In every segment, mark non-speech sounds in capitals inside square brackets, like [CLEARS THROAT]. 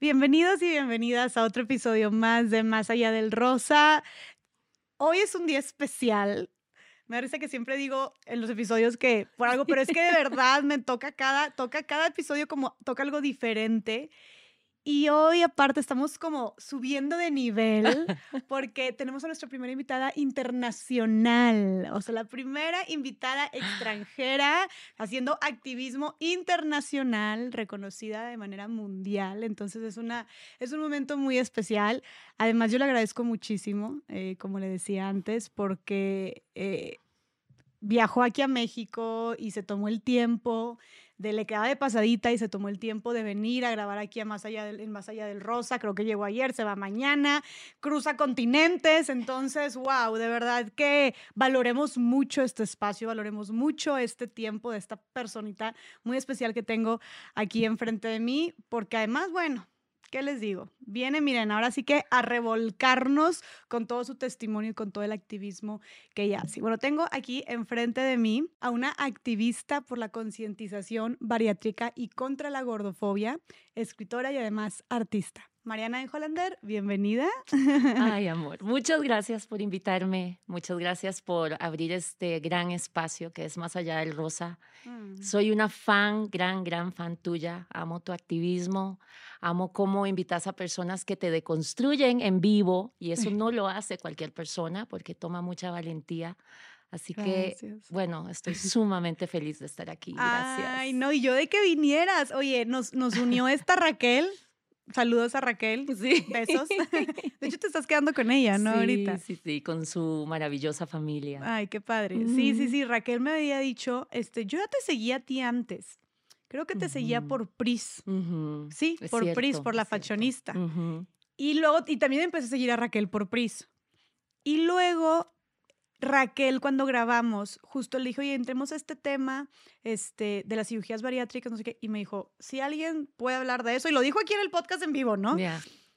Bienvenidos y bienvenidas a otro episodio más de Más Allá del Rosa. Hoy es un día especial. Me parece que siempre digo en los episodios que por algo, pero es que de verdad me toca cada, toca cada episodio como toca algo diferente. Y hoy aparte estamos como subiendo de nivel [LAUGHS] porque tenemos a nuestra primera invitada internacional, o sea, la primera invitada extranjera haciendo activismo internacional reconocida de manera mundial. Entonces es, una, es un momento muy especial. Además, yo le agradezco muchísimo, eh, como le decía antes, porque... Eh, viajó aquí a México y se tomó el tiempo de le quedaba de pasadita y se tomó el tiempo de venir a grabar aquí Más Allá en Más Allá del Rosa. Creo que llegó ayer, se va mañana, cruza continentes. Entonces, wow, de verdad que valoremos mucho este espacio, valoremos mucho este tiempo de esta personita muy especial que tengo aquí enfrente de mí, porque además, bueno, ¿qué les digo? Viene, miren, ahora sí que a revolcarnos con todo su testimonio y con todo el activismo que ella hace. Bueno, tengo aquí enfrente de mí a una activista por la concientización bariátrica y contra la gordofobia, escritora y además artista. Mariana Enjolander, bienvenida. [LAUGHS] Ay, amor, muchas gracias por invitarme, muchas gracias por abrir este gran espacio que es más allá del rosa. Mm. Soy una fan, gran, gran fan tuya, amo tu activismo, amo cómo invitas a personas que te deconstruyen en vivo y eso [LAUGHS] no lo hace cualquier persona porque toma mucha valentía. Así que, bueno, estoy [LAUGHS] sumamente feliz de estar aquí. Gracias. Ay, no, y yo de que vinieras. Oye, nos, nos unió esta Raquel. Saludos a Raquel. [LAUGHS] Sí. Besos. De hecho, te estás quedando con ella, ¿no? Sí, Ahorita. Sí, sí, con su maravillosa familia. Ay, qué padre. Sí, sí, sí. Raquel me había dicho, este, yo ya te seguía a ti antes. Creo que te seguía por Pris. Sí, por Pris, por la fashionista. Y luego, y también empecé a seguir a Raquel por Pris. Y luego Raquel, cuando grabamos, justo le dijo, oye, entremos a este tema este, de las cirugías bariátricas, no sé qué, y me dijo, si alguien puede hablar de eso, y lo dijo aquí en el podcast en vivo, ¿no?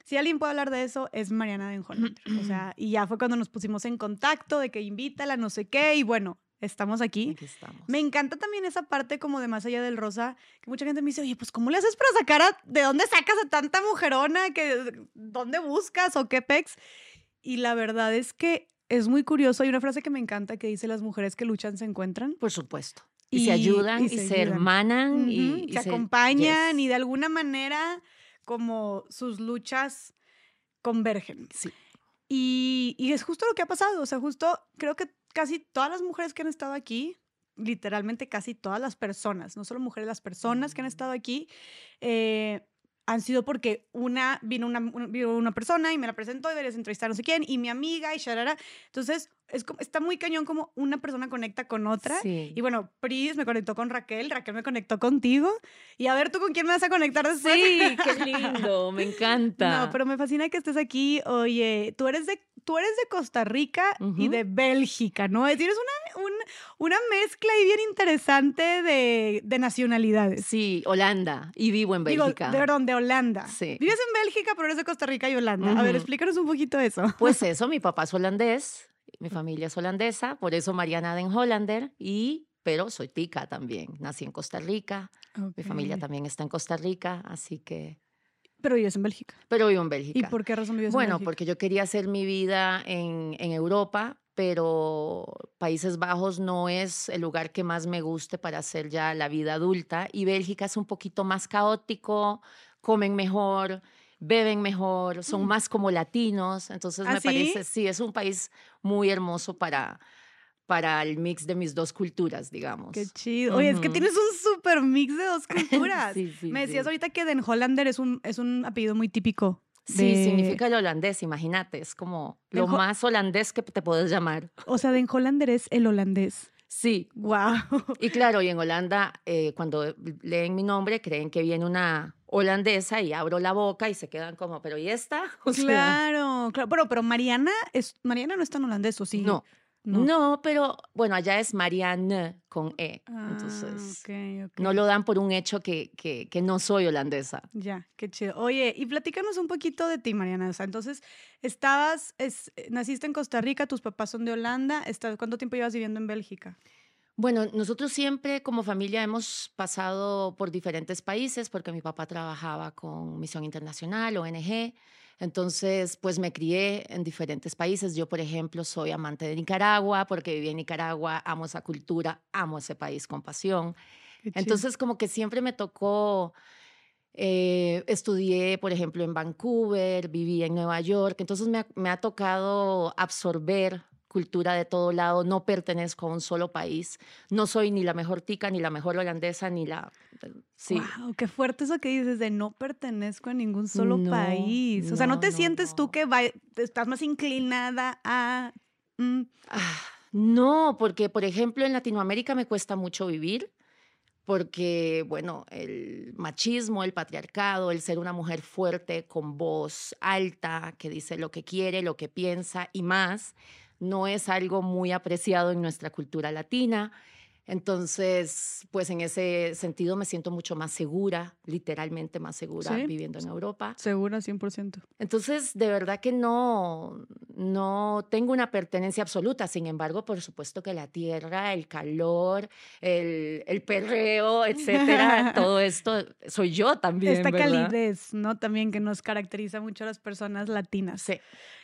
Si alguien puede hablar de eso, es Mariana de O sea, y ya fue cuando nos pusimos en contacto de que invítala, no sé qué, y bueno, estamos aquí. aquí estamos. Me encanta también esa parte como de más allá del rosa, que mucha gente me dice, oye, pues ¿cómo le haces para sacar a, de dónde sacas a tanta mujerona, que, dónde buscas o qué pex? Y la verdad es que es muy curioso. Hay una frase que me encanta que dice: Las mujeres que luchan se encuentran. Por supuesto. Y, se ayudan y, se, hermanan y, se, acompañan y de alguna manera como sus luchas convergen. Sí. Y, y es justo lo que ha pasado. O sea, justo creo que casi todas las mujeres que han estado aquí, literalmente casi todas las personas, no solo mujeres, las personas que han estado aquí, eh, han sido porque una vino una, vino una persona y me la presentó y deberías entrevistar a no sé quién y mi amiga y sharara. Entonces, es, está muy cañón como una persona conecta con otra. Y bueno, Pris me conectó con Raquel, Raquel me conectó contigo. Y a ver tú con quién me vas a conectar después. Sí, qué [LAUGHS] lindo, me encanta. No, pero me fascina que estés aquí. Oye, tú eres de, tú eres de Costa Rica y de Bélgica, ¿no? Es decir, es una, una mezcla y bien interesante de, de, nacionalidades. Sí, Holanda. Y vivo en Bélgica. de perdón, de Holanda. Sí. Vives en Bélgica, pero eres de Costa Rica y Holanda. A ver, explícanos un poquito eso. Pues eso, mi papá es holandés mi familia es holandesa, por eso Mariana Den Hollander, y, pero soy tica también. Nací en Costa Rica, mi familia también está en Costa Rica, así que... Pero vives en Bélgica. Pero vivo en Bélgica. ¿Y por qué razón vives bueno, en Bélgica? Bueno, porque yo quería hacer mi vida en, en Europa, pero Países Bajos no es el lugar que más me guste para hacer ya la vida adulta y Bélgica es un poquito más caótico, comen mejor, beben mejor, son más como latinos, entonces ¿Ah, me parece, sí, es un país muy hermoso para, para el mix de mis dos culturas, digamos. Qué chido. Oye, es que tienes un súper mix de dos [LAUGHS] culturas. sí, sí, me decías ahorita que Den Hollander es un, es un apellido muy típico. Sí, significa el holandés, imagínate, es como lo más holandés que te puedes llamar. O sea, Den Hollander es el holandés. Sí. Wow. Y claro, y en Holanda, eh, cuando leen mi nombre, creen que viene una holandesa y abro la boca y se quedan como, ¿pero y esta? [LAUGHS] claro, claro. Pero, pero Mariana, es, Mariana no es tan holandés, ¿o sí? No. No. pero bueno, allá es Marianne con E. Ah, entonces, okay, no lo dan por un hecho que, que, que, no soy holandesa. Ya, qué chido. Oye, y platícanos un poquito de ti, Mariana. O sea, entonces, estabas, es, naciste en Costa Rica, tus papás son de Holanda. ¿Cuánto tiempo llevas viviendo en Bélgica? Bueno, nosotros siempre como familia hemos pasado por diferentes países porque mi papá trabajaba con Misión Internacional, ONG. Entonces, pues me crié en diferentes países. Yo, por ejemplo, soy amante de Nicaragua porque viví en Nicaragua, amo esa cultura, amo ese país con pasión. Entonces, como que siempre me tocó, eh, estudié, por ejemplo, en Vancouver, viví en Nueva York, entonces me me ha tocado absorber cultura de todo lado, no pertenezco a un solo país, no soy ni la mejor tica, ni la mejor holandesa, ni la... Sí. Wow, qué fuerte eso que dices de no pertenezco a ningún solo país. O sea, ¿no te sientes tú que estás más inclinada a... Mm? Ah, no, porque por ejemplo en Latinoamérica me cuesta mucho vivir porque, bueno, el machismo, el patriarcado, el ser una mujer fuerte, con voz alta, que dice lo que quiere, lo que piensa y más, no es algo muy apreciado en nuestra cultura latina. Entonces, pues en ese sentido me siento mucho más segura, literalmente más segura viviendo en Europa. Segura 100%. Entonces, de verdad que no, no tengo una pertenencia absoluta. Sin embargo, por supuesto que la tierra, el calor, el, el perreo, etcétera, [LAUGHS] todo esto soy yo también. Esta calidez, ¿no? También que nos caracteriza mucho a las personas latinas. Sí.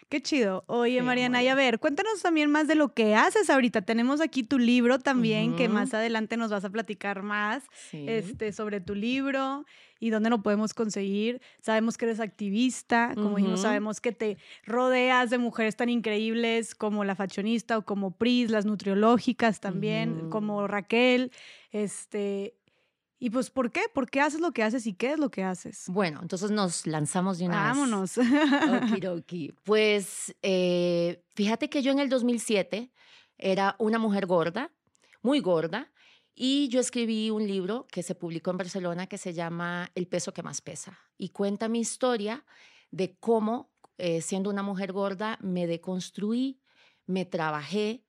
Qué chido. Oye, Mariana, y a ver, cuéntanos también más de lo que haces ahorita. Tenemos aquí tu libro también, que más adelante nos vas a platicar más este, sobre tu libro y dónde lo podemos conseguir. Sabemos que eres activista, como dijimos, sabemos que te rodeas de mujeres tan increíbles como la fashionista o como Pris, las nutriológicas también, como Raquel. Este, y pues, ¿por qué? ¿Por qué haces lo que haces y qué es lo que haces? Bueno, entonces nos lanzamos de una Vámonos. vez. Vámonos. [LAUGHS] Pues eh, fíjate que yo en el 2007 era una mujer gorda, muy gorda, y yo escribí un libro que se publicó en Barcelona que se llama El peso que más pesa y cuenta mi historia de cómo, eh, siendo una mujer gorda, me deconstruí, me trabajé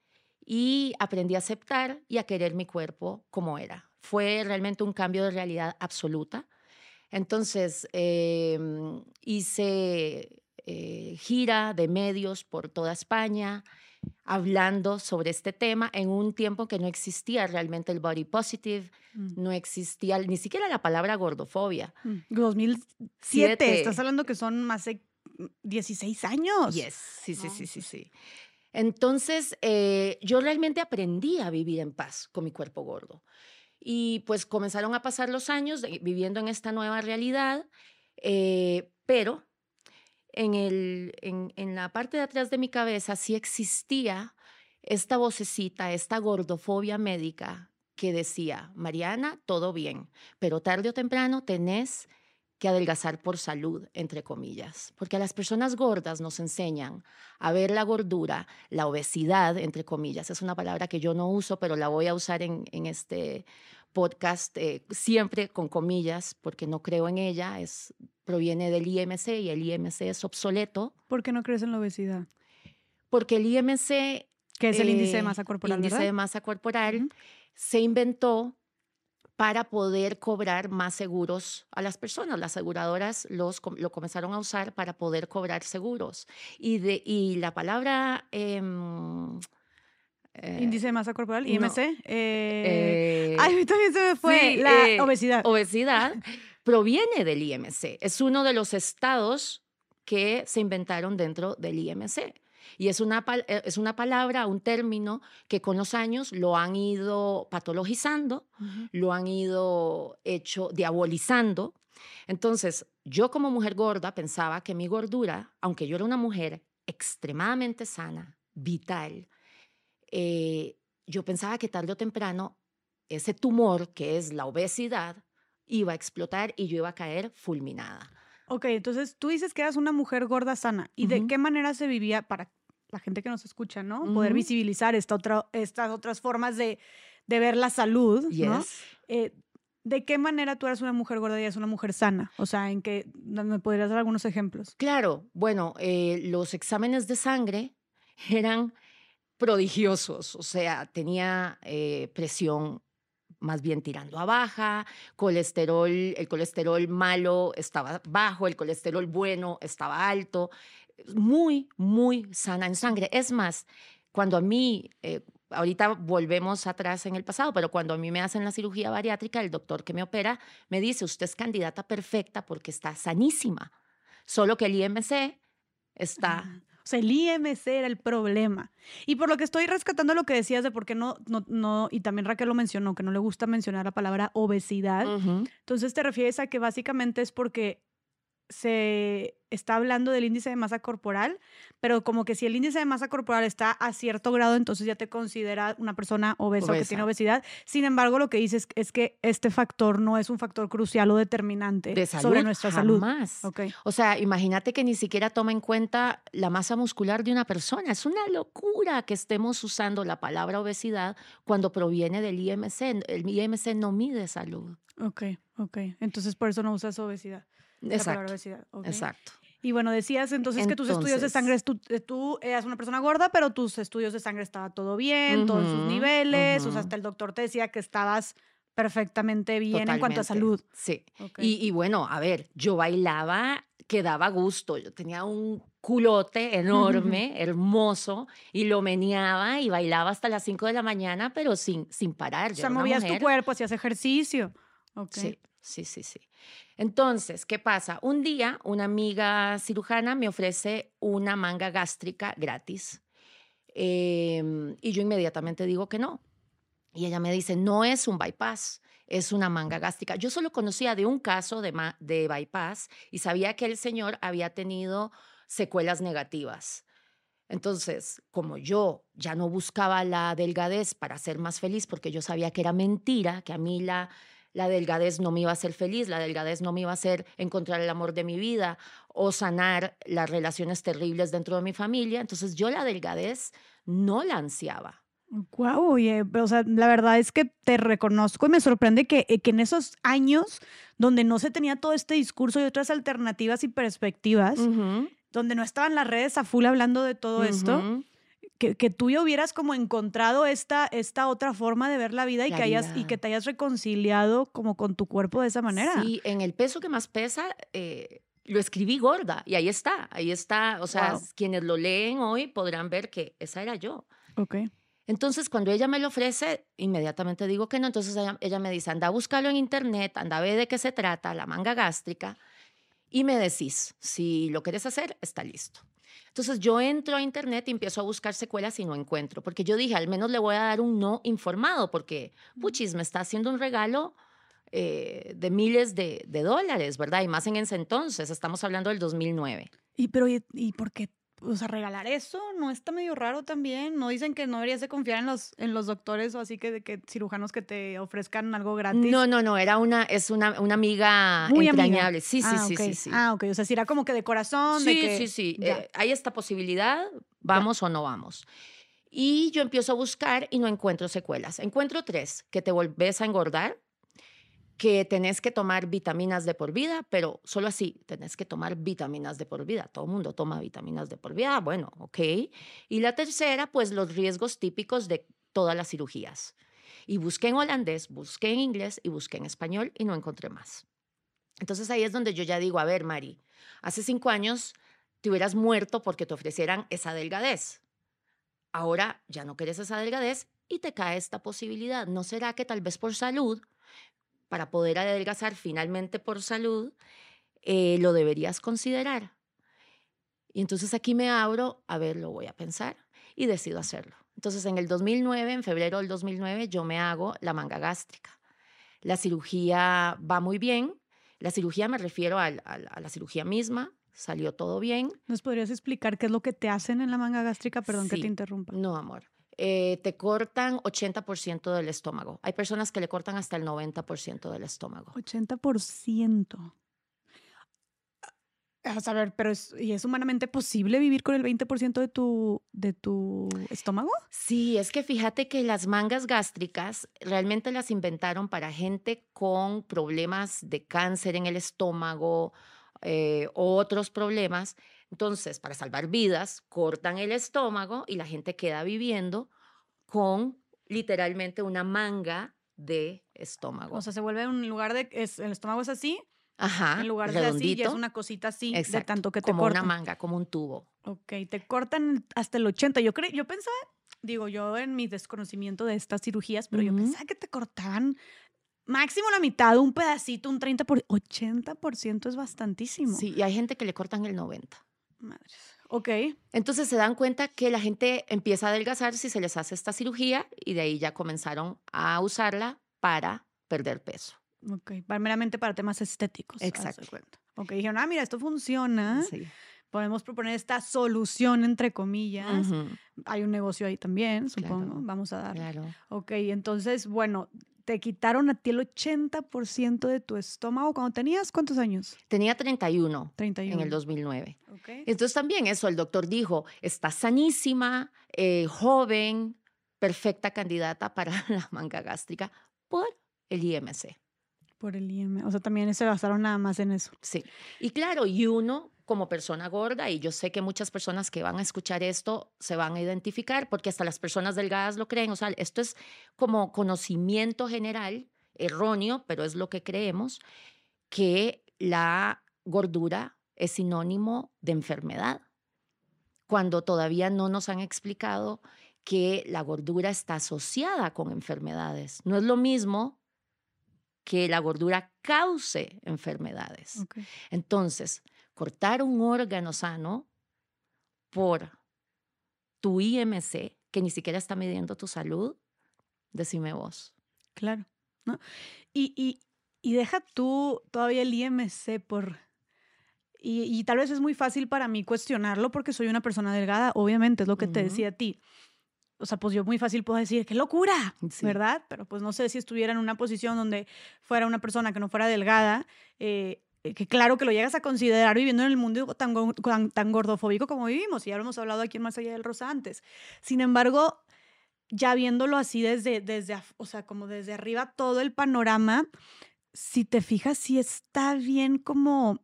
y aprendí a aceptar y a querer mi cuerpo como era fue realmente un cambio de realidad absoluta. Entonces, em, hice eh, gira de medios por toda España, hablando sobre este tema en un tiempo que no existía realmente el body positive, mm. no existía ni siquiera la palabra gordofobia. 2007, mm, estás hablando que son más de 16 años. Yes, sí, sí, sí, sí, sí. Entonces, eh, yo realmente aprendí a vivir en paz con mi cuerpo gordo. Y pues comenzaron a pasar los años viviendo en esta nueva realidad, eh, pero en, el, en, en la parte de atrás de mi cabeza sí existía esta vocecita, esta gordofobia médica que decía, Mariana, todo bien, pero tarde o temprano tenés que adelgazar por salud, entre comillas, porque a las personas gordas nos enseñan a ver la gordura, la obesidad, entre comillas, es una palabra que yo no uso, pero la voy a usar en, en este podcast, eh, siempre con comillas, porque no creo en ella, es, proviene del IMC y el IMC es obsoleto. ¿Por qué no crees en la obesidad? Porque el IMC... Que es el índice de eh, masa corporal. Índice de masa corporal, se inventó para poder cobrar más seguros a las personas. Las aseguradoras los, lo comenzaron a usar para poder cobrar seguros. Y, de, y la palabra... Em, eh, Índice de masa corporal, IMC. Eh, eh, ay, también se me fue. la obesidad. Obesidad [LAUGHS] proviene del IMC. Es uno de los estados que se inventaron dentro del IMC. Y es una, eh, es una palabra, un término que con los años lo han ido patologizando, lo han ido hecho diabolizando. Entonces, yo como mujer gorda pensaba que mi gordura, aunque yo era una mujer extremadamente sana, vital, eh, yo pensaba que tarde o temprano ese tumor, que es la obesidad, iba a explotar y yo iba a caer fulminada. Ok, entonces tú dices que eras una mujer gorda sana. ¿Y de qué manera se vivía para la gente que nos escucha, ¿no? Poder visibilizar esta otra, estas otras formas de, de ver la salud, ¿no? Eh, ¿De qué manera tú eras una mujer gorda y eres una mujer sana? O sea, ¿en qué? ¿Me podrías dar algunos ejemplos? Claro, bueno, eh, los exámenes de sangre eran prodigiosos, o sea, tenía eh, presión más bien tirando a baja, colesterol, el colesterol malo estaba bajo, el colesterol bueno estaba alto, muy, muy sana en sangre. Es más, cuando a mí, eh, ahorita volvemos atrás en el pasado, pero cuando a mí me hacen la cirugía bariátrica, el doctor que me opera me dice, usted es candidata perfecta porque está sanísima, solo que el IMC está... O sea, el IMC era el problema. Y por lo que estoy rescatando lo que decías de por qué no, no, no, y también Raquel lo mencionó, que no le gusta mencionar la palabra obesidad. Entonces te refieres a que básicamente es porque se está hablando del índice de masa corporal, pero como que si el índice de masa corporal está a cierto grado, entonces ya te considera una persona obesa, o que tiene obesidad. Sin embargo, lo que dices es que este factor no es un factor crucial o determinante sobre nuestra salud. Okay. O sea, imagínate que ni siquiera toma en cuenta la masa muscular de una persona. Es una locura que estemos usando la palabra obesidad cuando proviene del IMC. El IMC no mide salud. Ok, ok. Entonces por eso no usas obesidad. Exacto. Exacto. Y bueno, decías entonces, que tus estudios de sangre, tú, eh, tú, eras una persona gorda, pero tus estudios de sangre estaba todo bien, todos sus niveles, o sea, hasta el doctor te decía que estabas perfectamente bien en cuanto a salud. Sí. Y, bueno, a ver, yo bailaba que daba gusto, yo tenía un culote enorme, hermoso, y lo meneaba y bailaba hasta las 5 de la mañana, pero sin, sin parar. O sea, movías tu cuerpo, hacías ejercicio. Sí, sí, sí, sí. Entonces, ¿qué pasa? Un día una amiga cirujana me ofrece una manga gástrica gratis em, y yo inmediatamente digo que no. Y ella me dice, no es un bypass, es una manga gástrica. Yo solo conocía de un caso de, de bypass y sabía que el señor había tenido secuelas negativas. Entonces, como yo ya no buscaba la delgadez para ser más feliz, porque yo sabía que era mentira, que a mí la, la delgadez no me iba a hacer feliz, la delgadez no me iba a hacer encontrar el amor de mi vida o sanar las relaciones terribles dentro de mi familia. Entonces yo la delgadez no la ansiaba. Wow, oye, o sea, la verdad es que te reconozco y me sorprende que, eh, que, en esos años donde no se tenía todo este discurso y otras alternativas y perspectivas, donde no estaban las redes a full hablando de todo esto, que, que, tú ya hubieras como encontrado esta, esta otra forma de ver la vida y que, hayas, y que te hayas reconciliado como con tu cuerpo de esa manera. Sí, en el peso que más pesa, eh, lo escribí gorda y ahí está, ahí está. O sea, quienes lo leen hoy podrán ver que esa era yo. Ok. Entonces, cuando ella me lo ofrece, inmediatamente digo que no. Entonces, ella, ella me dice, anda a buscarlo en internet, anda a ver de qué se trata, la manga gástrica, y me decís, si lo quieres hacer, está listo. Entonces yo entro a internet y empiezo a buscar secuelas y no encuentro, porque yo dije, al menos le voy a dar un no informado, porque Puchis me está haciendo un regalo eh, de miles de, dólares, ¿verdad? Y más en ese entonces, estamos hablando del 2009. ¿Y, pero, ¿y, y por qué o sea, regalar eso no está medio raro también. No dicen que no deberías de confiar en los, en los doctores o así que, que cirujanos que te ofrezcan algo gratis. No, no, no, era una, es una, una amiga Muy entrañable. Sí, sí, ah, sí, sí, sí. Ah, ok. O sea, si era como que de corazón. Sí, de sí, sí. Eh, hay esta posibilidad, vamos o no vamos. Y yo empiezo a buscar y no encuentro secuelas. Encuentro tres, que te volvés a engordar, que tenés que tomar vitaminas de por vida, pero solo así, tenés que tomar vitaminas de por vida. Todo el mundo toma vitaminas de por vida, bueno, ok. Y la tercera, pues los riesgos típicos de todas las cirugías. Y busqué en holandés, busqué en inglés y busqué en español y no encontré más. Entonces ahí es donde yo ya digo, a ver, Mari, hace cinco años te hubieras muerto porque te ofrecieran esa delgadez. Ahora ya no quieres esa delgadez y te cae esta posibilidad. ¿No será que tal vez por salud para poder adelgazar finalmente por salud, eh, lo deberías considerar. Y entonces aquí me abro, a ver, lo voy a pensar y decido hacerlo. Entonces en el 2009, en febrero del 2009, yo me hago la manga gástrica. La cirugía va muy bien. La cirugía me refiero a, la cirugía misma, salió todo bien. ¿Nos podrías explicar qué es lo que te hacen en la manga gástrica? Perdón que te interrumpa. No, amor. Eh, te cortan 80% del estómago. Hay personas que le cortan hasta el 90% del estómago. 80%. A saber, pero es, ¿y es humanamente posible vivir con el 20% de tu, de tu estómago? Sí, es que fíjate que las mangas gástricas realmente las inventaron para gente con problemas de cáncer en el estómago eh, o otros problemas entonces, para salvar vidas, cortan el estómago y la gente queda viviendo con literalmente una manga de estómago. O sea, se vuelve un lugar de, es, el estómago es así. Ajá. En lugar de así, es una cosita así, de tanto que te como una manga, como un tubo. Ok, te cortan hasta el 80. Yo, creo, yo pensaba digo yo en mi desconocimiento de estas cirugías, pero yo pensaba que te cortaban máximo la mitad, un pedacito, un 30%, por 80% es bastantísimo. Sí, y hay gente que le cortan el 90%. Madres. Ok. Entonces se dan cuenta que la gente empieza a adelgazar si se les hace esta cirugía y de ahí ya comenzaron a usarla para perder peso. Ok, meramente para temas estéticos. Exacto. Ok, dijeron, ah, mira, esto funciona. Sí. Podemos proponer esta solución, entre comillas. Hay un negocio ahí también, supongo. Vamos a dar. Claro. Ok, entonces, bueno, te quitaron a ti el 80% de tu estómago cuando tenías cuántos años? Tenía 31, 31. en el 2009. Okay. Entonces también eso, el doctor dijo, está sanísima, eh, joven, perfecta candidata para [LAUGHS] la manga gástrica por el IMC. Por el IMC. O sea, también se basaron nada más en eso. Sí. Y claro, y uno como persona gorda, y yo sé que muchas personas que van a escuchar esto se van a identificar, porque hasta las personas delgadas lo creen, o sea, esto es como conocimiento general, erróneo, pero es lo que creemos, que la gordura es sinónimo de enfermedad, cuando todavía no nos han explicado que la gordura está asociada con enfermedades. No es lo mismo que la gordura cause enfermedades. Entonces, cortar un órgano sano por tu IMC, que ni siquiera está midiendo tu salud, decime vos. Claro. ¿no? Y, y, y deja tú todavía el IMC por... Y, y, tal vez es muy fácil para mí cuestionarlo porque soy una persona delgada, obviamente, es lo que te decía a ti. O sea, pues yo muy fácil puedo decir, qué locura, ¿verdad? Pero pues no sé si estuviera en una posición donde fuera una persona que no fuera delgada, eh, eh, que claro que lo llegas a considerar viviendo en el mundo tan, tan, gordofóbico como vivimos, y ya lo hemos hablado aquí en Más Allá del Rosa antes. Sin embargo, ya viéndolo así desde, desde, o sea, como desde arriba todo el panorama, si te fijas, si está bien como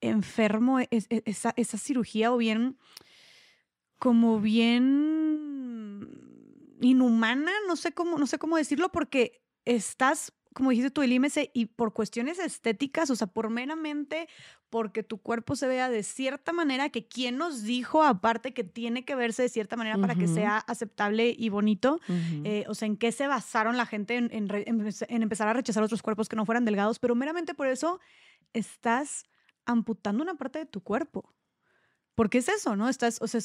enfermo e, e, esa, esa cirugía o bien, como bien inhumana, no sé cómo, no sé cómo decirlo, porque estás como dijiste tú, el IMC, y por cuestiones estéticas, o sea, por meramente porque tu cuerpo se vea de cierta manera, que quién nos dijo aparte que tiene que verse de cierta manera para que sea aceptable y bonito, eh, o sea, en qué se basaron la gente en, en, empezar a rechazar otros cuerpos que no fueran delgados, pero meramente por eso estás amputando una parte de tu cuerpo. Porque es eso, ¿no? Estás, o sea,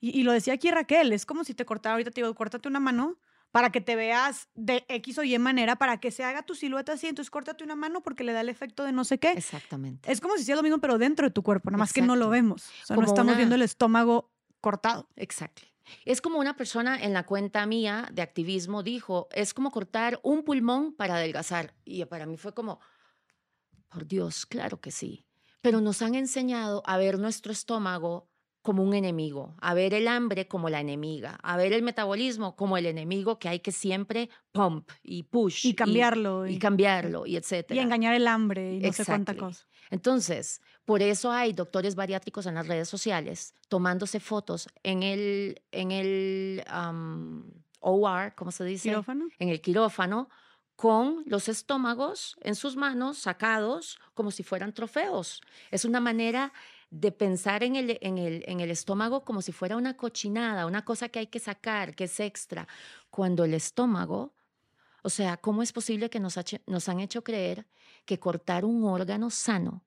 y, y, lo decía aquí Raquel, es como si te cortara, ahorita te digo, córtate una mano, para que te veas de X o Y manera, para que se haga tu silueta así. Entonces, córtate una mano porque le da el efecto de no sé qué. Exactamente. Es como si hiciera lo mismo, pero dentro de tu cuerpo, nada más que no lo vemos. O sea, no estamos viendo el estómago cortado. Exacto. Es como una persona en la cuenta mía de activismo dijo, es como cortar un pulmón para adelgazar. Y para mí fue como, por Dios, claro que sí. Pero nos han enseñado a ver nuestro estómago como un enemigo, a ver el hambre como la enemiga, a ver el metabolismo como el enemigo que hay que siempre pump y push. Y cambiarlo. Y, cambiarlo, y etcétera. Y engañar el hambre y no sé cuánta cosa. Entonces, por eso hay doctores bariátricos en las redes sociales tomándose fotos en el, en el OR, ¿cómo se dice? ¿Quirófano? En el quirófano, con los estómagos en sus manos sacados como si fueran trofeos. Es una manera de pensar en el, en, el, en el estómago como si fuera una cochinada, una cosa que hay que sacar, que es extra, cuando el estómago, o sea, ¿cómo es posible que nos, nos han hecho creer que cortar un órgano sano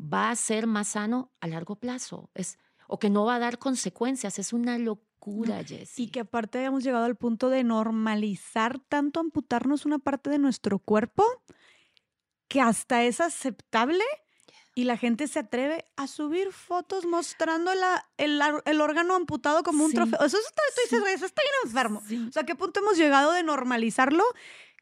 va a ser más sano a largo plazo? Es, o que no va a dar consecuencias, es una locura, Jessie. Y que aparte hemos llegado al punto de normalizar tanto amputarnos una parte de nuestro cuerpo que hasta es aceptable y la gente se atreve a subir fotos mostrando la, el, el órgano amputado como un trofeo. Eso está, eso está bien enfermo. O sea, ¿a qué punto hemos llegado de normalizarlo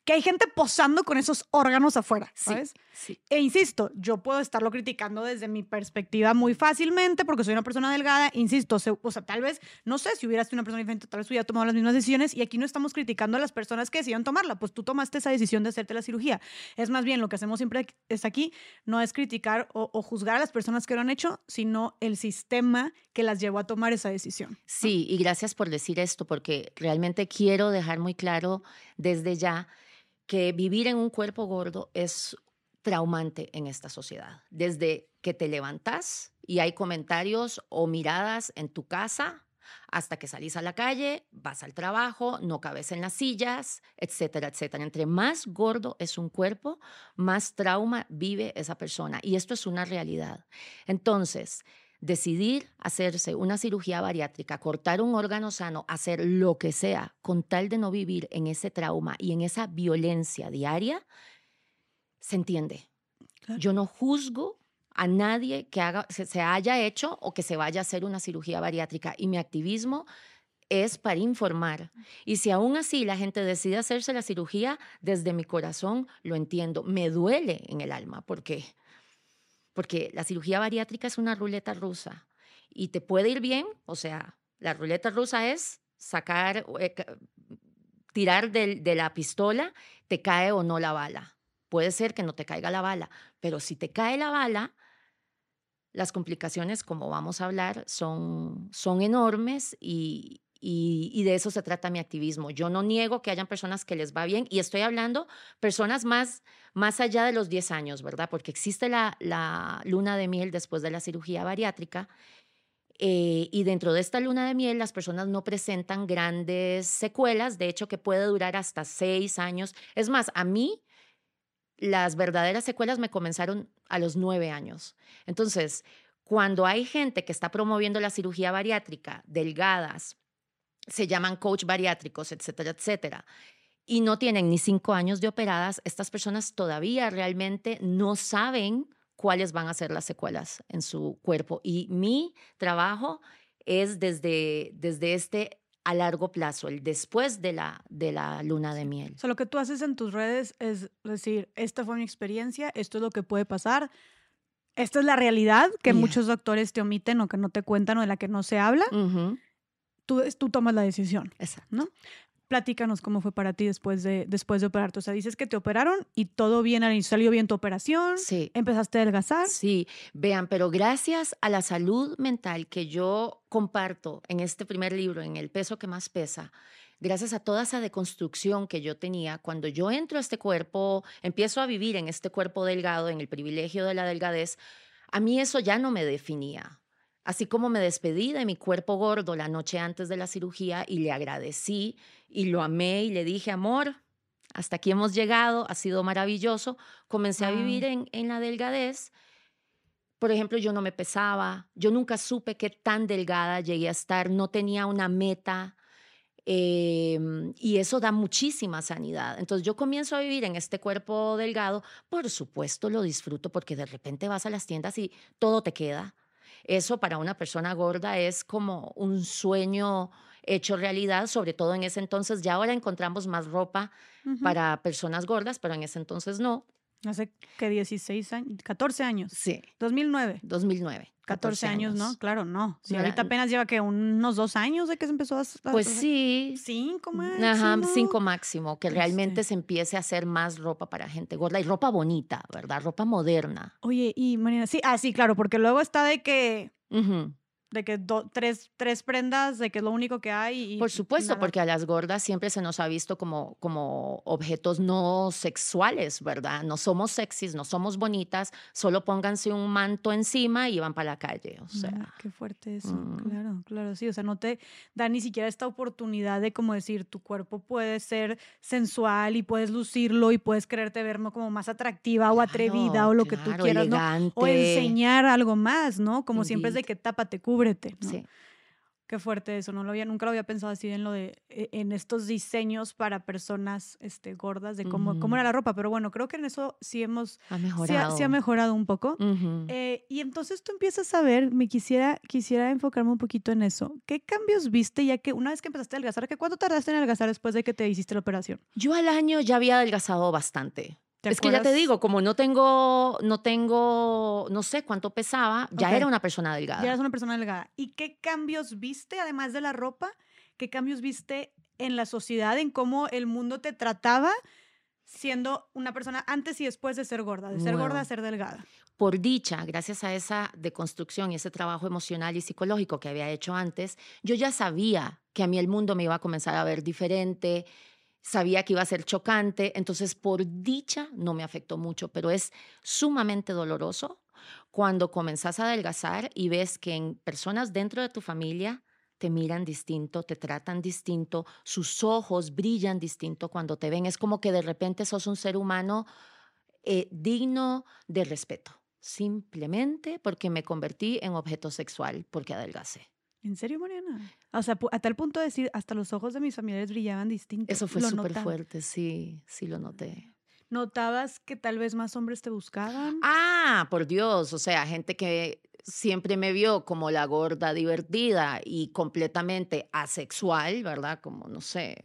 que hay gente posando con esos órganos afuera, ¿sabes? Sí, E insisto, yo puedo estarlo criticando desde mi perspectiva muy fácilmente porque soy una persona delgada, insisto, o sea, tal vez, no sé, si hubieras sido una persona diferente, tal vez hubiera tomado las mismas decisiones y aquí no estamos criticando a las personas que decidieron tomarla, pues tú tomaste esa decisión de hacerte la cirugía. Es más bien, lo que hacemos siempre es aquí, no es criticar o, o juzgar a las personas que lo han hecho, sino el sistema que las llevó a tomar esa decisión. Sí, y gracias por decir esto, porque realmente quiero dejar muy claro desde ya que vivir en un cuerpo gordo es traumante en esta sociedad. Desde que te levantas y hay comentarios o miradas en tu casa hasta que salís a la calle, vas al trabajo, no cabes en las sillas, etcétera, etcétera. Entre más gordo es un cuerpo, más trauma vive esa persona. Y esto es una realidad. Entonces, decidir hacerse una cirugía bariátrica, cortar un órgano sano, hacer lo que sea, con tal de no vivir en ese trauma y en esa violencia diaria, se entiende. Yo no juzgo a nadie que haga, se, haya hecho o que se vaya a hacer una cirugía bariátrica. Y mi activismo es para informar. Y si aún así la gente decide hacerse la cirugía, desde mi corazón lo entiendo. Me duele en el alma porque, porque la cirugía bariátrica es una ruleta rusa y te puede ir bien. O sea, la ruleta rusa es sacar, eh, tirar de la pistola, te cae o no la bala. Puede ser que no te caiga la bala, pero si te cae la bala, las complicaciones, como vamos a hablar, son, son enormes y, y, de eso se trata mi activismo. Yo no niego que hayan personas que les va bien y estoy hablando personas más, más allá de los 10 años, ¿verdad? Porque existe la, la luna de miel después de la cirugía bariátrica eh, y dentro de esta luna de miel las personas no presentan grandes secuelas, de hecho que puede durar hasta 6 años. Es más, a mí las verdaderas secuelas me comenzaron a los nueve años. Entonces, cuando hay gente que está promoviendo la cirugía bariátrica, delgadas, se llaman coach bariátricos, etcétera, etcétera, y no tienen ni cinco años de operadas, estas personas todavía realmente no saben cuáles van a ser las secuelas en su cuerpo. Y mi trabajo es desde, desde este a largo plazo, el después de la, de la luna de miel. O sea, lo que tú haces en tus redes es decir, esta fue mi experiencia, esto es lo que puede pasar, esta es la realidad que muchos doctores te omiten o que no te cuentan o de la que no se habla. Tú, tú tomas la decisión. Exacto. ¿no? Platícanos cómo fue para ti después de, después de operarte. O sea, dices que te operaron y todo bien, salió bien tu operación. Sí. ¿Empezaste a adelgazar? Sí, vean, pero gracias a la salud mental que yo comparto en este primer libro, en El peso que más pesa, gracias a toda esa deconstrucción que yo tenía, cuando yo entro a este cuerpo, empiezo a vivir en este cuerpo delgado, en el privilegio de la delgadez, a mí eso ya no me definía. Así como me despedí de mi cuerpo gordo la noche antes de la cirugía y le agradecí y lo amé y le dije, amor, hasta aquí hemos llegado, ha sido maravilloso, comencé a vivir en, en la delgadez. Por ejemplo, yo no me pesaba, yo nunca supe qué tan delgada llegué a estar, no tenía una meta, em, y eso da muchísima sanidad. Entonces yo comienzo a vivir en este cuerpo delgado, por supuesto lo disfruto porque de repente vas a las tiendas y todo te queda. Eso para una persona gorda es como un sueño hecho realidad, sobre todo en ese entonces. Ya ahora encontramos más ropa para personas gordas, pero en ese entonces no. Hace que 16 años, 14 años. Sí. 2009. 2009. 14, años, ¿no? Claro, no. Sí, ahorita apenas lleva que unos dos años de que se empezó a... Pues sí. Cinco máximo. Ajá, cinco máximo. Que realmente se empiece a hacer más ropa para gente gorda y ropa bonita, ¿verdad? Ropa moderna. Oye, y Marina, sí, ah, sí, claro, porque luego está de que de que tres, tres prendas, de que es lo único que hay. Y, Por supuesto, porque a las gordas siempre se nos ha visto como, como objetos no sexuales, ¿verdad? No somos sexys, no somos bonitas, solo pónganse un manto encima y van para la calle, o sea. qué fuerte eso, mm. claro, claro, sí, o sea, no te da ni siquiera esta oportunidad de como decir, tu cuerpo puede ser sensual y puedes lucirlo y puedes quererte ver como más atractiva o atrevida o lo que tú quieras, ¿no? O enseñar algo más, ¿no? Como siempre es de que tapa, te cubre Sí. Qué fuerte eso, no lo había, nunca lo había pensado así en lo de, e, en estos diseños para personas este, gordas, de cómo, cómo era la ropa, pero bueno, creo que en eso sí hemos, ha mejorado, sí ha, mejorado un poco. Eh, y entonces tú empiezas a ver, me quisiera, quisiera enfocarme un poquito en eso. ¿Qué cambios viste ya que una vez que empezaste a adelgazar, que cuánto tardaste en adelgazar después de que te hiciste la operación? Yo al año ya había adelgazado bastante es que ya te digo, como no tengo, no tengo, no sé cuánto pesaba, ya era una persona delgada. Ya eras una persona delgada. ¿Y qué cambios viste, además de la ropa? ¿Qué cambios viste en la sociedad, en cómo el mundo te trataba siendo una persona antes y después de ser gorda, de ser gorda a ser delgada? Por dicha, gracias a esa deconstrucción y ese trabajo emocional y psicológico que había hecho antes, yo ya sabía que a mí el mundo me iba a comenzar a ver diferente, sabía que iba a ser chocante, entonces por dicha no me afectó mucho, pero es sumamente doloroso cuando comenzás a adelgazar y ves que en personas dentro de tu familia te miran distinto, te tratan distinto, sus ojos brillan distinto cuando te ven. Es como que de repente sos un ser humano eh, digno de respeto, simplemente porque me convertí en objeto sexual, porque adelgacé. ¿En serio, Mariana? O sea, a tal punto de decir, hasta los ojos de mis familiares brillaban distintos. Eso fue súper fuerte, sí, sí lo noté. ¿Notabas que tal vez más hombres te buscaban? Ah, por Dios, o sea, gente que siempre me vio como la gorda divertida y completamente asexual, ¿verdad? Como, no sé,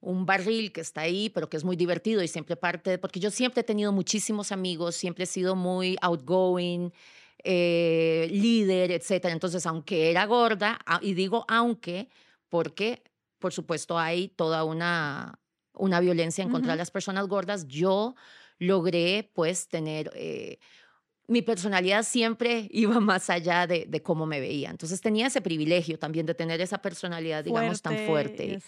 un, barril que está ahí, pero que es muy divertido y siempre parte, porque yo siempre he tenido muchísimos amigos, siempre he sido muy outgoing, eh, líder, etcétera. Entonces, aunque era gorda, y digo aunque, porque, por supuesto, hay toda una, una violencia en contra de las personas gordas, yo logré, pues, tener... Eh, mi personalidad siempre [LAUGHS] iba más allá de, de, cómo me veía. Entonces tenía ese privilegio también de tener esa personalidad, digamos, tan fuerte.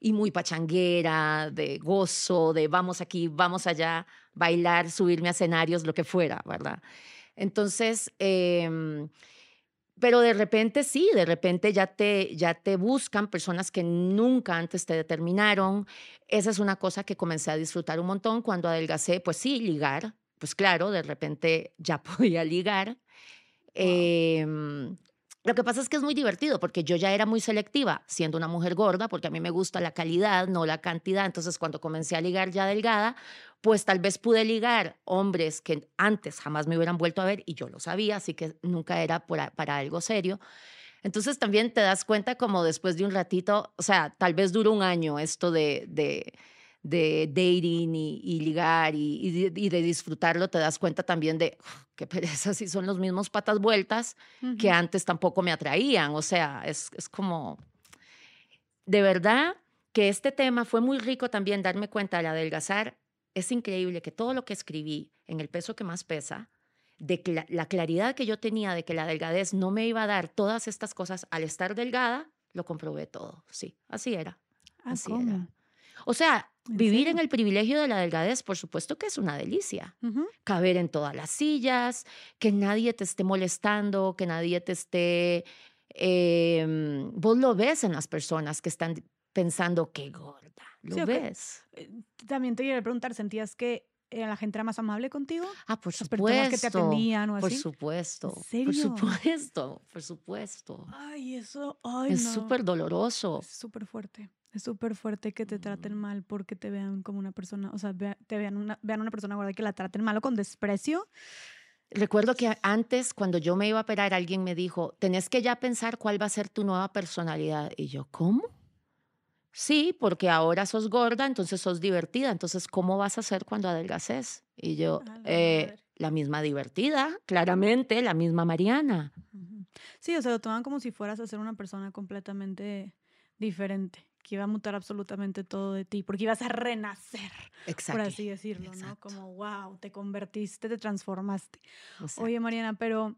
Y, muy pachanguera, de gozo, de vamos aquí, vamos allá, bailar, subirme a escenarios, lo que fuera, ¿verdad? Entonces, em, pero de repente sí, de repente ya te, ya te buscan personas que nunca antes te determinaron. Esa es una cosa que comencé a disfrutar un montón cuando adelgacé, pues sí, ligar, pues claro, de repente ya [LAUGHS] podía ligar. Lo que pasa es que es muy divertido porque yo ya era muy selectiva siendo una mujer gorda, porque a mí me gusta la calidad, no la cantidad. Entonces, cuando comencé a ligar ya delgada, pues tal vez pude ligar hombres que antes jamás me hubieran vuelto a ver y yo lo sabía, así que nunca era para algo serio. Entonces también te das cuenta como después de un ratito, o sea, tal vez duró un año esto de, de de dating y, ligar y, de, disfrutarlo, te das cuenta también de qué pereza si son los mismos patas vueltas que antes tampoco me atraían. O sea, es, es como, de verdad que este tema fue muy rico también darme cuenta al adelgazar. Es increíble que todo lo que escribí en el peso que más pesa, de la, claridad que yo tenía de que la delgadez no me iba a dar todas estas cosas al estar delgada, lo comprobé todo. Sí, así era. Ah, así era. O sea, vivir en el privilegio de la delgadez, por supuesto que es una delicia. Caber en todas las sillas, que nadie te esté molestando, que nadie te esté... Em, vos lo ves en las personas que están pensando qué gorda. Lo ves. Eh, también te iba a preguntar, ¿sentías que eh, la gente era más amable contigo? Ah, por supuesto. Las que te atendían o así. Por supuesto. Por supuesto, por supuesto. Ay, eso, ay, Es súper doloroso. Es súper fuerte. Es súper fuerte que te traten mm. mal porque te vean como una persona, o sea, te vean una, vean una persona gorda y que la traten mal o con desprecio. Recuerdo que antes, cuando yo me iba a operar, alguien me dijo, tenés que ya pensar cuál va a ser tu nueva personalidad. Y yo, ¿cómo? Sí, porque ahora sos gorda, entonces sos divertida. Entonces, ¿cómo vas a ser cuando adelgaces? Y yo, eh, la misma divertida, claramente, la misma Mariana. Sí, o sea, lo toman como si fueras a ser una persona completamente diferente que iba a mutar absolutamente todo de ti, porque ibas a renacer, por así decirlo, ¿no? Como, wow, te convertiste, te transformaste. Oye, Mariana, pero,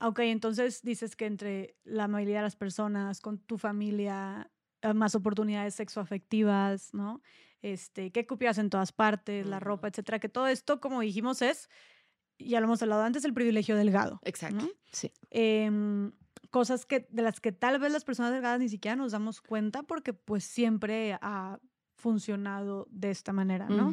ok, entonces dices que entre la mayoría de las personas, con tu familia, eh, más oportunidades sexoafectivas, ¿no? Este, que copias en todas partes, la ropa, etcétera, que todo esto, como dijimos, es, ya lo hemos hablado antes, el privilegio delgado. Exacto, sí. Eh, cosas que, de las que tal vez las personas delgadas ni siquiera nos damos cuenta porque pues siempre ha funcionado de esta manera, ¿no?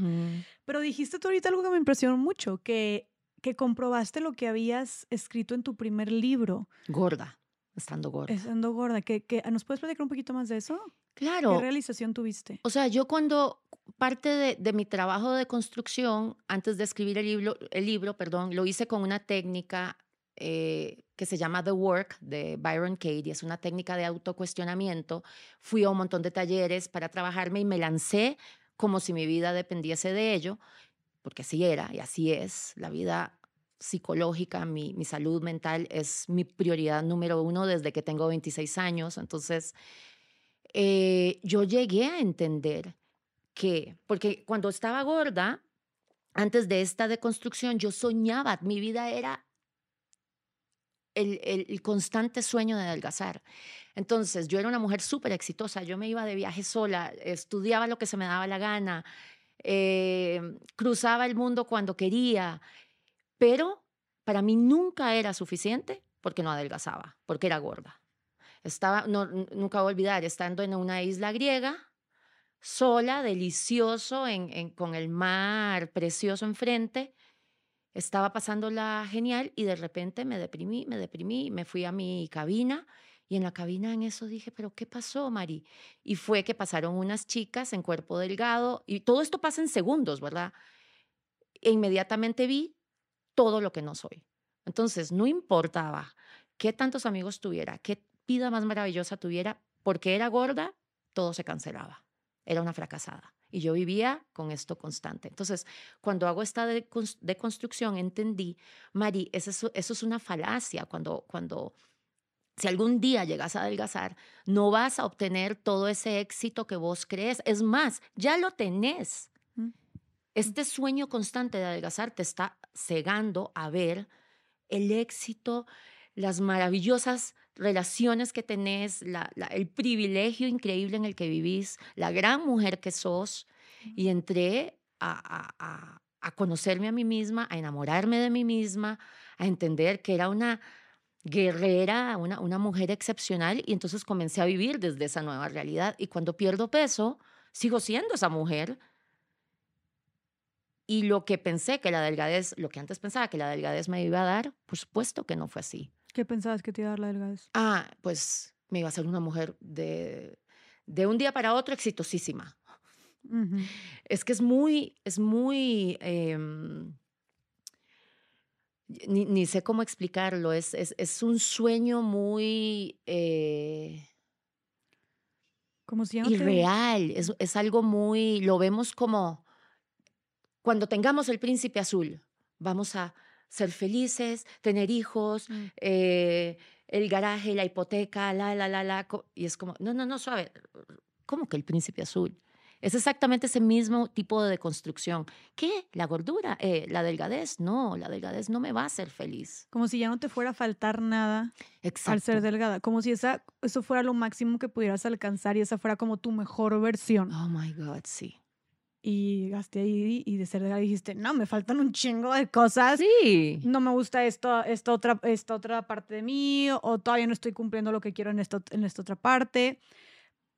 Pero dijiste tú ahorita algo que me impresionó mucho, que, que comprobaste lo que habías escrito en tu primer libro. Gorda, estando gorda. Estando gorda. ¿Que, que, ¿Nos puedes platicar un poquito más de eso? Claro. ¿Qué realización tuviste? O sea, yo cuando parte de, de, mi trabajo de construcción, antes de escribir el libro, el libro, perdón, lo hice con una técnica eh, que se llama The Work de Byron Katie, es una técnica de autocuestionamiento. Fui a un montón de talleres para trabajarme y me lancé como si mi vida dependiese de ello, porque así era y así es. La vida psicológica, mi, mi salud mental es mi prioridad número uno desde que tengo 26 años. Entonces, eh, yo llegué a entender que, porque cuando estaba gorda, antes de esta deconstrucción, yo soñaba, mi vida era el, constante sueño de adelgazar. Entonces, yo era una mujer súper exitosa, yo me iba de viaje sola, estudiaba lo que se me daba la gana, em, cruzaba el mundo cuando quería, pero para mí nunca era suficiente porque no adelgazaba, porque era gorda. Estaba, no, nunca voy a olvidar, estando en una isla griega, sola, delicioso, en, con el mar precioso enfrente. Estaba pasándola genial y de repente me deprimí, me deprimí, me fui a mi cabina y en la cabina en eso dije, pero ¿qué pasó, Mari? Y fue que pasaron unas chicas en cuerpo delgado y todo esto pasa en segundos, ¿verdad? E inmediatamente vi todo lo que no soy. Entonces, no importaba qué tantos amigos tuviera, qué vida más maravillosa tuviera, porque era gorda, todo se cancelaba. Era una fracasada. Y yo vivía con esto constante. Entonces, cuando hago esta deconstrucción, entendí, Mari, eso, eso es una falacia. Cuando, cuando, si algún día llegas a adelgazar, no vas a obtener todo ese éxito que vos crees. Es más, ya lo tenés. Mm. Este sueño constante de adelgazar te está cegando a ver el éxito, las maravillosas relaciones que tenés, el privilegio increíble en el que vivís, la gran mujer que sos. Y entré a, conocerme a mí misma, a enamorarme de mí misma, a entender que era una guerrera, una, una mujer excepcional. Y entonces comencé a vivir desde esa nueva realidad. Y cuando pierdo peso, sigo siendo esa mujer. Y lo que pensé que la delgadez, lo que antes pensaba que la delgadez me iba a dar, por supuesto que no fue así. ¿Qué pensabas que te iba a dar la delgadez? Ah, pues me iba a ser una mujer de, de un día para otro exitosísima. Es que es muy, es muy, em, ni, ni, sé cómo explicarlo, es, es, es un sueño muy... Eh, como si irreal, es, es algo muy, lo vemos como, cuando tengamos el príncipe azul, vamos a ser felices, tener hijos, mm. eh, el garaje, la hipoteca, la, la, la, la. Y es como, no, no, no, suave. ¿Cómo que el príncipe azul? Es exactamente ese mismo tipo de deconstrucción. ¿Qué? ¿La gordura? Eh, ¿La delgadez? No, la delgadez no me va a hacer feliz. Como si ya no te fuera a faltar nada al ser delgada. Como si esa, eso fuera lo máximo que pudieras alcanzar y esa fuera como tu mejor versión. Oh my God, sí y gasté ahí y de ser delgada dijiste, no, me faltan un chingo de cosas. Sí. No me gusta esto, esta otra, esta otra parte de mí o todavía no estoy cumpliendo lo que quiero en, esto, en esta otra parte.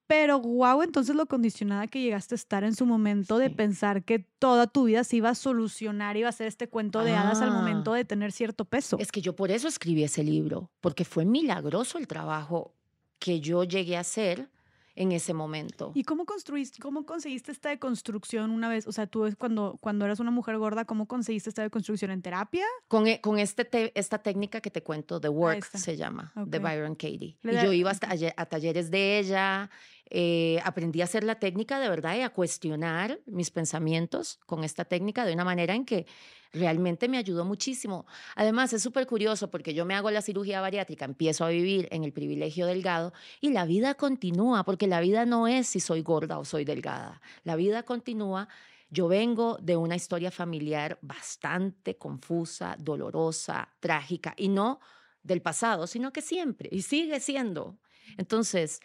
Pero wow, entonces lo condicionada que llegaste a estar en su momento de pensar que toda tu vida se iba a solucionar, iba a ser este cuento de hadas al momento ah. de tener cierto peso. Es que yo por eso escribí ese libro, porque fue milagroso el trabajo que yo llegué a hacer en ese momento. ¿Y cómo construiste, cómo conseguiste esta deconstrucción una vez? O sea, tú cuando, cuando eras una mujer gorda, ¿cómo conseguiste esta deconstrucción en terapia? Con, e, con este esta técnica que te cuento, The Work se llama, de Byron Katie. Y yo iba hasta a, talleres de ella, eh, aprendí a hacer la técnica de verdad y a cuestionar mis pensamientos con esta técnica de una manera en que realmente me ayudó muchísimo. Además, es súper curioso porque yo me hago la cirugía bariátrica, empiezo a vivir en el privilegio delgado y la vida continúa, porque la vida no es si soy gorda o soy delgada. La vida continúa. Yo vengo de una historia familiar bastante confusa, dolorosa, trágica, y no del pasado, sino que siempre, y sigue siendo. Entonces,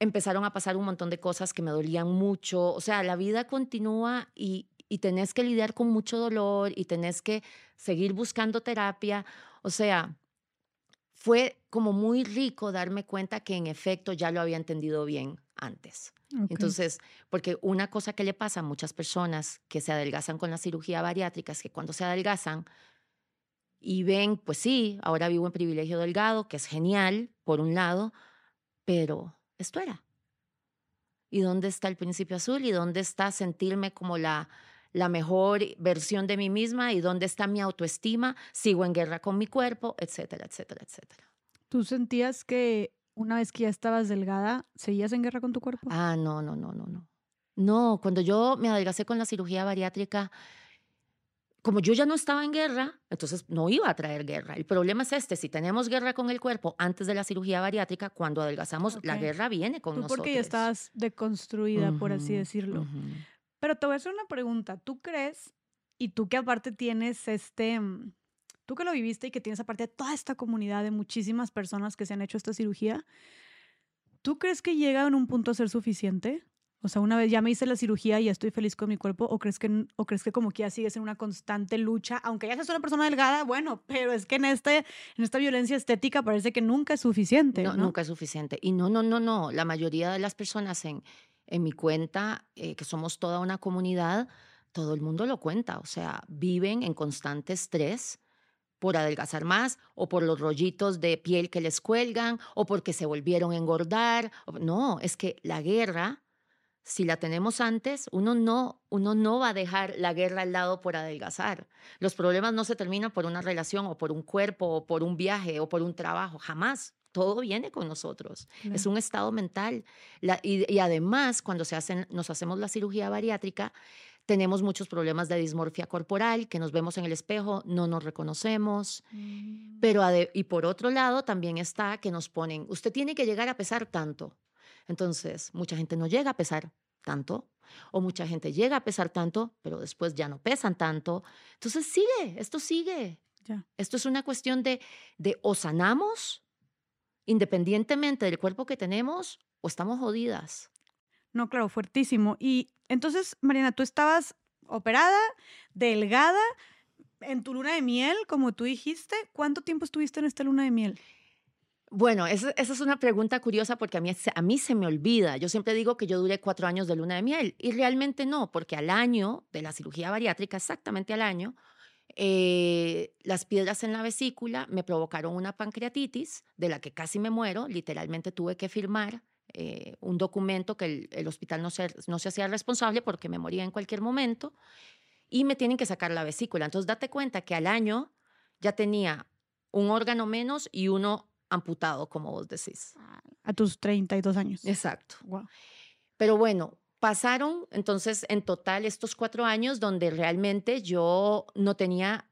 empezaron a pasar un montón de cosas que me dolían mucho. O sea, la vida continúa y, y tenés que lidiar con mucho dolor y tenés que seguir buscando terapia. O sea, fue como muy rico darme cuenta que en efecto ya lo había entendido bien antes. Entonces, porque una cosa que le pasa a muchas personas que se adelgazan con la cirugía bariátrica es que cuando se adelgazan y ven, pues sí, ahora vivo en privilegio delgado, que es genial, por un lado, pero esto era. ¿Y dónde está el principio azul? ¿Y dónde está sentirme como la, la mejor versión de mí misma y dónde está mi autoestima, sigo en guerra con mi cuerpo, etcétera, etcétera, etcétera. ¿Tú sentías que una vez que ya estabas delgada, seguías en guerra con tu cuerpo? Ah, no, no, no, no, no. No, cuando yo me adelgacé con la cirugía bariátrica, como yo ya no estaba en guerra, entonces no iba a traer guerra. El problema es este, si tenemos guerra con el cuerpo antes de la cirugía bariátrica, cuando adelgazamos, la guerra viene con Tú nosotros. porque ya estabas deconstruida, por así decirlo. Pero te voy a hacer una pregunta. ¿Tú crees, y tú que aparte tienes este, mm, tú que lo viviste y que tienes aparte toda esta comunidad de muchísimas personas que se han hecho esta cirugía, ¿tú crees que llega en un punto a ser suficiente? O sea, una vez ya me hice la cirugía y ya estoy feliz con mi cuerpo, o crees que, o crees que como que ya sigues en una constante lucha, aunque ya seas una persona delgada, bueno, pero es que en, este, en esta violencia estética parece que nunca es suficiente. No, nunca es suficiente. Y no, no, no, no. La mayoría de las personas en, en mi cuenta, eh, que somos toda una comunidad, todo el mundo lo cuenta. O sea, viven en constante estrés por adelgazar más o por los rollitos de piel que les cuelgan o porque se volvieron a engordar. No, es que la guerra si la tenemos antes, uno no, uno no va a dejar la guerra al lado por adelgazar. Los problemas no se terminan por una relación o por un cuerpo o por un viaje o por un trabajo, jamás. Todo viene con nosotros. Es un estado mental. y, además, cuando se hacen, nos hacemos la cirugía bariátrica, tenemos muchos problemas de dismorfia corporal, que nos vemos en el espejo, no nos reconocemos. Mm. Pero, y por otro lado, también está que nos ponen, usted tiene que llegar a pesar tanto. Entonces, mucha gente no llega a pesar tanto, o mucha gente llega a pesar tanto, pero después ya no pesan tanto. Entonces, sigue, esto sigue. Esto es una cuestión de, de o sanamos independientemente del cuerpo que tenemos o estamos jodidas. No, claro, fuertísimo. Y entonces, Mariana, tú estabas operada, delgada, en tu luna de miel, como tú dijiste. ¿Cuánto tiempo estuviste en esta luna de miel? Bueno, esa, es una pregunta curiosa porque a mí, a mí se me olvida. Yo siempre digo que yo duré cuatro años de luna de miel y realmente no, porque al año de la cirugía bariátrica, exactamente al año, eh, las piedras en la vesícula me provocaron una pancreatitis de la que casi me muero. Literalmente tuve que firmar eh, un documento que el, hospital no se, no se hacía responsable porque me moría en cualquier momento y me tienen que sacar la vesícula. Entonces, date cuenta que al año ya tenía un órgano menos y uno amputado, como vos decís. A tus 32 años. Exacto. Pero bueno, pasaron entonces en total estos cuatro años donde realmente yo no tenía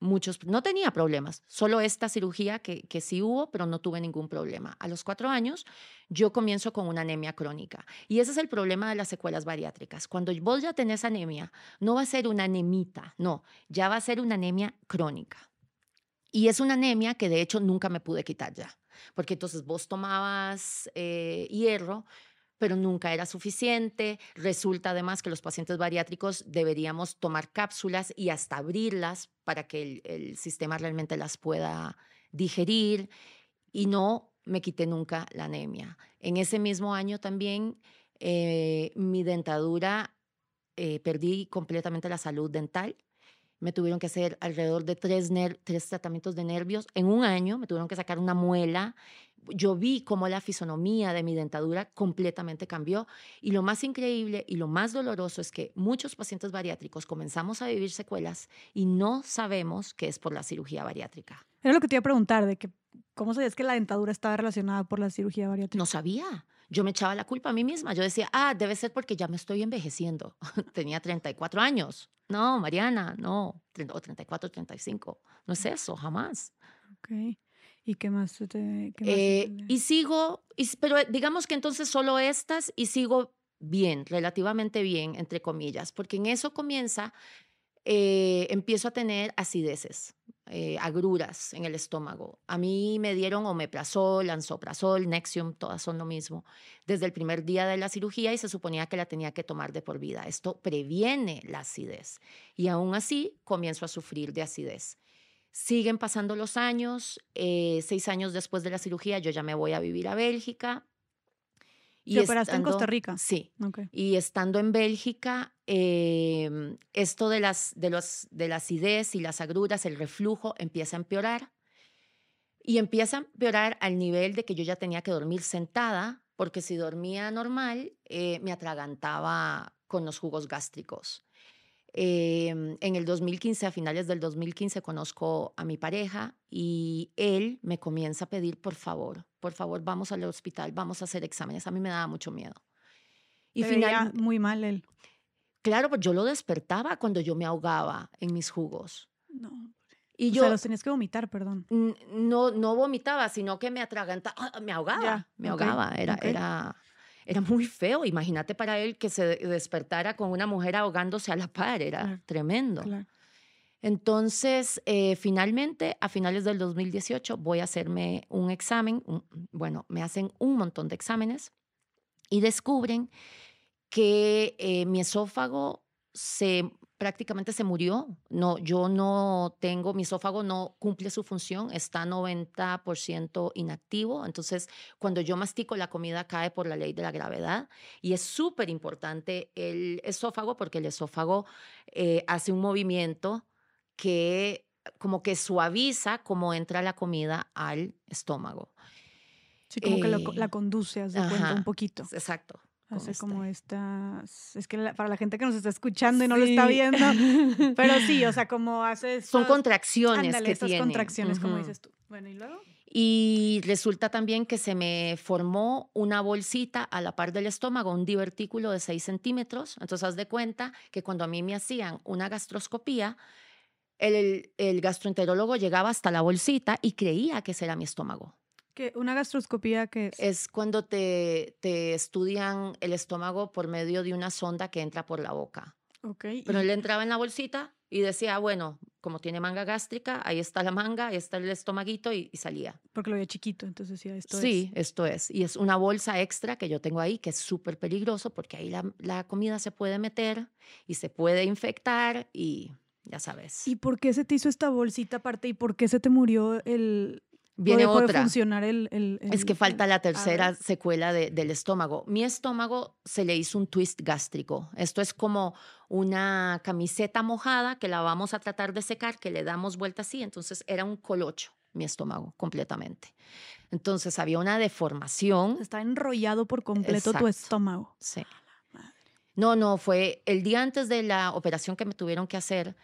muchos, no tenía problemas, solo esta cirugía que, que sí hubo, pero no tuve ningún problema. A los cuatro años yo comienzo con una anemia crónica y ese es el problema de las secuelas bariátricas. Cuando vos ya tenés anemia, no va a ser una anemita, no, ya va a ser una anemia crónica. Y es una anemia que de hecho nunca me pude quitar ya, porque entonces vos tomabas eh, hierro, pero nunca era suficiente. Resulta además que los pacientes bariátricos deberíamos tomar cápsulas y hasta abrirlas para que el, sistema realmente las pueda digerir y no me quité nunca la anemia. En ese mismo año también eh, mi dentadura, eh, perdí completamente la salud dental me tuvieron que hacer alrededor de tres, tres tratamientos de nervios en un año, me tuvieron que sacar una muela. Yo vi cómo la fisonomía de mi dentadura completamente cambió y lo más increíble y lo más doloroso es que muchos pacientes bariátricos comenzamos a vivir secuelas y no sabemos que es por la cirugía bariátrica. Era lo que te iba a preguntar, de que cómo sabías que la dentadura estaba relacionada por la cirugía bariátrica. No sabía yo me echaba la culpa a mí misma. Yo decía, ah, debe ser porque ya me estoy envejeciendo. [LAUGHS] Tenía 34 años. No, Mariana, no. O 34, 35. No es eso, jamás. Ok. ¿Y qué más? Te, eh, y sigo, pero digamos que entonces solo estas y sigo bien, relativamente bien, entre comillas, porque en eso comienza, eh, empiezo a tener acideces. Eh, agruras en el estómago. A mí me dieron omeprazol, lansoprazol, Nexium, todas son lo mismo, desde el primer día de la cirugía y se suponía que la tenía que tomar de por vida. Esto previene la acidez y aún así comienzo a sufrir de acidez. Siguen pasando los años, eh, seis años después de la cirugía yo ya me voy a vivir a Bélgica, y ¿Te operaste en Costa Rica? Sí. Y estando en Bélgica, em, esto de las, de, los, de la acidez y las agruras, el reflujo, empieza a empeorar. Y empieza a empeorar al nivel de que yo ya tenía que dormir sentada, porque si dormía normal, eh, me atragantaba con los jugos gástricos. Em, en el 2015, a finales del 2015, conozco a mi pareja y él me comienza a pedir, por favor, por favor, vamos al hospital, vamos a hacer exámenes. A mí me daba mucho miedo. Y finalmente muy mal él. Claro, pues yo lo despertaba cuando yo me ahogaba en mis jugos. No. Y yo, o sea, los tenías que vomitar, perdón. No, no vomitaba, sino que me atragantaba, ah, me ahogaba, me ahogaba. Era, era, era muy feo. Imagínate para él que se despertara con una mujer ahogándose a la par, era tremendo. Entonces, eh, finalmente, a finales del 2018, voy a hacerme un examen. bueno, me hacen un montón de exámenes y descubren que eh, mi esófago se prácticamente se murió. No, yo no tengo, mi esófago no cumple su función, está 90% inactivo. Entonces, cuando yo mastico, la comida cae por la ley de la gravedad. Y es súper importante el esófago porque el esófago eh, hace un movimiento que como que suaviza cómo entra la comida al estómago. Sí, como que la eh, conduce, haz de cuenta, un poquito. Exacto. Hace como estas, es que para la gente que nos está escuchando y no lo está viendo, [LAUGHS] pero sí, o sea, como hace... Son contracciones que estas contracciones, como dices tú. Bueno, ¿y luego? Y resulta también que se me formó una bolsita a la par del estómago, un divertículo de 6 centímetros. Entonces, haz de cuenta que cuando a mí me hacían una gastroscopía, el, el gastroenterólogo llegaba hasta la bolsita y creía que ese era mi estómago. ¿Una gastroscopía qué es? Es cuando te, te estudian el estómago por medio de una sonda que entra por la boca. Ok. Pero él entraba en la bolsita y decía, bueno, como tiene manga gástrica, ahí está la manga, ahí está el estomaguito y, salía. Porque lo veía chiquito, entonces decía, esto es. Sí, esto es. Y es una bolsa extra que yo tengo ahí que es súper peligroso porque ahí la, la comida se puede meter y se puede infectar y ya sabes. ¿Y por qué se te hizo esta bolsita aparte y por qué se te murió el, Viene otra. funcionar el, Es que falta la tercera secuela del estómago. Mi estómago se le hizo un twist gástrico. Esto es como una camiseta mojada que la vamos a tratar de secar, que le damos vuelta así. Entonces era un colocho mi estómago completamente. Entonces había una deformación. Está enrollado por completo tu estómago. Sí. No, no, fue el día antes de la operación que me tuvieron que hacer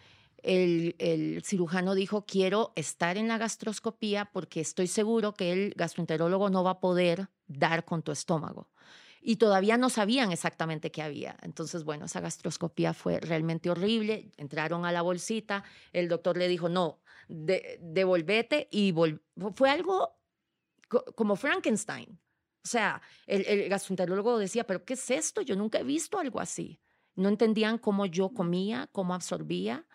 el, cirujano dijo, quiero estar en la gastroscopía porque estoy seguro que el gastroenterólogo no va a poder dar con tu estómago. Y todavía no sabían exactamente qué había. Entonces, bueno, esa gastroscopía fue realmente horrible. Entraron a la bolsita, el doctor le dijo, no, devolvete y fue algo como Frankenstein. O sea, el, el gastroenterólogo decía, pero ¿qué es esto? Yo nunca he visto algo así. No entendían cómo yo comía, cómo absorbía.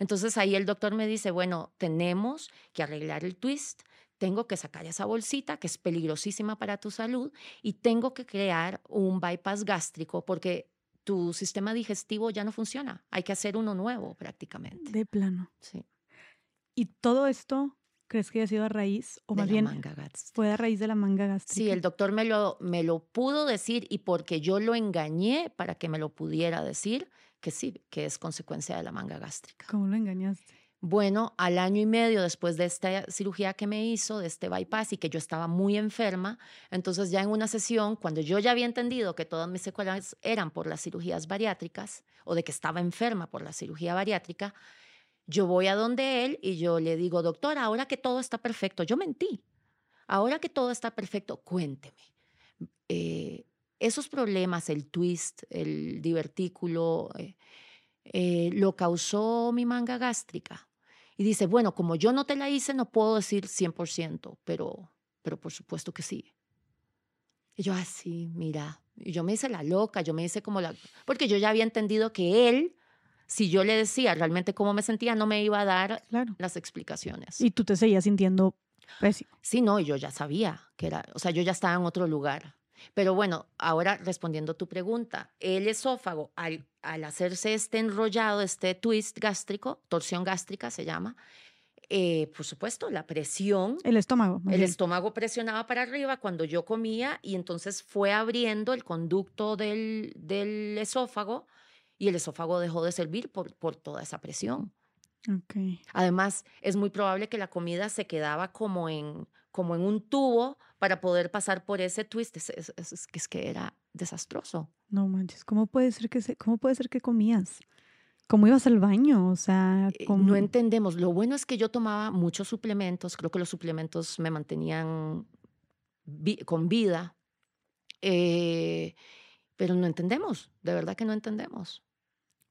Entonces ahí el doctor me dice, bueno, tenemos que arreglar el twist, tengo que sacar esa bolsita que es peligrosísima para tu salud y tengo que crear un bypass gástrico porque tu sistema digestivo ya no funciona. Hay que hacer uno nuevo prácticamente. De plano. Sí. ¿Y todo esto crees que haya sido a raíz o más bien fue a raíz de la manga gástrica? Sí, el doctor me lo, me lo pudo decir y porque yo lo engañé para que me lo pudiera decir, que sí, que es consecuencia de la manga gástrica. ¿Cómo lo engañaste? Bueno, al año y medio después de esta cirugía que me hizo, de este bypass y que yo estaba muy enferma, entonces ya en una sesión, cuando yo ya había entendido que todas mis secuelas eran por las cirugías bariátricas o de que estaba enferma por la cirugía bariátrica, yo voy a donde él y yo le digo, doctor, ahora que todo está perfecto, yo mentí, ahora que todo está perfecto, cuénteme. Eh, esos problemas, el twist, el divertículo, eh, eh, lo causó mi manga gástrica. Y dice, bueno, como yo no te la hice, no puedo decir 100%, pero, pero por supuesto que sí. Y yo así, ah, mira, y yo me hice la loca, yo me hice como la... Porque yo ya había entendido que él, si yo le decía realmente cómo me sentía, no me iba a dar las explicaciones. Y tú te seguías sintiendo pésimo. Sí, no, yo ya sabía que era, o sea, yo ya estaba en otro lugar. Pero bueno, ahora respondiendo tu pregunta, el esófago, al, hacerse este enrollado, este twist gástrico, torsión gástrica se llama, eh, por supuesto, la presión. El estómago. El estómago presionaba para arriba cuando yo comía y entonces fue abriendo el conducto del, del esófago y el esófago dejó de servir por, por toda esa presión. Okay. Además, es muy probable que la comida se quedaba como en, como en un tubo para poder pasar por ese twist. Es, es, que era desastroso. No manches, ¿cómo puede ser que, se, cómo puede ser que comías? ¿Cómo ibas al baño? O sea, eh, no entendemos. Lo bueno es que yo tomaba muchos suplementos. Creo que los suplementos me mantenían con vida. Eh, pero no entendemos, de verdad que no entendemos.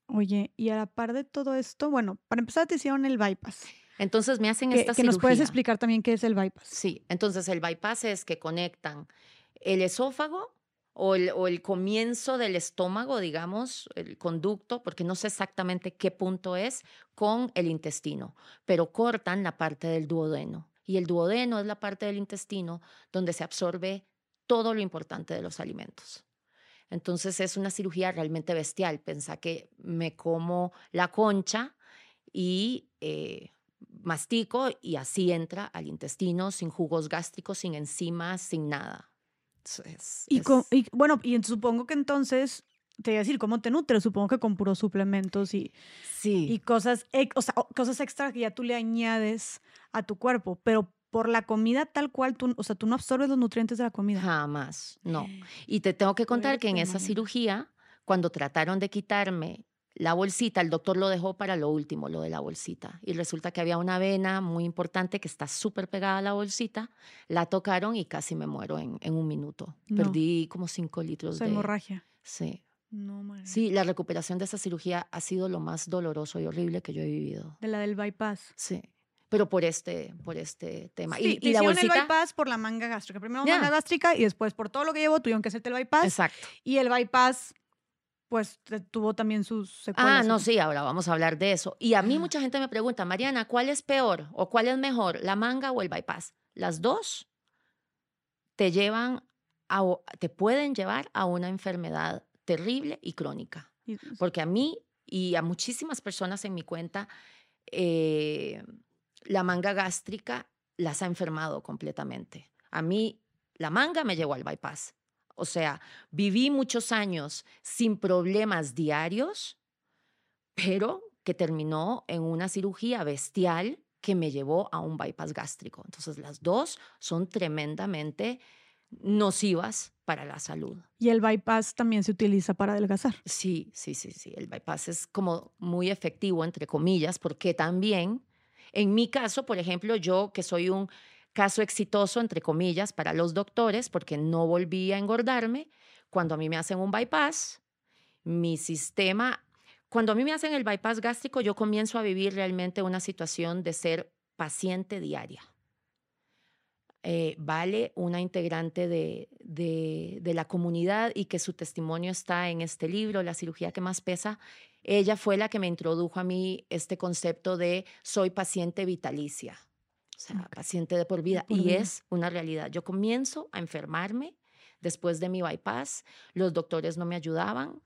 Oye, y a la par de todo esto, bueno, para empezar te hicieron el bypass. Entonces me hacen esta que nos puedes explicar también qué es el bypass. Sí, entonces el bypass es que conectan el esófago o el, o el, comienzo del estómago, digamos, el conducto, porque no sé exactamente qué punto es, con el intestino, pero cortan la parte del duodeno. Y el duodeno es la parte del intestino donde se absorbe todo lo importante de los alimentos. Entonces es una cirugía realmente bestial. Pensá que me como la concha y eh, mastico y así entra al intestino sin jugos gástricos, sin enzimas, sin nada. y, bueno, y supongo que entonces te iba a decir, ¿cómo te nutres? Supongo que con puros suplementos y, sí. y cosas, o sea, cosas extra que ya tú le añades a tu cuerpo, pero por la comida tal cual, tú, o sea, tú no absorbes los nutrientes de la comida. Jamás, no. [GASPS] Y te tengo que contar que en esa cirugía, cuando trataron de quitarme la bolsita, el doctor lo dejó para lo último, lo de la bolsita. Y resulta que había una vena muy importante que está súper pegada a la bolsita. La tocaron y casi me muero en, en un minuto. Perdí como cinco litros de hemorragia. Sí. No, Sí, la recuperación de esa cirugía ha sido lo más doloroso y horrible que yo he vivido. De la del bypass. Sí pero por este, por este tema. Sí, y, y la bolsita... el bypass por la manga gástrica. Primero manga gástrica y después por todo lo que llevo tuvieron que hacerte el bypass. Exacto. Y el bypass, pues tuvo también sus secuelas. Ah, no, sí, ahora vamos a hablar de eso. Y a mí mucha gente me pregunta, Mariana, ¿cuál es peor o cuál es mejor, la manga o el bypass? Las dos te llevan a, te pueden llevar a una enfermedad terrible y crónica. Porque a mí y a muchísimas personas en mi cuenta, eh, la manga gástrica las ha enfermado completamente. A mí la manga me llevó al bypass. O sea, viví muchos años sin problemas diarios, pero que terminó en una cirugía bestial que me llevó a un bypass gástrico. Entonces, las dos son tremendamente nocivas para la salud. ¿Y el bypass también se utiliza para adelgazar? Sí, sí, sí, sí. El bypass es como muy efectivo, entre comillas, porque también en mi caso, por ejemplo, yo que soy un caso exitoso, entre comillas, para los doctores, porque no volví a engordarme, cuando a mí me hacen un bypass, mi sistema, cuando a mí me hacen el bypass gástrico, yo comienzo a vivir realmente una situación de ser paciente diaria. Eh, vale una integrante de, de, de, la comunidad y que su testimonio está en este libro, La cirugía que más pesa, ella fue la que me introdujo a mí este concepto de soy paciente vitalicia, o sea, paciente de por vida. y es una realidad. Yo comienzo a enfermarme después de mi bypass, los doctores no me ayudaban.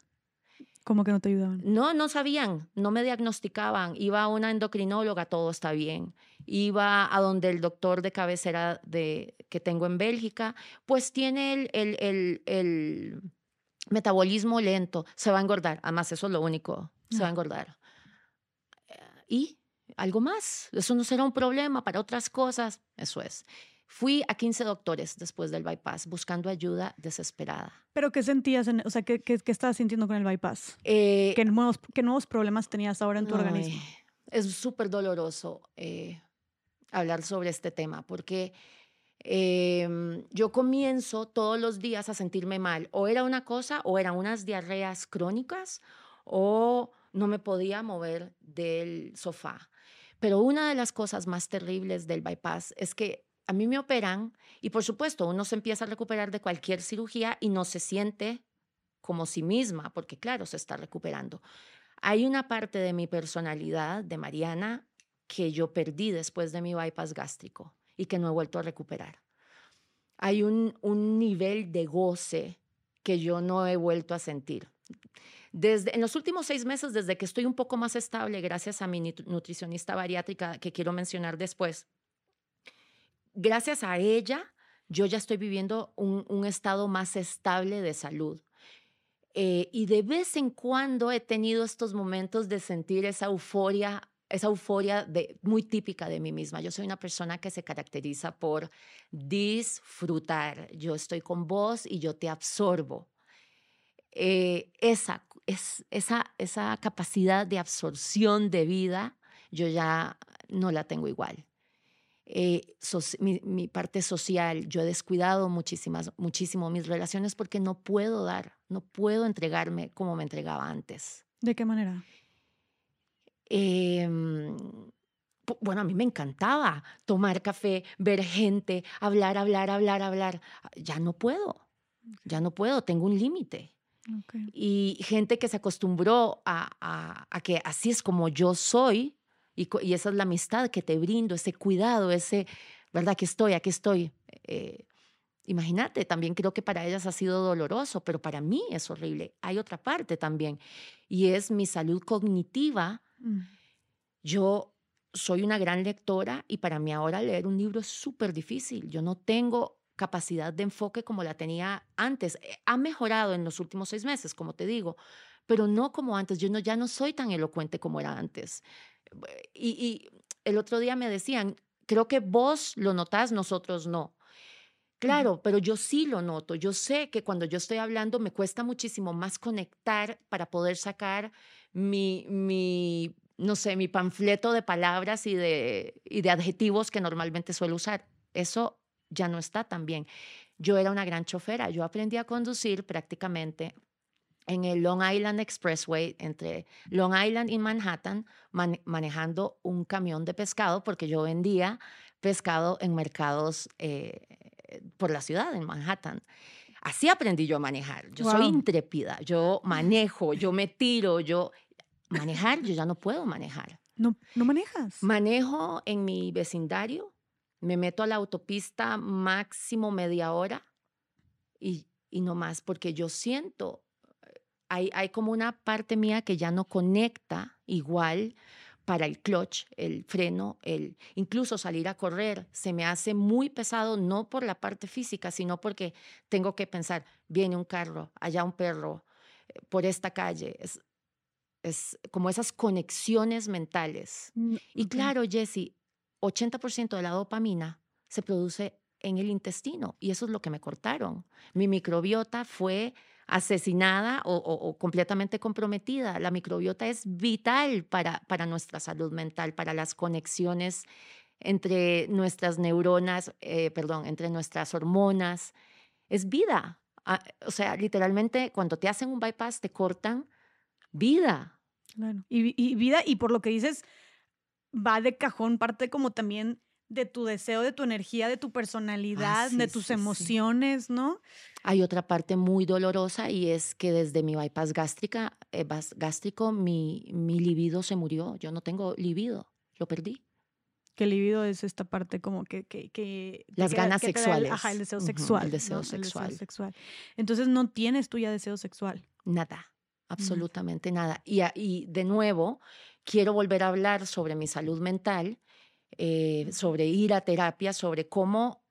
¿Cómo que no te ayudaban? No, no sabían, no me diagnosticaban. Iba a una endocrinóloga, todo está bien. Iba a donde el doctor de cabecera de, que tengo en Bélgica, pues tiene el, el, el, el metabolismo lento, se va a engordar. Además, eso es lo único, se va a engordar. Eh, y algo más, eso no será un problema para otras cosas, eso es. Fui a 15 doctores después del bypass buscando ayuda desesperada. ¿Pero qué sentías? o sea, ¿qué, qué, estabas sintiendo con el bypass? Eh, ¿Qué, nuevos, ¿Qué, nuevos, problemas tenías ahora en tu organismo? Es súper doloroso eh, hablar sobre este tema porque Em, yo comienzo todos los días a sentirme mal. O era una cosa, o eran unas diarreas crónicas, o no me podía mover del sofá. Pero una de las cosas más terribles del bypass es que a mí me operan y por supuesto uno se empieza a recuperar de cualquier cirugía y no se siente como sí misma, porque claro, se está recuperando. Hay una parte de mi personalidad, de Mariana, que yo perdí después de mi bypass gástrico y que no he vuelto a recuperar. Hay un, un nivel de goce que yo no he vuelto a sentir. Desde, en los últimos seis meses, desde que estoy un poco más estable, gracias a mi nutricionista bariátrica, que quiero mencionar después, gracias a ella, yo ya estoy viviendo un, estado más estable de salud. Eh, y de vez en cuando he tenido estos momentos de sentir esa euforia esa euforia de, muy típica de mí misma. Yo soy una persona que se caracteriza por disfrutar. Yo estoy con vos y yo te absorbo. Eh, esa, es, esa, esa capacidad de absorción de vida, yo ya no la tengo igual. Eh, mi, mi, parte social, yo he descuidado muchísimas, muchísimo mis relaciones porque no puedo dar, no puedo entregarme como me entregaba antes. ¿De qué manera? Em, bueno, a mí me encantaba tomar café, ver gente, hablar, hablar, hablar, hablar. Ya no puedo, ya no puedo, tengo un límite. Y gente que se acostumbró a, que así es como yo soy, y, esa es la amistad que te brindo, ese cuidado, ese, ¿verdad? Que estoy, aquí estoy. Eh, Imagínate, también creo que para ellas ha sido doloroso, pero para mí es horrible. Hay otra parte también, y es mi salud cognitiva. Mm. Yo soy una gran lectora y para mí ahora leer un libro es súper difícil. Yo no tengo capacidad de enfoque como la tenía antes. Eh, ha mejorado en los últimos seis meses, como te digo, pero no como antes. Yo no, ya no soy tan elocuente como era antes. Y, y el otro día me decían, creo que vos lo notás, nosotros no. Claro, pero yo sí lo noto. Yo sé que cuando yo estoy hablando me cuesta muchísimo más conectar para poder sacar mi, mi no sé, mi panfleto de palabras y de, y de adjetivos que normalmente suelo usar. Eso ya no está tan bien. Yo era una gran chofera. Yo aprendí a conducir prácticamente en el Long Island Expressway entre Long Island y Manhattan, manejando un camión de pescado, porque yo vendía pescado en mercados eh, por la ciudad, en Manhattan. Así aprendí yo a manejar. Yo soy intrépida, yo manejo, yo me tiro, yo... Manejar, yo ya no puedo manejar. ¿No, no manejas? Manejo en mi vecindario, me meto a la autopista máximo media hora y, y no más, porque yo siento, hay, hay como una parte mía que ya no conecta igual para el clutch, el freno, el incluso salir a correr, se me hace muy pesado no por la parte física, sino porque tengo que pensar, viene un carro, allá un perro, eh, por esta calle. Es, es como esas conexiones mentales. Mm, y claro, Jesse, 80% de la dopamina se produce en el intestino y eso es lo que me cortaron. Mi microbiota fue asesinada o, completamente comprometida. La microbiota es vital para, para nuestra salud mental, para las conexiones entre nuestras neuronas, eh, perdón, entre nuestras hormonas. Es vida. Ah, o sea, literalmente cuando te hacen un bypass te cortan vida. Y vida, y por lo que dices, va de cajón parte como también de tu deseo, de tu energía, de tu ah, personalidad, de tus emociones, ¿no? Hay otra parte muy dolorosa y es que desde mi bypass gástrica, eh, gástrico, mi, mi libido se murió. Yo no tengo libido, lo perdí. ¿Qué libido es esta parte como que... que, Las ganas sexuales. ajá, el deseo sexual. el, deseo sexual. el deseo sexual. Entonces no tienes tú ya deseo sexual. Nada, absolutamente nada. Y, y de nuevo, quiero volver a hablar sobre mi salud mental eh, sobre ir a terapia, sobre cómo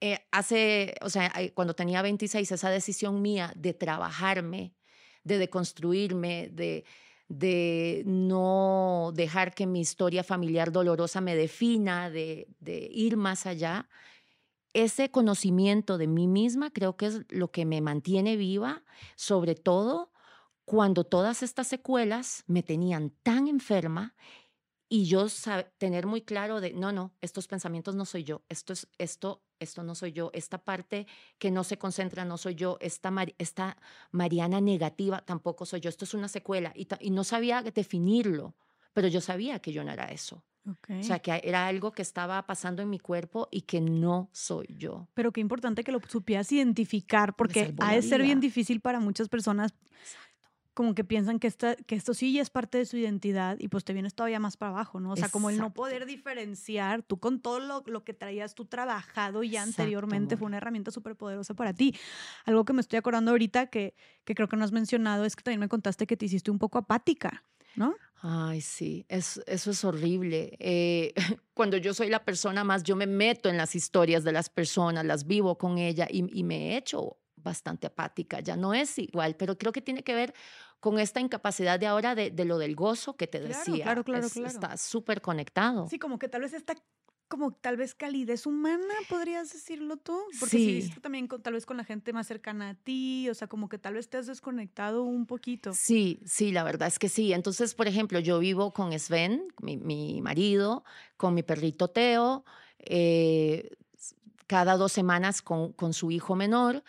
eh, hace, o sea, cuando tenía 26, esa decisión mía de trabajarme, de deconstruirme, de, de no dejar que mi historia familiar dolorosa me defina, de, de ir más allá, ese conocimiento de mí misma creo que es lo que me mantiene viva, sobre todo cuando todas estas secuelas me tenían tan enferma y yo tener muy claro de, no, no, estos pensamientos no soy yo, esto, es, esto, esto no soy yo, esta parte que no se concentra no soy yo, esta, esta Mariana negativa tampoco soy yo, esto es una secuela y, y no sabía definirlo, pero yo sabía que yo no era eso. O sea, que era algo que estaba pasando en mi cuerpo y que no soy yo. Pero qué importante que lo supieras identificar, porque ha de ser bien difícil para muchas personas como que piensan que, esta, que esto sí ya es parte de su identidad y pues te vienes todavía más para abajo, ¿no? O sea, como el no poder diferenciar, tú con todo lo, lo que traías tú trabajado ya anteriormente fue una herramienta súper poderosa para ti. Algo que me estoy acordando ahorita que, que creo que no has mencionado es que también me contaste que te hiciste un poco apática, ¿no? Ay, sí, es, eso es horrible. Eh, [LAUGHS] cuando yo soy la persona más, yo me meto en las historias de las personas, las vivo con ella y, y me he hecho bastante apática, ya no es igual, pero creo que tiene que ver con esta incapacidad de ahora de, lo del gozo que te decía. Claro, claro, claro. Está súper conectado. Sí, como que tal vez esta como tal vez calidez humana, podrías decirlo tú, porque sí, también con, tal vez con la gente más cercana a ti, o sea, como que tal vez te has desconectado un poquito. Sí, sí, la verdad es que sí. Entonces, por ejemplo, yo vivo con Sven, mi, mi marido, con mi perrito Teo, eh, cada dos semanas con, con su hijo menor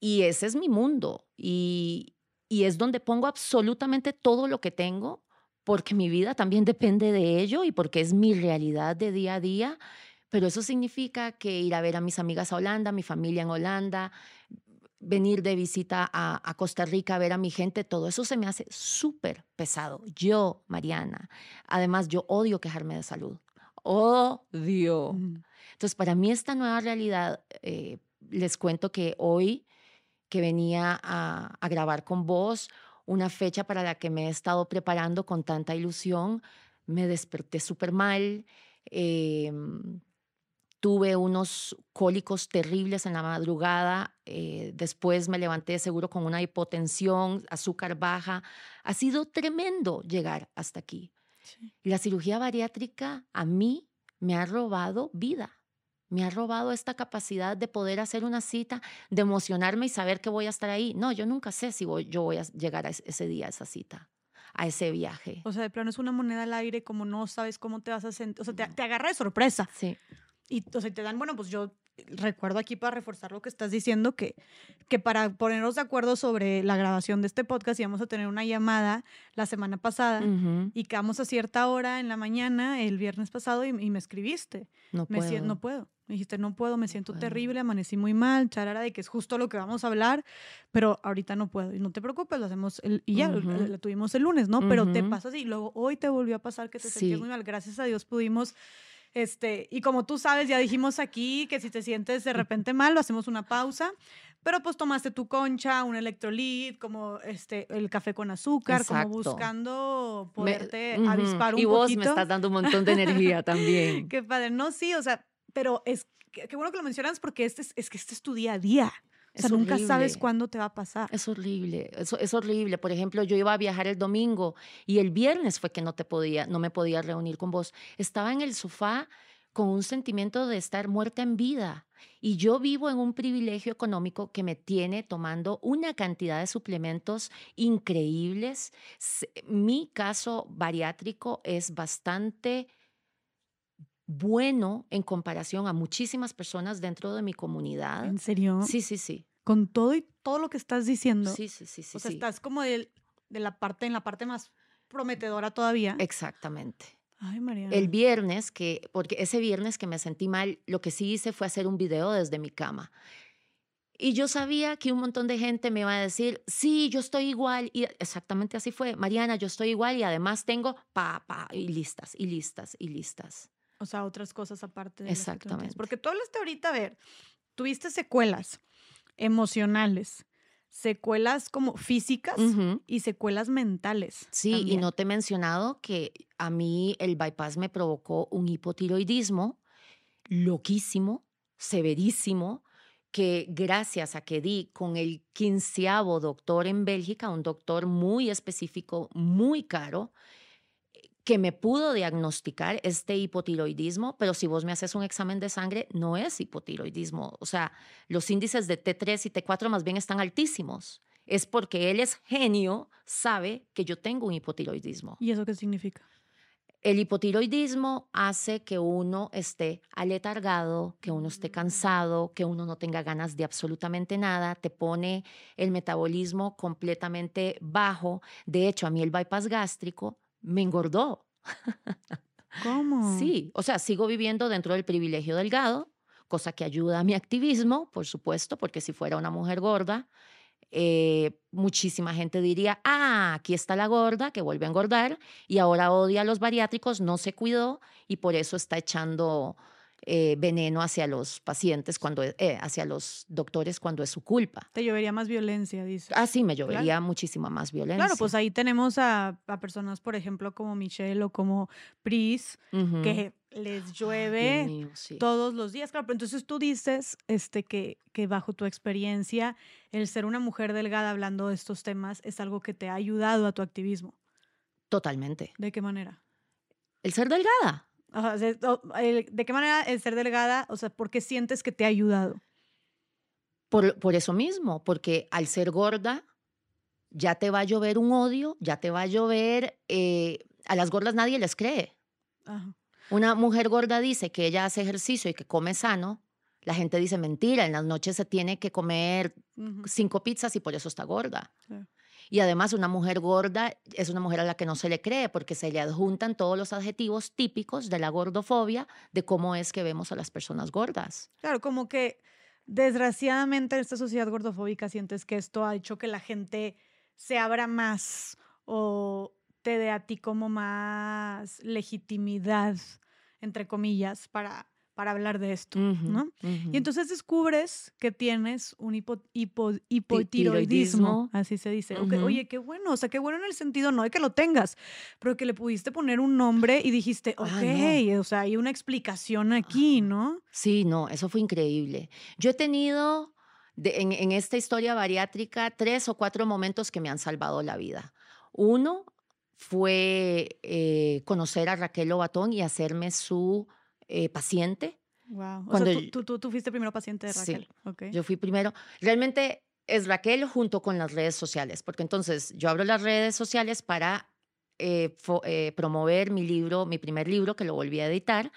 y ese es mi mundo y, y es donde pongo absolutamente todo lo que tengo porque mi vida también depende de ello y porque es mi realidad de día a día. Pero eso significa que ir a ver a mis amigas a Holanda, mi familia en Holanda, venir de visita a, a, Costa Rica a ver a mi gente, todo eso se me hace súper pesado. Yo, Mariana, además yo odio quejarme de salud. Odio. Entonces, para mí esta nueva realidad eh, les cuento que hoy que venía a, a grabar con vos, una fecha para la que me he estado preparando con tanta ilusión, me desperté súper mal. Eh, tuve unos cólicos terribles en la madrugada, eh, después me levanté seguro con una hipotensión, azúcar baja. Ha sido tremendo llegar hasta aquí. La cirugía bariátrica a mí me ha robado vida. Me ha robado esta capacidad de poder hacer una cita, de emocionarme y saber que voy a estar ahí. No, yo nunca sé si voy, yo voy a llegar a ese día, a esa cita a ese viaje. O sea, de plano es una moneda al aire, como no sabes cómo te vas a sentir. O sea, te, te agarra de sorpresa. Sí. Y o sea, te dan, bueno, pues yo recuerdo aquí para reforzar lo que estás diciendo, que, que para ponernos de acuerdo sobre la grabación de este podcast íbamos a tener una llamada la semana pasada y quedamos a cierta hora en la mañana el viernes pasado y, me escribiste. No me puedo. no puedo. Me dijiste, no puedo, me siento terrible, amanecí muy mal, charara, de que es justo lo que vamos a hablar, pero ahorita no puedo. Y no te preocupes, lo hacemos el, y ya, lo, tuvimos el lunes, ¿no? Pero te pasa así. Y luego hoy te volvió a pasar que te sentías muy mal. Gracias a Dios pudimos este, y como tú sabes, ya dijimos aquí que si te sientes de repente mal, lo hacemos una pausa. Pero pues tomaste tu concha, un electrolit, como este, el café con azúcar, como buscando poderte avispar un poquito. Y vos me estás dando un montón de energía [LAUGHS] también. Qué padre. No, sí, o sea, pero es qué bueno que lo mencionas porque este es, es que este es tu día a día. O sea, nunca sabes cuándo te va a pasar. Es horrible, es, es, horrible. Por ejemplo, yo iba a viajar el domingo y el viernes fue que no te podía, no me podía reunir con vos. Estaba en el sofá con un sentimiento de estar muerta en vida. Y yo vivo en un privilegio económico que me tiene tomando una cantidad de suplementos increíbles. Mi caso bariátrico es bastante bueno en comparación a muchísimas personas dentro de mi comunidad. ¿En serio? Sí, sí, sí. Con todo y todo lo que estás diciendo. Sí, sí, sí, sí. O sea, estás como de, de la parte, en la parte más prometedora todavía. Exactamente. Ay, María. El viernes, que, porque ese viernes que me sentí mal, lo que sí hice fue hacer un video desde mi cama. Y yo sabía que un montón de gente me iba a decir, sí, yo estoy igual. Y exactamente así fue. Mariana, yo estoy igual y además tengo pa, pa, y listas, y listas, y listas. O sea, otras cosas aparte de Exactamente. Porque tú hablaste ahorita, a ver, tuviste secuelas emocionales, secuelas como físicas y secuelas mentales. Sí, y no te he mencionado que a mí el bypass me provocó un hipotiroidismo loquísimo, severísimo, que gracias a que di con el quinceavo doctor en Bélgica, un doctor muy específico, muy caro, que me pudo diagnosticar este hipotiroidismo, pero si vos me haces un examen de sangre, no es hipotiroidismo. O sea, los índices de T3 y T4 más bien están altísimos. Es porque él es genio, sabe que yo tengo un hipotiroidismo. ¿Y eso qué significa? El hipotiroidismo hace que uno esté aletargado, que uno esté cansado, que uno no tenga ganas de absolutamente nada, te pone el metabolismo completamente bajo. De hecho, a mí el bypass gástrico me engordó. ¿Cómo? Sí, o sea, sigo viviendo dentro del privilegio delgado, cosa que ayuda a mi activismo, por supuesto, porque si fuera una mujer gorda, eh, muchísima gente diría, ah, aquí está la gorda que vuelve a engordar y ahora odia a los bariátricos, no se cuidó y por eso está echando eh, veneno hacia los pacientes, cuando, eh, hacia los doctores cuando es su culpa. Te llovería más violencia, dice. Ah, sí, me llovería muchísima más violencia. Claro, pues ahí tenemos a, a, personas, por ejemplo, como Michelle o como Pris, que les llueve mío, sí. todos los días. Claro, pero entonces tú dices este, que, que bajo tu experiencia, el ser una mujer delgada hablando de estos temas es algo que te ha ayudado a tu activismo. Totalmente. ¿De qué manera? El ser delgada. ¿De qué manera el ser delgada, o sea, por qué sientes que te ha ayudado? Por, por eso mismo, porque al ser gorda ya te va a llover un odio, ya te va a llover, eh, a las gordas nadie les cree. Ajá. Una mujer gorda dice que ella hace ejercicio y que come sano, la gente dice mentira, en las noches se tiene que comer uh -huh. cinco pizzas y por eso está gorda. Sí. Y además una mujer gorda es una mujer a la que no se le cree porque se le adjuntan todos los adjetivos típicos de la gordofobia de cómo es que vemos a las personas gordas. Claro, como que desgraciadamente en esta sociedad gordofóbica sientes que esto ha hecho que la gente se abra más o te dé a ti como más legitimidad, entre comillas, para, para hablar de esto, ¿no? Y entonces descubres que tienes un hipo, hipotiroidismo, así se dice. oye, qué bueno, o sea, qué bueno en el sentido no de que lo tengas, pero que le pudiste poner un nombre y dijiste, ok, o sea, hay una explicación aquí, ¿no? Sí, no, eso fue increíble. Yo he tenido en, esta historia bariátrica tres o cuatro momentos que me han salvado la vida. Uno fue eh, conocer a Raquel Lobatón y hacerme su eh, paciente. Wow. Cuando o sea, tú, tú, tú, fuiste primero paciente de Raquel. Sí, yo fui primero. Realmente es Raquel junto con las redes sociales, porque entonces yo abro las redes sociales para eh, promover mi libro, mi primer libro, que lo volví a editar,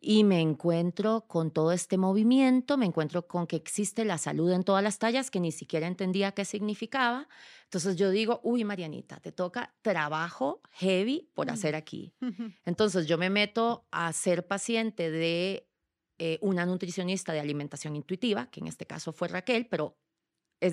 y me encuentro con todo este movimiento, me encuentro con que existe la salud en todas las tallas que ni siquiera entendía qué significaba. Entonces yo digo, uy, Marianita, te toca trabajo heavy por mm. hacer aquí. Entonces yo me meto a ser paciente de eh, una nutricionista de alimentación intuitiva, que en este caso fue Raquel, pero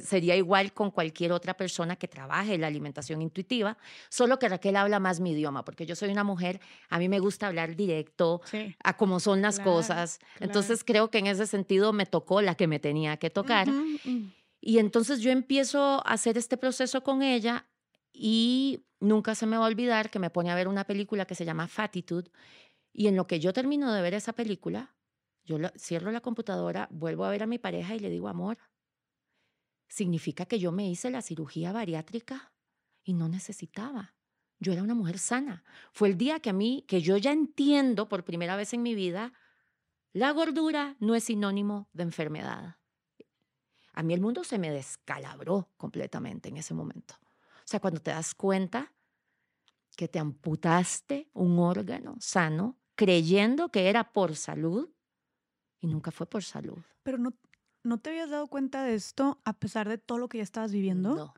sería igual con cualquier otra persona que trabaje la alimentación intuitiva, solo que Raquel habla más mi idioma, porque yo soy una mujer, a mí me gusta hablar directo a cómo son las cosas. Entonces creo que en ese sentido me tocó la que me tenía que tocar. Mm. Y entonces yo empiezo a hacer este proceso con ella y nunca se me va a olvidar que me pone a ver una película que se llama Fatitude y en lo que yo termino de ver esa película, yo cierro la computadora, vuelvo a ver a mi pareja y le digo, amor, significa que yo me hice la cirugía bariátrica y no necesitaba. Yo era una mujer sana. Fue el día que a mí, que yo ya entiendo por primera vez en mi vida, la gordura no es sinónimo de enfermedad. A mí el mundo se me descalabró completamente en ese momento. O sea, cuando te das cuenta que te amputaste un órgano sano creyendo que era por salud y nunca fue por salud. Pero no, ¿no te habías dado cuenta de esto a pesar de todo lo que ya estabas viviendo? No.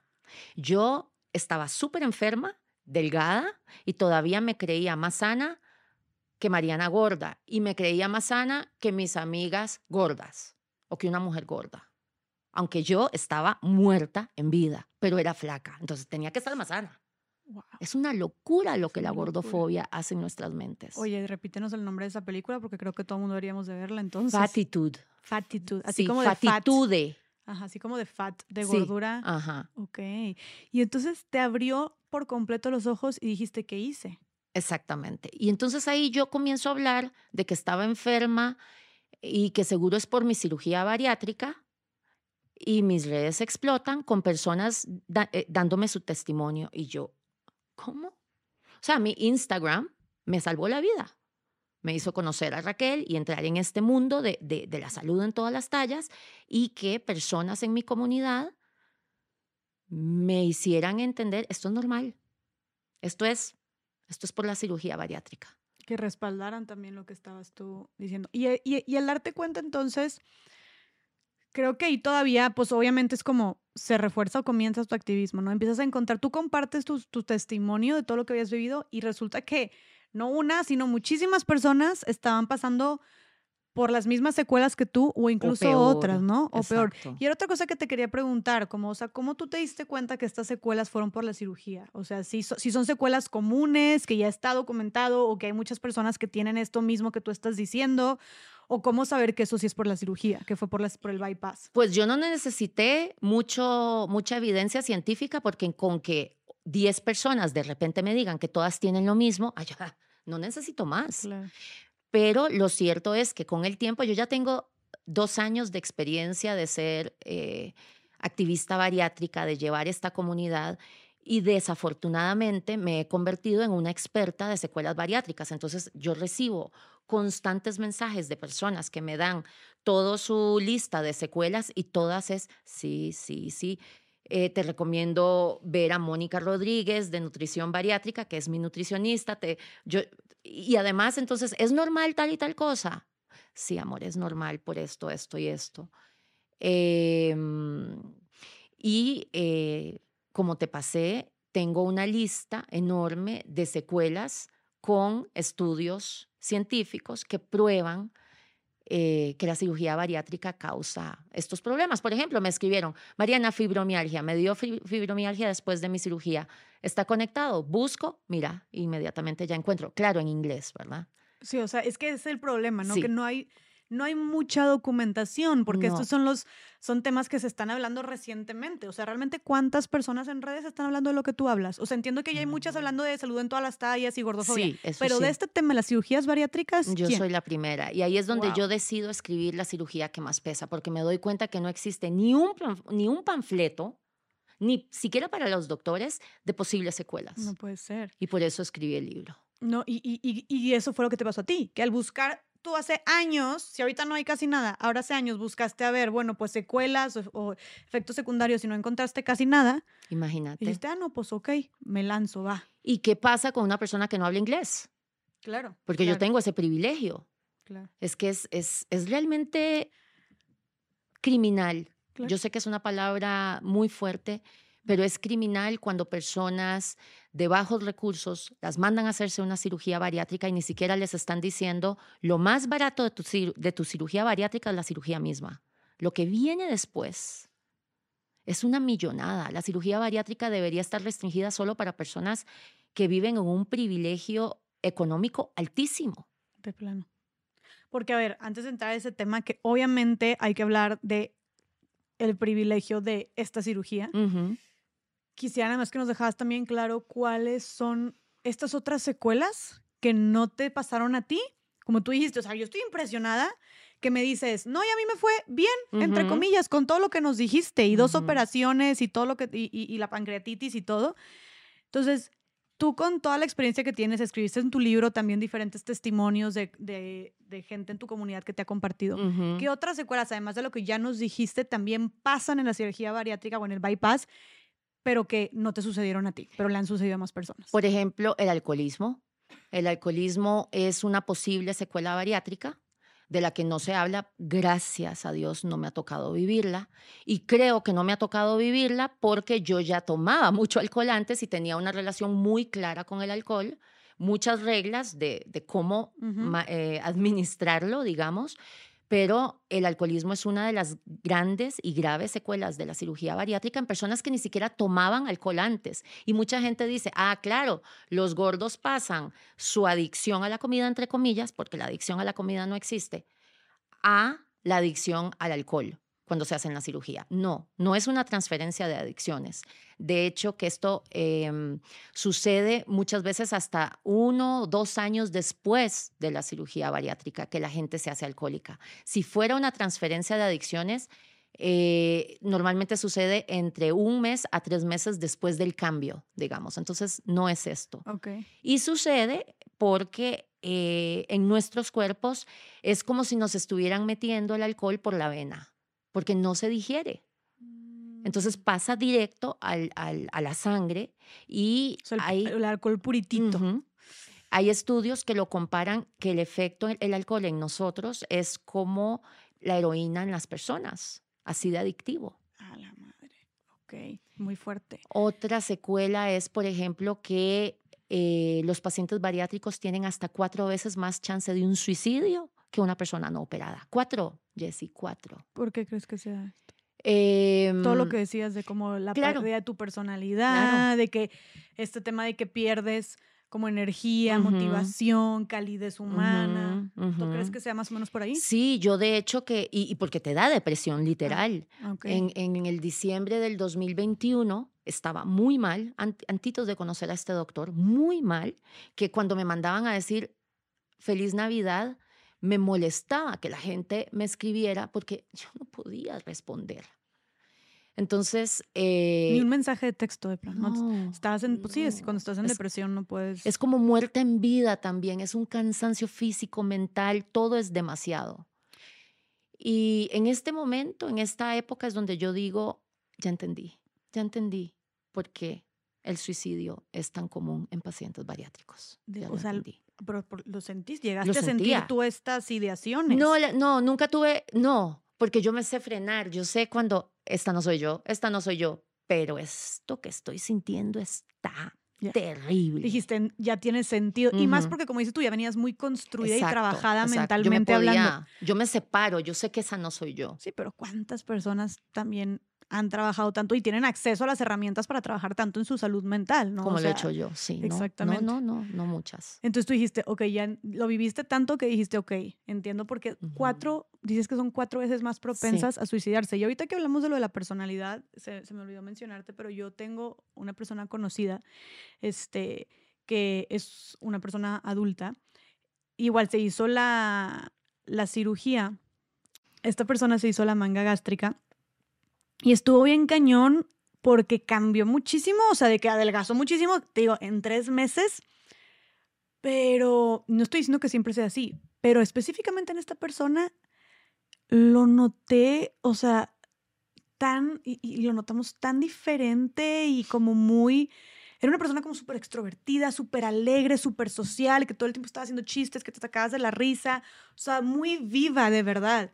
Yo estaba súper enferma, delgada, y todavía me creía más sana que Mariana gorda, y me creía más sana que mis amigas gordas, o que una mujer gorda. Aunque yo estaba muerta en vida, pero era flaca, entonces tenía que estar más sana. Es una locura lo que la gordofobia hace en nuestras mentes. Oye, repítenos el nombre de esa película porque creo que todo el mundo deberíamos de verla entonces. Fatitude. Fatitude. Así como de fatitude. Ajá, así como de fat, de gordura. Ajá. Ok. Y entonces te abrió por completo los ojos y dijiste, ¿qué hice? Exactamente. Y entonces ahí yo comienzo a hablar de que estaba enferma y que seguro es por mi cirugía bariátrica y mis redes explotan con personas eh, dándome su testimonio y yo, ¿Cómo? O sea, mi Instagram me salvó la vida. Me hizo conocer a Raquel y entrar en este mundo de, de, la salud en todas las tallas y que personas en mi comunidad me hicieran entender, esto es normal, esto es, esto es por la cirugía bariátrica. Que respaldaran también lo que estabas tú diciendo. Y, y, y el darte cuenta entonces creo que ahí todavía, pues obviamente es como se refuerza o comienzas tu activismo, ¿no? Empiezas a encontrar, tú compartes tu, tu testimonio de todo lo que habías vivido y resulta que no una, sino muchísimas personas estaban pasando por las mismas secuelas que tú o incluso otras, ¿no? O peor. Y era otra cosa que te quería preguntar, como, o sea, ¿cómo tú te diste cuenta que estas secuelas fueron por la cirugía? O sea, si, si son secuelas comunes, que ya está documentado o que hay muchas personas que tienen esto mismo que tú estás diciendo, o cómo saber que eso sí es por la cirugía, que fue por, las, por el bypass. Pues yo no necesité mucho, mucha evidencia científica porque con que 10 personas de repente me digan que todas tienen lo mismo, ay, [LAUGHS] no necesito más. Claro. Pero lo cierto es que con el tiempo yo ya tengo dos años de experiencia de ser eh, activista bariátrica, de llevar esta comunidad y desafortunadamente me he convertido en una experta de secuelas bariátricas. Entonces yo recibo constantes mensajes de personas que me dan toda su lista de secuelas y todas es, sí, sí, sí. Eh, te recomiendo ver a Mónica Rodríguez de Nutrición Bariátrica, que es mi nutricionista. Te, yo, y además, entonces, ¿es normal tal y tal cosa? Sí, amor, es normal por esto, esto y esto. Em, y eh, como te pasé, tengo una lista enorme de secuelas con estudios científicos que prueban eh, que la cirugía bariátrica causa estos problemas. Por ejemplo, me escribieron, Mariana, fibromialgia, me dio fibromialgia después de mi cirugía. ¿Está conectado? Busco, mira, inmediatamente ya encuentro, claro, en inglés, ¿verdad? Sí, o sea, es que es el problema, ¿no? Sí. Que no hay, no hay mucha documentación, porque No. estos son los, son temas que se están hablando recientemente. O sea, realmente cuántas personas en redes están hablando de lo que tú hablas. O sea, entiendo que ya hay muchas hablando de salud en todas las tallas y gordofobia. Sí, eso pero de este tema, las cirugías bariátricas, Yo ¿quién? soy la primera. Y ahí es donde Wow. yo decido escribir la cirugía que más pesa, porque me doy cuenta que no existe ni un, ni un panfleto, ni siquiera para los doctores, de posibles secuelas. No puede ser. Y por eso escribí el libro. No, y, y, y eso fue lo que te pasó a ti, que al buscar, tú hace años, si ahorita no hay casi nada, ahora hace años buscaste a ver, bueno, pues secuelas o, o efectos secundarios y no encontraste casi nada, Imagínate. dijiste, ah, no, pues ok, me lanzo, va. ¿Y qué pasa con una persona que no habla inglés? Claro. Porque yo tengo ese privilegio. Claro, Es que es, es, es realmente criminal. claro. Yo sé que es una palabra muy fuerte, pero es criminal cuando personas de bajos recursos las mandan a hacerse una cirugía bariátrica y ni siquiera les están diciendo lo más barato de tu, cir- de tu cirugía bariátrica es la cirugía misma. Lo que viene después es una millonada. La cirugía bariátrica debería estar restringida solo para personas que viven en un privilegio económico altísimo. de plano. Porque, a ver, antes de entrar a ese tema, que obviamente hay que hablar de el privilegio de esta cirugía, Ujú. Quisiera nada más que nos dejaras también claro cuáles son estas otras secuelas que no te pasaron a ti. Como tú dijiste, o sea, yo estoy impresionada que me dices, no, y a mí me fue bien, entre comillas, con todo lo que nos dijiste, y dos operaciones y todo lo que, y, y- y la pancreatitis y todo. Entonces, tú con toda la experiencia que tienes, escribiste en tu libro también diferentes testimonios de, de- de gente en tu comunidad que te ha compartido. Ujú. ¿Qué otras secuelas, además de lo que ya nos dijiste, también pasan en la cirugía bariátrica o en el bypass, pero que no te sucedieron a ti, pero le han sucedido a más personas? Por ejemplo, el alcoholismo. El alcoholismo es una posible secuela bariátrica de la que no se habla. Gracias a Dios no me ha tocado vivirla. Y creo que no me ha tocado vivirla porque yo ya tomaba [LAUGHS] mucho alcohol antes y tenía una relación muy clara con el alcohol, muchas reglas de, de cómo eh, administrarlo, digamos. Pero el alcoholismo es una de las grandes y graves secuelas de la cirugía bariátrica en personas que ni siquiera tomaban alcohol antes. Y mucha gente dice, ah, claro, los gordos pasan su adicción a la comida, entre comillas, porque la adicción a la comida no existe, a la adicción al alcohol cuando se hacen la cirugía. No, no es una transferencia de adicciones. De hecho, que esto em, sucede muchas veces hasta uno o dos años después de la cirugía bariátrica, que la gente se hace alcohólica. Si fuera una transferencia de adicciones, eh, normalmente sucede entre un mes a tres meses después del cambio, digamos. Entonces, no es esto. Ok. Y sucede porque eh, en nuestros cuerpos es como si nos estuvieran metiendo el alcohol por la vena, porque no se digiere. Entonces pasa directo al- al- a la sangre y O sea, el, hay, el alcohol puritito. Hay estudios que lo comparan que el efecto del alcohol en nosotros es como la heroína en las personas, así de adictivo. A la madre. Ok, muy fuerte. Otra secuela es, por ejemplo, que eh, los pacientes bariátricos tienen hasta cuatro veces más chance de un suicidio que una persona no operada. Cuatro, Jessy, cuatro. ¿Por qué crees que sea esto? Em, Todo lo que decías de como la claro. pérdida de tu personalidad, de que este tema de que pierdes como energía, motivación, calidez humana. ¿Tú crees que sea más o menos por ahí? Sí, yo de hecho que, y, y porque te da depresión literal. Ok. En, en el diciembre del 2021 estaba muy mal, ant- antitos de conocer a este doctor, muy mal, que cuando me mandaban a decir feliz Navidad, me molestaba que la gente me escribiera porque yo no podía responder. Entonces, eh, Ni un mensaje de texto de plan. ¿no? Estás en, pues sí, es- cuando estás en Es- depresión no puedes. Es como muerte en vida también, es un cansancio físico, mental, todo es demasiado. Y en este momento, en esta época es donde yo digo, ya entendí, ya entendí por qué el suicidio es tan común en pacientes bariátricos. Ya o lo sea, entendí. pero, por- lo sentiste, llegaste a sentir tú estas ideaciones. No, no, nunca tuve, no, porque yo me sé frenar, yo sé cuando esta no soy yo, esta no soy yo, pero esto que estoy sintiendo está terrible. Dijiste, ya tiene sentido. Y más porque, como dices tú, ya venías muy construida y Exacto, trabajada exacto. Yo me mentalmente hablando. podía- Yo me separo, yo sé que esa no soy yo. Sí, pero ¿cuántas personas también han trabajado tanto y tienen acceso a las herramientas para trabajar tanto en su salud mental, ¿no? Como lo he hecho yo, sí. Exactamente. No, no, no, no muchas. Entonces tú dijiste, ok, ya lo viviste tanto que dijiste, ok, entiendo porque cuatro, dices que son cuatro veces más propensas a suicidarse. Y ahorita que hablamos de lo de la personalidad, se, se, me olvidó mencionarte, pero yo tengo una persona conocida, este, que es una persona adulta, igual se hizo la, la cirugía, esta persona se hizo la manga gástrica y estuvo bien cañón porque cambió muchísimo, o sea, de que adelgazó muchísimo, te digo, en tres meses. Pero no estoy diciendo que siempre sea así, pero específicamente en esta persona lo noté, o sea, tan, y, lo notamos tan diferente y como muy, era una persona como súper extrovertida, súper alegre, súper social, que todo el tiempo estaba haciendo chistes, que te sacabas de la risa, o sea, muy viva de verdad.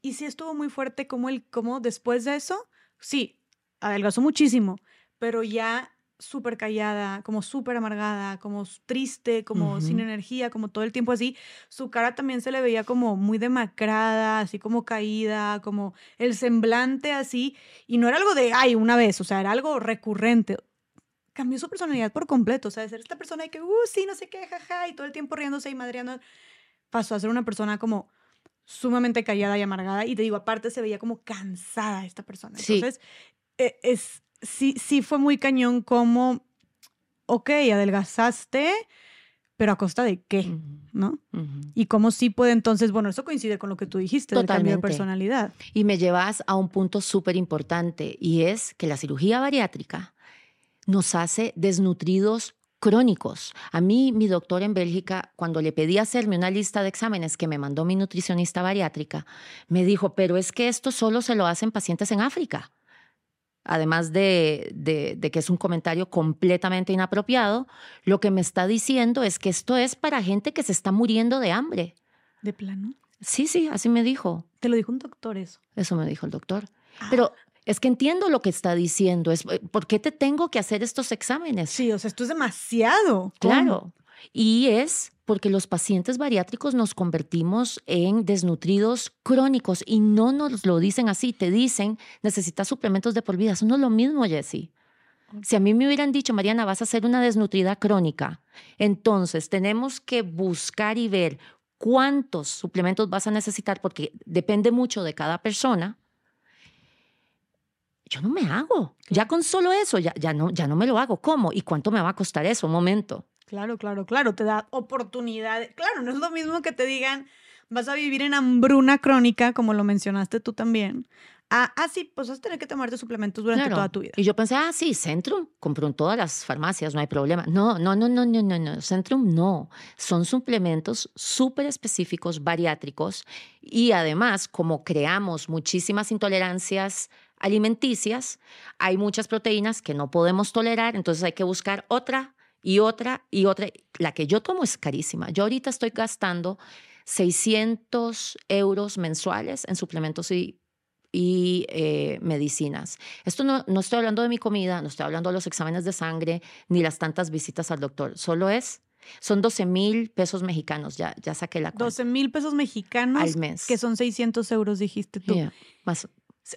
Y sí estuvo muy fuerte como el, como después de eso, sí, adelgazó muchísimo, pero ya súper callada, como súper amargada, como triste, como sin energía, como todo el tiempo así. Su cara también se le veía como muy demacrada, así como caída, como el semblante así. Y no era algo de, ay, una vez, o sea, era algo recurrente. Cambió su personalidad por completo, o sea, de ser esta persona de que, uh, sí, no sé qué, jaja, y todo el tiempo riéndose y madreando, pasó a ser una persona como sumamente callada y amargada. Y te digo, aparte se veía como cansada esta persona. Entonces, e, es, sí, sí fue muy cañón como, ok, adelgazaste, pero a costa de qué, ¿no? Y cómo sí puede entonces, bueno, eso coincide con lo que tú dijiste Totalmente. del cambio de personalidad. Y me llevas a un punto súper importante y es que la cirugía bariátrica nos hace desnutridos crónicos. A mí, mi doctor en Bélgica, cuando le pedí hacerme una lista de exámenes que me mandó mi nutricionista bariátrica, me dijo, pero es que esto solo se lo hacen pacientes en África. Además de, de, que es un comentario completamente inapropiado, lo que me está diciendo es que esto es para gente que se está muriendo de hambre. ¿De plano? Sí, sí, así me dijo. ¿Te lo dijo un doctor eso? Eso me dijo el doctor. Ah. Pero es que entiendo lo que está diciendo. Es, eh, ¿Por qué te tengo que hacer estos exámenes? Sí, o sea, esto es demasiado. Claro. Y es porque los pacientes bariátricos nos convertimos en desnutridos crónicos y no nos lo dicen así, te dicen necesitas suplementos de por vida. Eso no es lo mismo, Jessie. Si a mí me hubieran dicho, Mariana, vas a ser una desnutrida crónica, entonces tenemos que buscar y ver cuántos suplementos vas a necesitar porque depende mucho de cada persona yo no me hago. Ya con solo eso, ya, ya, no, ya no me lo hago. ¿Cómo? ¿Y cuánto me va a costar eso? Un momento. Claro, claro, claro. Te da oportunidad. Claro, no es lo mismo que te digan, vas a vivir en hambruna crónica, como lo mencionaste tú también. Ah, ah, sí, pues vas a tener que tomarte suplementos durante toda tu vida. Y yo pensé, ah, sí, Centrum, compro en todas las farmacias, no hay problema. No, no, no, no, no, no, no. Centrum no. Son suplementos súper específicos, bariátricos. Y además, como creamos muchísimas intolerancias alimenticias, hay muchas proteínas que no podemos tolerar, entonces hay que buscar otra y otra y otra. La que yo tomo es carísima. Yo ahorita estoy gastando 600 euros mensuales en suplementos y, y eh, medicinas. Esto no, no estoy hablando de mi comida, no estoy hablando de los exámenes de sangre, ni las tantas visitas al doctor. Solo es son 12 mil pesos mexicanos, ya, ya saqué la cuenta. 12 mil pesos mexicanos. Al mes. Que son 600 euros, dijiste tú. más,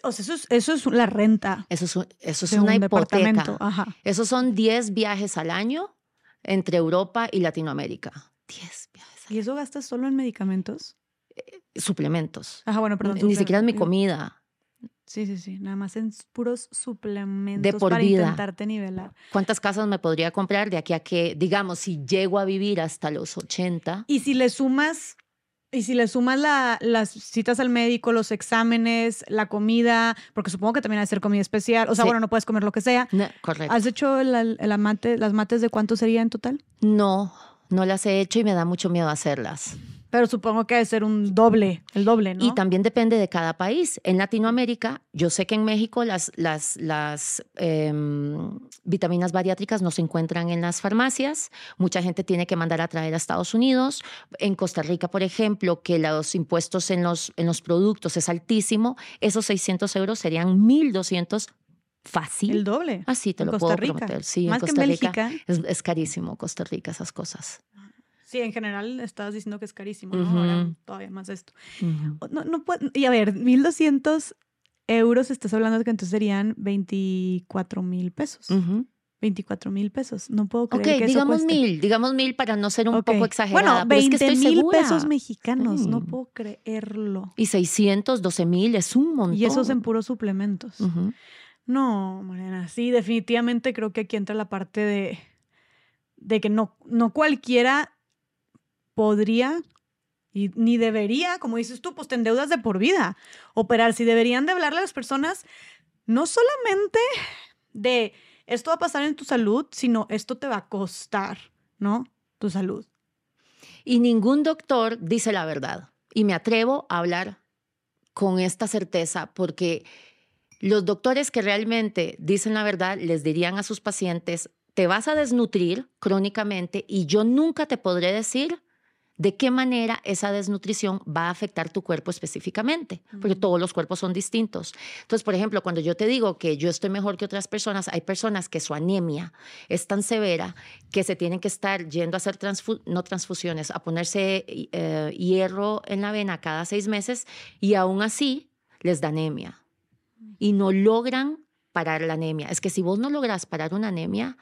o sea, eso es, eso es la renta. Eso es, eso es una un hipoteca. Ajá. Esos son 10 viajes al año entre Europa y Latinoamérica. 10 viajes. ¿Y eso gastas solo en medicamentos? Eh, suplementos. Ajá, bueno, perdón. Ni siquiera en mi comida. Sí, sí, sí. Nada más en puros suplementos de por para intentarte nivelar. ¿Cuántas casas me podría comprar de aquí a que, digamos, si llego a vivir hasta los 80? Y si le sumas y si le sumas las citas al médico, los exámenes, la comida, porque supongo que también hay que hacer comida especial, o sea, bueno, no puedes comer lo que sea. correcto. ¿Has hecho el, amate, las mates de cuánto sería en total? No, no las he hecho y me da mucho miedo hacerlas. Pero supongo que debe ser un doble, el doble, ¿no? Y también depende de cada país. En Latinoamérica, yo sé que en México las, las, las em, vitaminas bariátricas no se encuentran en las farmacias. Mucha gente tiene que mandar a traer a Estados Unidos. En Costa Rica, por ejemplo, que los impuestos en los, en los productos es altísimo, esos 600 euros serían 1.200 fácil. El doble. Así te lo puedo prometer. Sí, Más en Costa que en Rica. Es, es, carísimo Costa Rica esas cosas. Sí, en general estabas diciendo que es carísimo, ¿no? Ahora todavía más esto. no, no y a ver, 1200 euros, estás hablando de que entonces serían 24 mil pesos. 24 mil pesos. No puedo creer okay, que digamos eso mil, digamos mil para no ser un poco exagerada. Bueno, 20 mil pesos mexicanos, no puedo creerlo. Y 600, 12 mil, es un montón. Y esos en puros suplementos. No, Mariana, sí, definitivamente creo que aquí entra la parte de, de que no, no cualquiera podría y ni debería, como dices tú, pues te endeudas de por vida. Operar, si deberían de hablarle a las personas, no solamente de esto va a pasar en tu salud, sino esto te va a costar, ¿no? Tu salud. Y ningún doctor dice la verdad. Y me atrevo a hablar con esta certeza porque los doctores que realmente dicen la verdad les dirían a sus pacientes, te vas a desnutrir crónicamente y yo nunca te podré decir de qué manera esa desnutrición va a afectar tu cuerpo específicamente, porque todos los cuerpos son distintos. Entonces, por ejemplo, cuando yo te digo que yo estoy mejor que otras personas, hay personas que su anemia es tan severa que se tienen que estar yendo a hacer no transfusiones, a ponerse eh, hierro en la vena cada seis meses y aún así les da anemia y no logran parar la anemia. Es que si vos no logras parar una anemia,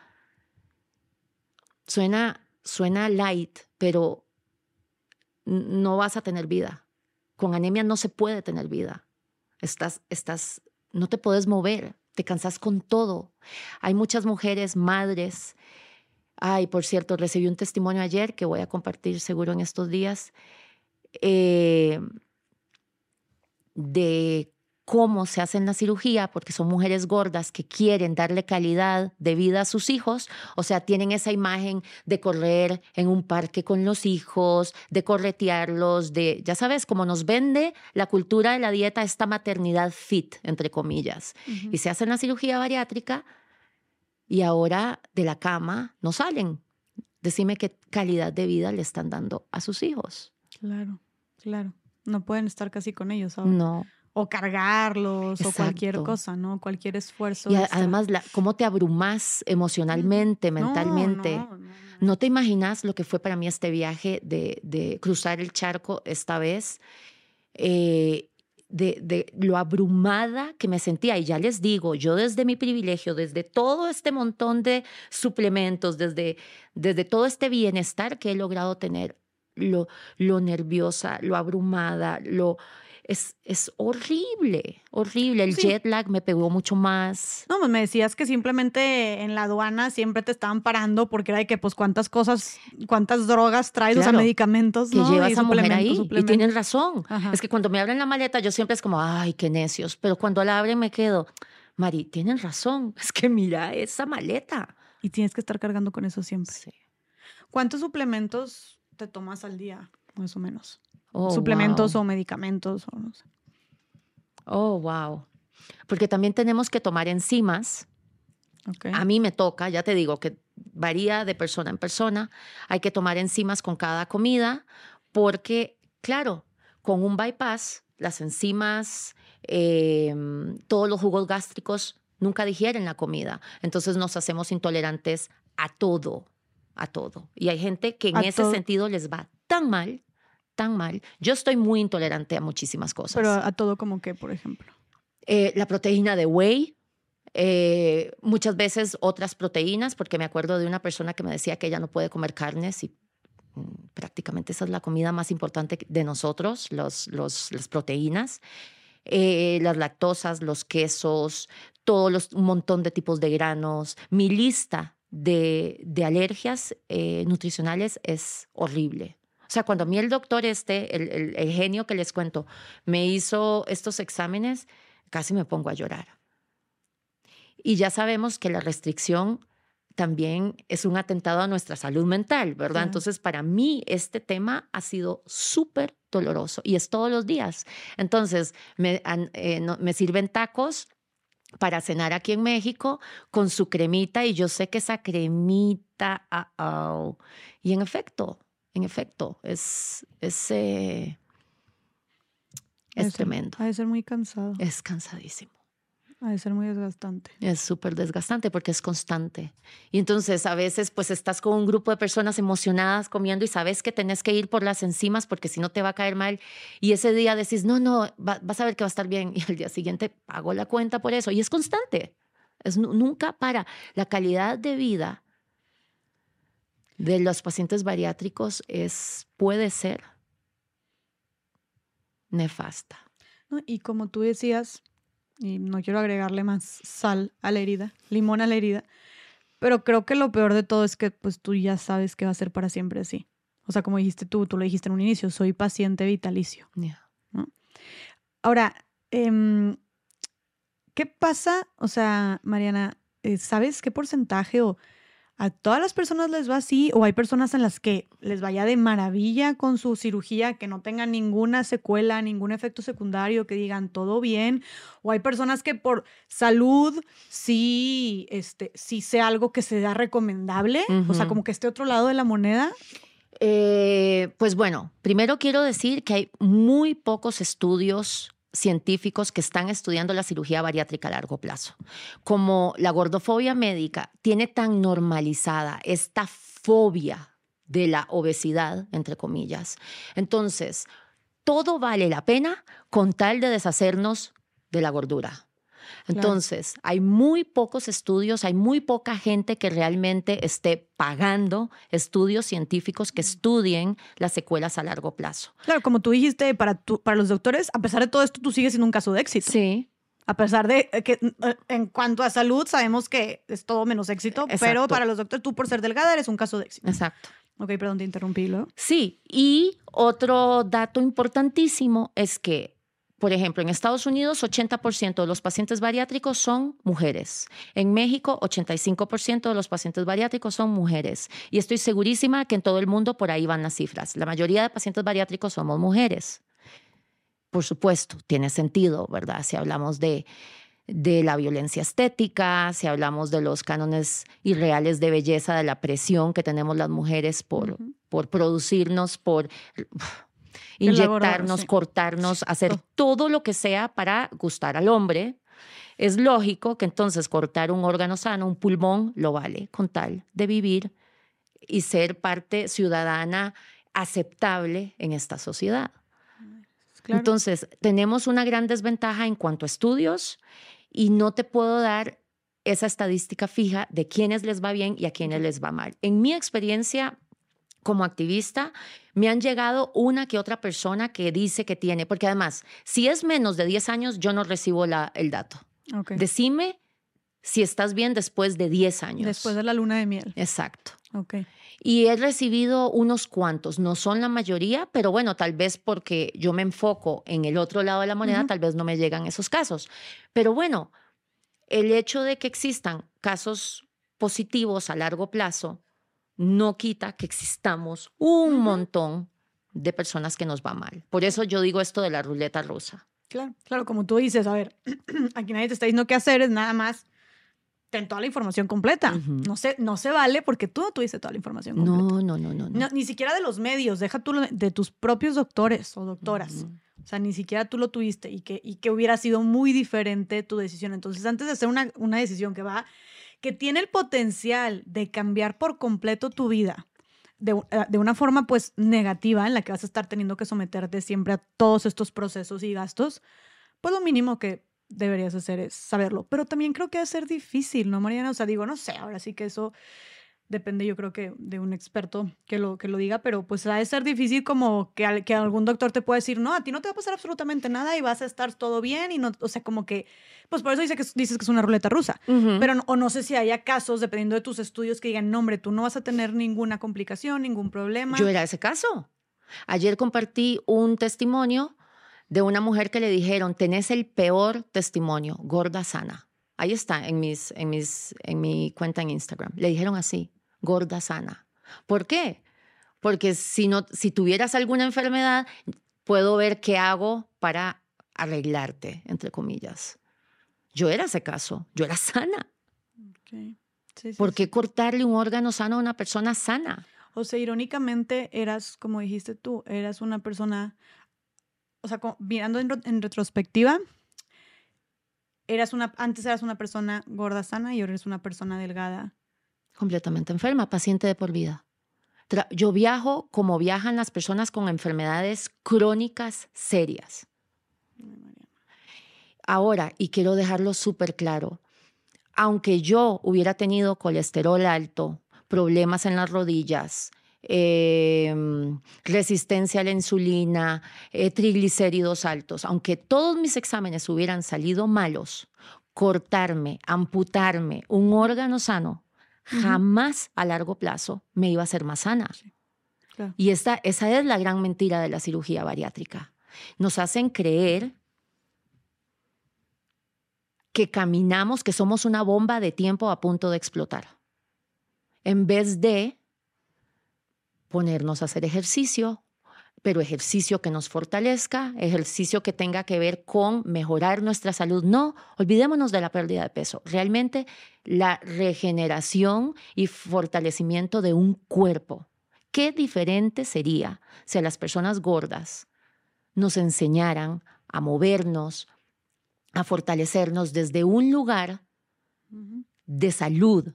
suena, suena light, pero no vas a tener vida. Con anemia no se puede tener vida. Estás, estás, no te puedes mover, te cansas con todo. Hay muchas mujeres, madres. Ay, por cierto, recibí un testimonio ayer que voy a compartir seguro en estos días eh, de cómo se hacen la cirugía, porque son mujeres gordas que quieren darle calidad de vida a sus hijos, o sea, tienen esa imagen de correr en un parque con los hijos, de corretearlos, de, ya sabes, como nos vende la cultura de la dieta, esta maternidad fit, entre comillas. Y se hacen la cirugía bariátrica y ahora de la cama no salen. Decime qué calidad de vida le están dando a sus hijos. Claro, claro. No pueden estar casi con ellos ahora. No o cargarlos o cualquier cosa, ¿no? Cualquier esfuerzo. Y además, cómo te abrumas emocionalmente, mentalmente. No, te imaginas lo que fue para mí este viaje de, cruzar el charco esta vez. Eh, de, de, lo abrumada que me sentía. Y ya les digo, yo desde mi privilegio, desde todo este montón de suplementos, desde, desde todo este bienestar que he logrado tener, lo, lo nerviosa, lo abrumada, lo es, horrible, horrible. El jet lag me pegó mucho más. No, pues me decías que simplemente en la aduana siempre te estaban parando porque era de que, pues, cuántas cosas, cuántas drogas traes, o sea, medicamentos, que llevas a mujer ahí. Y tienen razón. Es que cuando me abren la maleta, yo siempre es como, ay, qué necios. Pero cuando la abren, me quedo, Mari, tienen razón. [LAUGHS] Es que mira esa maleta. Y tienes que estar cargando con eso siempre. Sí. ¿Cuántos suplementos te tomas al día, más o menos? Oh, suplementos o medicamentos o no sé. Oh, wow. Porque también tenemos que tomar enzimas. A mí me toca, ya te digo que varía de persona en persona. Hay que tomar enzimas con cada comida porque, claro, con un bypass, las enzimas, em, todos los jugos gástricos nunca digieren la comida. Entonces nos hacemos intolerantes a todo, a todo. Y hay gente que en ese sentido les va tan mal tan mal. Yo estoy muy intolerante a muchísimas cosas. Pero a todo como que, por ejemplo. Eh, la proteína de whey, eh, muchas veces otras proteínas, porque me acuerdo de una persona que me decía que ella no puede comer carnes y mm, prácticamente esa es la comida más importante de nosotros, los, los, las proteínas. Eh, las lactosas, los quesos, todos los, un montón de tipos de granos. Mi lista de, de alergias nutricionales es horrible. O sea, cuando a mí el doctor este, el, el, genio que les cuento, me hizo estos exámenes, casi me pongo a llorar. Y ya sabemos que la restricción también es un atentado a nuestra salud mental, ¿verdad? Entonces, para mí este tema ha sido súper doloroso y es todos los días. Entonces, me, eh, me sirven tacos para cenar aquí en México con su cremita y yo sé que esa cremita, y en efecto, en efecto, es, es, es tremendo. Ha de ser muy cansado. Es cansadísimo. Ha de ser muy desgastante. Es súper desgastante porque es constante. Y entonces a veces pues estás con un grupo de personas emocionadas comiendo y sabes que tenés que ir por las enzimas porque si no te va a caer mal. Y ese día decís, no, no, vas a ver que va a estar bien. [LAUGHS] Y al día siguiente pago la cuenta por eso. Y es constante. Es, nunca para. La calidad de vida de los pacientes bariátricos es, puede ser nefasta. Y como tú decías, y no quiero agregarle más sal a la herida, limón a la herida, pero creo que lo peor de todo es que pues tú ya sabes que va a ser para siempre así. O sea, como dijiste tú, tú lo dijiste en un inicio, soy paciente vitalicio. Ahora, em, ¿qué pasa? O sea, Mariana, eh, ¿sabes qué porcentaje o a todas las personas les va así o hay personas en las que les vaya de maravilla con su cirugía, que no tengan ninguna secuela, ningún efecto secundario, que digan todo bien, o hay personas que por salud sí, este, sí sea algo que sea recomendable, o sea, como que esté otro lado de la moneda. Eh, pues bueno, primero quiero decir que hay muy pocos estudios científicos que están estudiando la cirugía bariátrica a largo plazo. Como la gordofobia médica tiene tan normalizada esta fobia de la obesidad, entre comillas, entonces todo vale la pena con tal de deshacernos de la gordura. Entonces, hay muy pocos estudios, hay muy poca gente que realmente esté pagando estudios científicos que estudien las secuelas a largo plazo. Claro, como tú dijiste, para, para los doctores, a pesar de todo esto, tú sigues siendo un caso de éxito. Sí. A pesar de que eh, en cuanto a salud sabemos que es todo menos éxito, pero para los doctores, tú por ser delgada eres un caso de éxito. Exacto. Ok, perdón, te interrumpí. Sí, y otro dato importantísimo es que por ejemplo, en Estados Unidos, 80% de los pacientes bariátricos son mujeres. En México, 85% de los pacientes bariátricos son mujeres. Y estoy segurísima que en todo el mundo por ahí van las cifras. La mayoría de pacientes bariátricos somos mujeres. Por supuesto, tiene sentido, ¿verdad? Si hablamos de, de la violencia estética, si hablamos de los cánones irreales de belleza, de la presión que tenemos las mujeres por, por producirnos, por inyectarnos, cortarnos, hacer todo lo que sea para gustar al hombre. Es lógico que entonces cortar un órgano sano, un pulmón, lo vale con tal de vivir y ser parte ciudadana aceptable en esta sociedad. Entonces, tenemos una gran desventaja en cuanto a estudios y no te puedo dar esa estadística fija de quiénes les va bien y a quiénes les va mal. En mi experiencia, como activista, me han llegado una que otra persona que dice que tiene, porque además, si es menos de 10 años, yo no recibo la, el dato. Decime si estás bien después de 10 años. Después de la luna de miel. Exacto. Okay. Y he recibido unos cuantos, no son la mayoría, pero bueno, tal vez porque yo me enfoco en el otro lado de la moneda, tal vez no me llegan esos casos. Pero bueno, el hecho de que existan casos positivos a largo plazo no quita que existamos un montón de personas que nos va mal. Por eso yo digo esto de la ruleta rusa. Claro, claro, como tú dices, a ver, [CLEARS THROAT] aquí nadie te está diciendo qué hacer, es nada más ten toda la información completa. no, se, no se vale porque tú no tuviste toda la información completa. No, no, no, no. ni siquiera de los medios, deja tú de tus propios doctores o doctoras. O sea, ni siquiera tú lo tuviste y que, y que hubiera sido muy diferente tu decisión. Entonces, antes de hacer una, una decisión que va que tiene el potencial de cambiar por completo tu vida de, eh, de, una forma pues negativa en la que vas a estar teniendo que someterte siempre a todos estos procesos y gastos, pues lo mínimo que deberías hacer es saberlo. Pero también creo que va a ser difícil, ¿no, Mariana? O sea, digo, no sé, ahora sí que eso depende yo creo que de un experto que lo, que lo diga, pero pues va a ser difícil como que, que algún doctor te pueda decir, no, a ti no te va a pasar absolutamente nada y vas a estar todo bien y no, o sea, como que, pues por eso dice que, dices que es una ruleta rusa, pero no, o no sé si haya casos, dependiendo de tus estudios, que digan, no, hombre, tú no vas a tener ninguna complicación, ningún problema. Yo era ese caso. Ayer compartí un testimonio de una mujer que le dijeron, tenés el peor testimonio, gorda sana. Ahí está en, mis, en, mis, en mi cuenta en Instagram. Le dijeron así gorda sana. ¿Por qué? Porque si, no, si tuvieras alguna enfermedad, puedo ver qué hago para arreglarte, entre comillas. Yo era ese caso, yo era [LAUGHS] sana. ¿Por qué cortarle un órgano sano a una persona sana? O sea, irónicamente eras, como dijiste tú, eras una persona, o sea, mirando en retrospectiva, eras una, antes eras una persona gorda sana y ahora eres una persona delgada. Completamente enferma, paciente de por vida. Yo viajo como viajan las personas con enfermedades crónicas serias. Ahora, y quiero dejarlo súper claro, aunque yo hubiera tenido colesterol alto, problemas en las rodillas, em, resistencia a la insulina, eh, triglicéridos altos, aunque todos mis exámenes hubieran salido malos, cortarme, amputarme un órgano sano, jamás a largo plazo me iba a ser más sana. Y esta, esa es la gran mentira de la cirugía bariátrica. Nos hacen creer que caminamos, que somos una bomba de tiempo a punto de explotar en vez de ponernos a hacer ejercicio, pero ejercicio que nos fortalezca, ejercicio que tenga que ver con mejorar nuestra salud. No, olvidémonos de la pérdida de peso. Realmente la regeneración y fortalecimiento de un cuerpo. Qué diferente sería si a las personas gordas nos enseñaran a movernos, a fortalecernos desde un lugar de salud,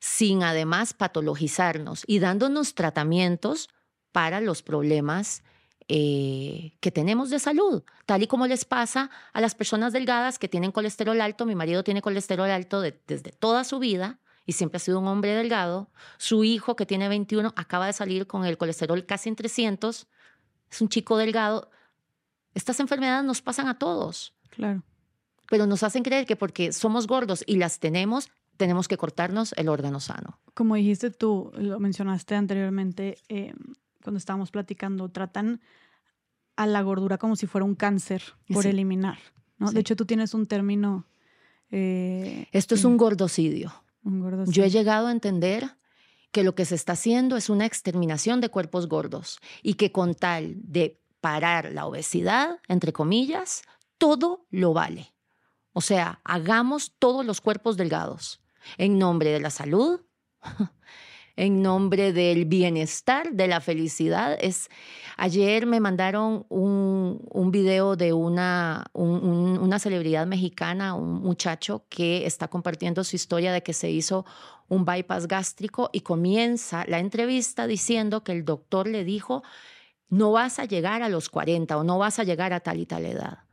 sin además patologizarnos y dándonos tratamientos para los problemas eh, que tenemos de salud, tal y como les pasa a las personas delgadas que tienen colesterol alto. Mi marido tiene colesterol alto desde toda su vida y siempre ha sido un hombre delgado. Su hijo, que tiene 21, acaba de salir con el colesterol casi en 300. Es un chico delgado. Estas enfermedades nos pasan a todos. Claro. Pero nos hacen creer que porque somos gordos y las tenemos, tenemos que cortarnos el órgano sano. Como dijiste tú, lo mencionaste anteriormente em, cuando estábamos platicando, tratan a la gordura como si fuera un cáncer por eliminar. ¿no? De hecho, tú tienes un término... Eh, Esto es un gordocidio. un gordocidio. Yo he llegado a entender que lo que se está haciendo es una exterminación de cuerpos gordos y que con tal de parar la obesidad, entre comillas, todo lo vale. O sea, hagamos todos los cuerpos delgados en nombre de la salud, en nombre del bienestar, de la felicidad. Es, ayer me mandaron un, video de una, una celebridad mexicana, un muchacho que está compartiendo su historia de que se hizo un bypass gástrico y comienza la entrevista diciendo que el doctor le dijo, no vas a llegar a los 40 o no vas a llegar a tal y tal edad.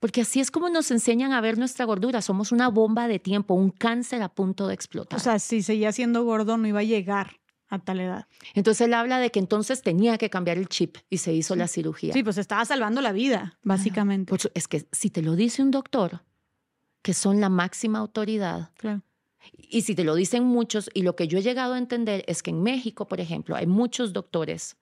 Porque así es como nos enseñan a ver nuestra gordura. Somos una bomba de tiempo, un cáncer a punto de explotar. O sea, si seguía siendo gordo, no iba a llegar a tal edad. Entonces él habla de que entonces tenía que cambiar el chip y se hizo la cirugía. Sí, pues estaba salvando la vida, básicamente. es que si te lo dice un doctor, que son la máxima autoridad, claro. y si te lo dicen muchos, y lo que yo he llegado a entender es que en México, por ejemplo, hay muchos doctores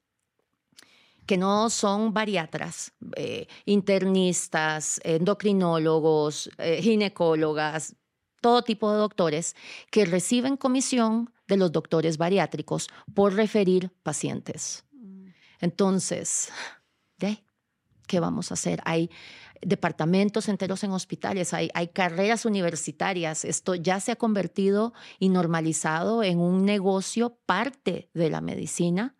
que no son bariatras, eh, internistas, endocrinólogos, eh, ginecólogas, todo tipo de doctores que reciben comisión de los doctores bariátricos por referir pacientes. Mm. Entonces, ¿qué vamos a hacer? Hay departamentos enteros en hospitales, hay, hay carreras universitarias. Esto ya se ha convertido y normalizado en un negocio parte de la medicina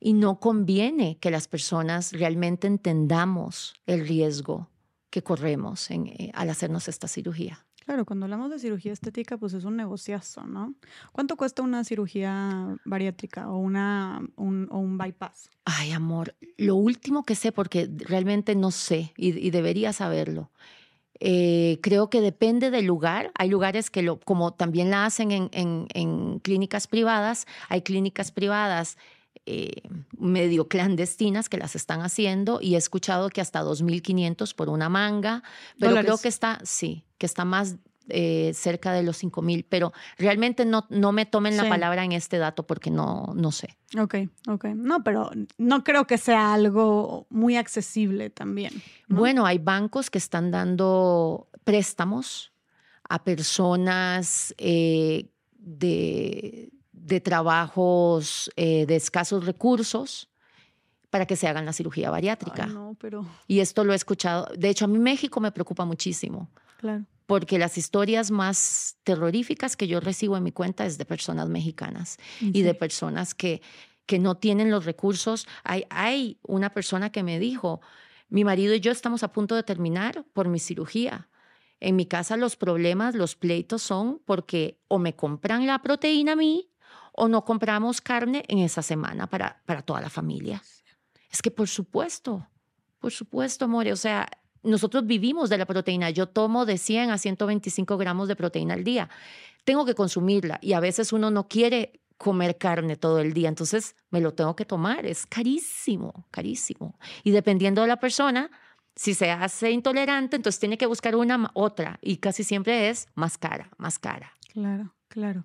y no conviene que las personas realmente entendamos el riesgo que corremos eh, al hacernos esta cirugía. Claro, cuando hablamos de cirugía estética, pues es un negociazo, ¿no? ¿Cuánto cuesta una cirugía bariátrica o, una, un, o un bypass? Ay, amor, lo último que sé, porque realmente no sé y, debería saberlo, eh, creo que depende del lugar. Hay lugares que, lo, como también la hacen en, en clínicas privadas, hay clínicas privadas eh, medio clandestinas que las están haciendo y he escuchado que hasta 2.500 por una manga, pero creo que está, sí, que está más eh, cerca de los 5.000, pero realmente no, no me tomen la palabra en este dato porque no, no sé. Ok, ok. No, pero no creo que sea algo muy accesible también. Bueno, hay bancos que están dando préstamos a personas eh, de de trabajos eh, de escasos recursos para que se hagan la cirugía bariátrica. no, pero... Y esto lo he escuchado. De hecho, a mí México me preocupa muchísimo. Claro. Porque las historias más terroríficas que yo recibo en mi cuenta es de personas mexicanas y de personas que, que no tienen los recursos. Hay, hay una persona que me dijo, mi marido y yo estamos a punto de terminar por mi cirugía en mi casa los problemas, los pleitos son porque o me compran la proteína a mí o no compramos carne en esa semana para, para toda la familia. Es que por supuesto, por supuesto, amor, o sea, nosotros vivimos de la proteína. Yo tomo de 100 a 125 gramos de proteína al día. Tengo que consumirla y a veces uno no quiere comer carne todo el día, entonces me lo tengo que tomar. Es carísimo, carísimo. Y dependiendo de la persona, si se hace intolerante, entonces tiene que buscar una otra y casi siempre es más cara, más cara. Claro, claro.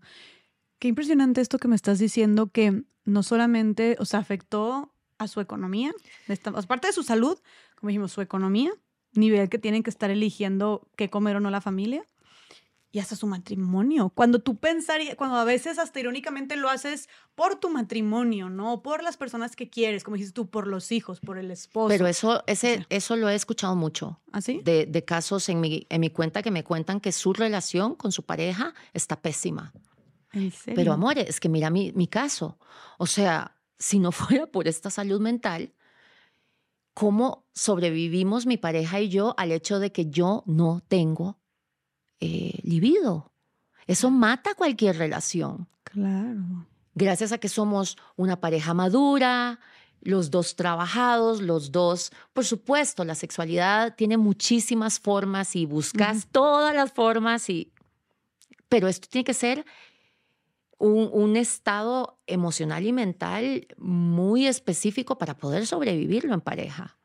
Qué impresionante esto que me estás diciendo que no solamente, o sea, afectó a su economía, aparte de su salud, como dijimos, su economía, nivel que tienen que estar eligiendo qué comer o no la familia, y hasta su matrimonio. Cuando tú pensarías, cuando a veces hasta irónicamente lo haces por tu matrimonio, ¿no? Por las personas que quieres, como dices tú, por los hijos, por el esposo. Pero eso, ese, eso lo he escuchado mucho. ¿Así? ¿Ah, de, de, casos en mi, en mi cuenta que me cuentan que su relación con su pareja está pésima. ¿En serio? Pero amor, es que mira mi, mi caso. O sea, si no [LAUGHS] fuera por esta salud mental, ¿cómo sobrevivimos mi pareja y yo al hecho de que yo no tengo eh, libido. Eso mata cualquier relación. Claro. Gracias a que somos una pareja madura, los dos trabajados, los dos, por supuesto, la sexualidad tiene muchísimas formas y buscas todas las formas y pero esto tiene que ser un, un, estado emocional y mental muy específico para poder sobrevivirlo en pareja.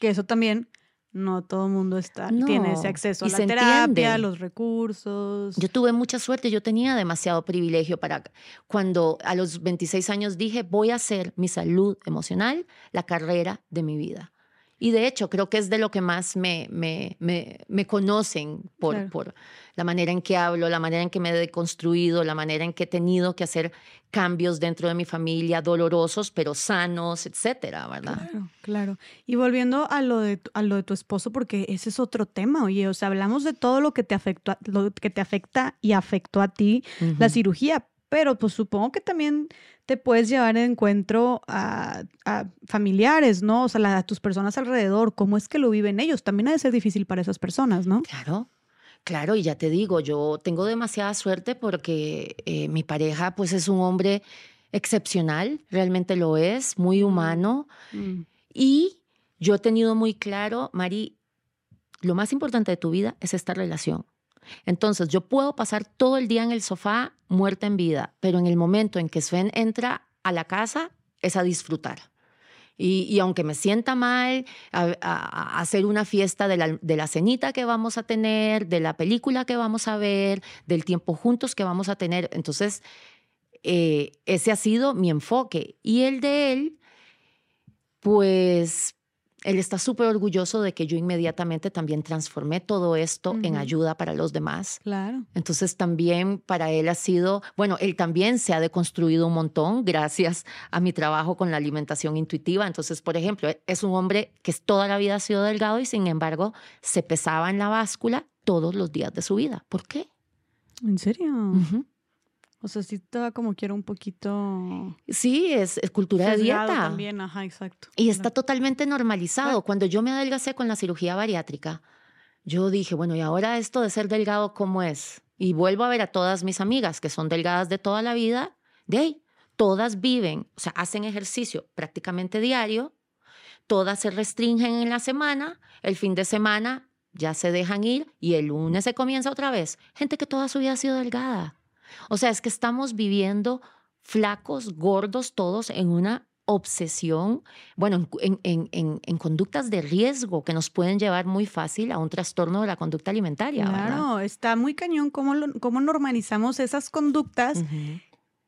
Que eso también no todo el mundo está, tiene ese acceso a la terapia, los recursos. Yo tuve mucha suerte, yo tenía demasiado privilegio para cuando a los 26 años dije, voy a hacer mi salud emocional la carrera de mi vida. Y de hecho, creo que es de lo que más me, me, me, me conocen por, por la manera en que hablo, la manera en que me he deconstruido, la manera en que he tenido que hacer cambios dentro de mi familia, dolorosos, pero sanos, etcétera, ¿verdad? Claro, claro. Y volviendo a lo de, a lo de tu esposo, porque ese es otro tema, oye, o sea, hablamos de todo lo que te, afectó, lo que te afecta y afectó a ti la cirugía, pero pues supongo que también te puedes llevar en encuentro a, familiares, ¿no? O sea, a tus personas alrededor, cómo es que lo viven ellos. También ha de ser difícil para esas personas, ¿no? Claro. Claro, y ya te digo, yo tengo demasiada suerte porque eh, mi pareja pues es un hombre excepcional, realmente lo es, muy mm. humano. Mm. Y yo he tenido muy claro, Mari, lo más importante de tu vida es esta relación. Entonces, yo puedo pasar todo el día en el sofá muerta en vida, pero en el momento en que Sven entra a la casa es a disfrutar. Y, aunque me sienta mal, a, hacer una fiesta de la, de la, cenita que vamos a tener, de la película que vamos a ver, del tiempo juntos que vamos a tener. Entonces, eh, ese ha sido mi enfoque. Y el de él, pues él está súper orgulloso de que yo inmediatamente también transformé todo esto en ayuda para los demás. Claro. Entonces también para él ha sido, bueno, él también se ha deconstruido un montón gracias a mi trabajo con la alimentación intuitiva. Entonces, por ejemplo, e, es un hombre que toda la vida ha sido delgado y sin embargo se pesaba en la báscula todos los días de su vida. ¿Por qué? ¿En serio? O sea, sí estaba como quiero un poquito. Sí, es, cultura de dieta. También, ajá, exacto. Y está totalmente normalizado. Cuando yo me adelgacé con la cirugía bariátrica, yo dije, bueno, ¿y ahora esto de ser delgado cómo es? Y vuelvo a ver a todas mis amigas que son delgadas de toda la vida, de ahí, todas viven, o sea, hacen ejercicio prácticamente diario, todas se restringen en la semana, el fin de semana ya se dejan ir y el lunes se comienza otra vez. Gente que toda su vida ha sido delgada. O sea, es que estamos viviendo flacos, gordos, todos en una obsesión, bueno, en, en, en, en, conductas de riesgo que nos pueden llevar muy fácil a un trastorno de la conducta alimentaria. Claro, está muy cañón cómo, cómo normalizamos esas conductas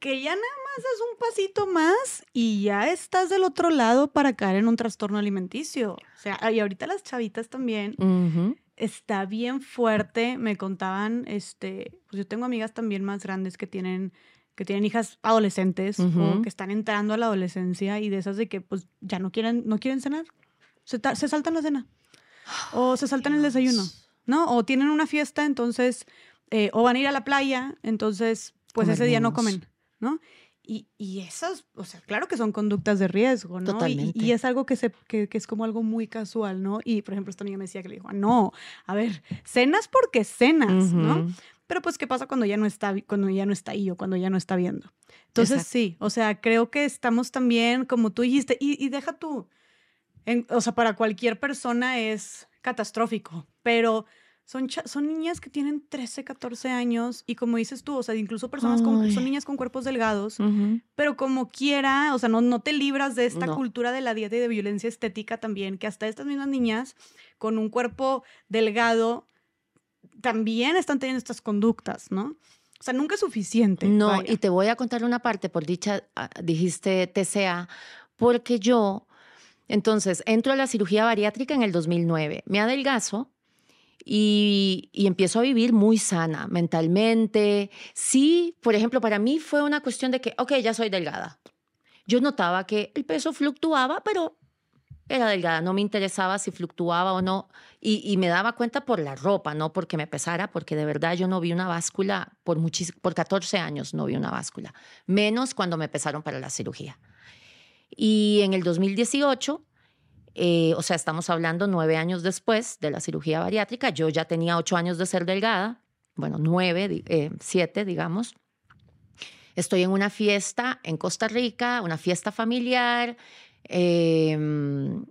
que ya nada más es un pasito más y ya estás del otro lado para caer en un trastorno alimenticio. O sea, y ahorita las chavitas también está bien fuerte. Me contaban, este, pues yo tengo amigas también más grandes que tienen, que tienen hijas adolescentes o que están entrando a la adolescencia y de esas de que pues ya no quieren, no quieren cenar. Se, se saltan la cena. O se saltan el desayuno, ¿no? O tienen una fiesta, entonces, eh, o van a ir a la playa, entonces, pues ese día no comen, ¿no? Y, y, esas, o sea, claro que son conductas de riesgo, ¿no? Totalmente. Y, es algo que, se, que, es como algo muy casual, ¿no? Y, por ejemplo, esta amiga me decía que le dijo, no, a ver, cenas porque cenas, ¿no? Pero pues, ¿qué pasa cuando ya no está, cuando ya no está ahí o cuando ya no está viendo? Entonces, sí, o sea, creo que estamos también, como tú dijiste, y, deja tú, o sea, para cualquier persona es catastrófico, pero son, son niñas que tienen 13, 14 años y como dices tú, o sea, incluso personas con, son niñas con cuerpos delgados, pero como quiera, o sea, no, no te libras de esta cultura de la dieta y de violencia estética también, que hasta estas mismas niñas con un cuerpo delgado también están teniendo estas conductas, ¿no? O sea, nunca es suficiente. No, y te voy a contar una parte, por dicha, ah, dijiste TCA, porque yo, entonces, entro a la cirugía bariátrica en el 2009, me adelgazo y, y, empiezo a vivir muy sana mentalmente. Sí, por ejemplo, para mí fue una cuestión de que, ok, ya soy delgada. Yo notaba que el peso fluctuaba, pero era delgada, no me interesaba si fluctuaba o no. Y, me daba cuenta por la ropa, no porque me pesara, porque de verdad yo no vi una báscula por, por 14 años, no vi una báscula. Menos cuando me pesaron para la cirugía. Y en el 2018 eh, o sea, estamos hablando nueve años después de la cirugía bariátrica. Yo ya tenía ocho años de ser delgada, bueno, nueve, eh, siete, digamos. Estoy en una fiesta en Costa Rica, una fiesta familiar, em,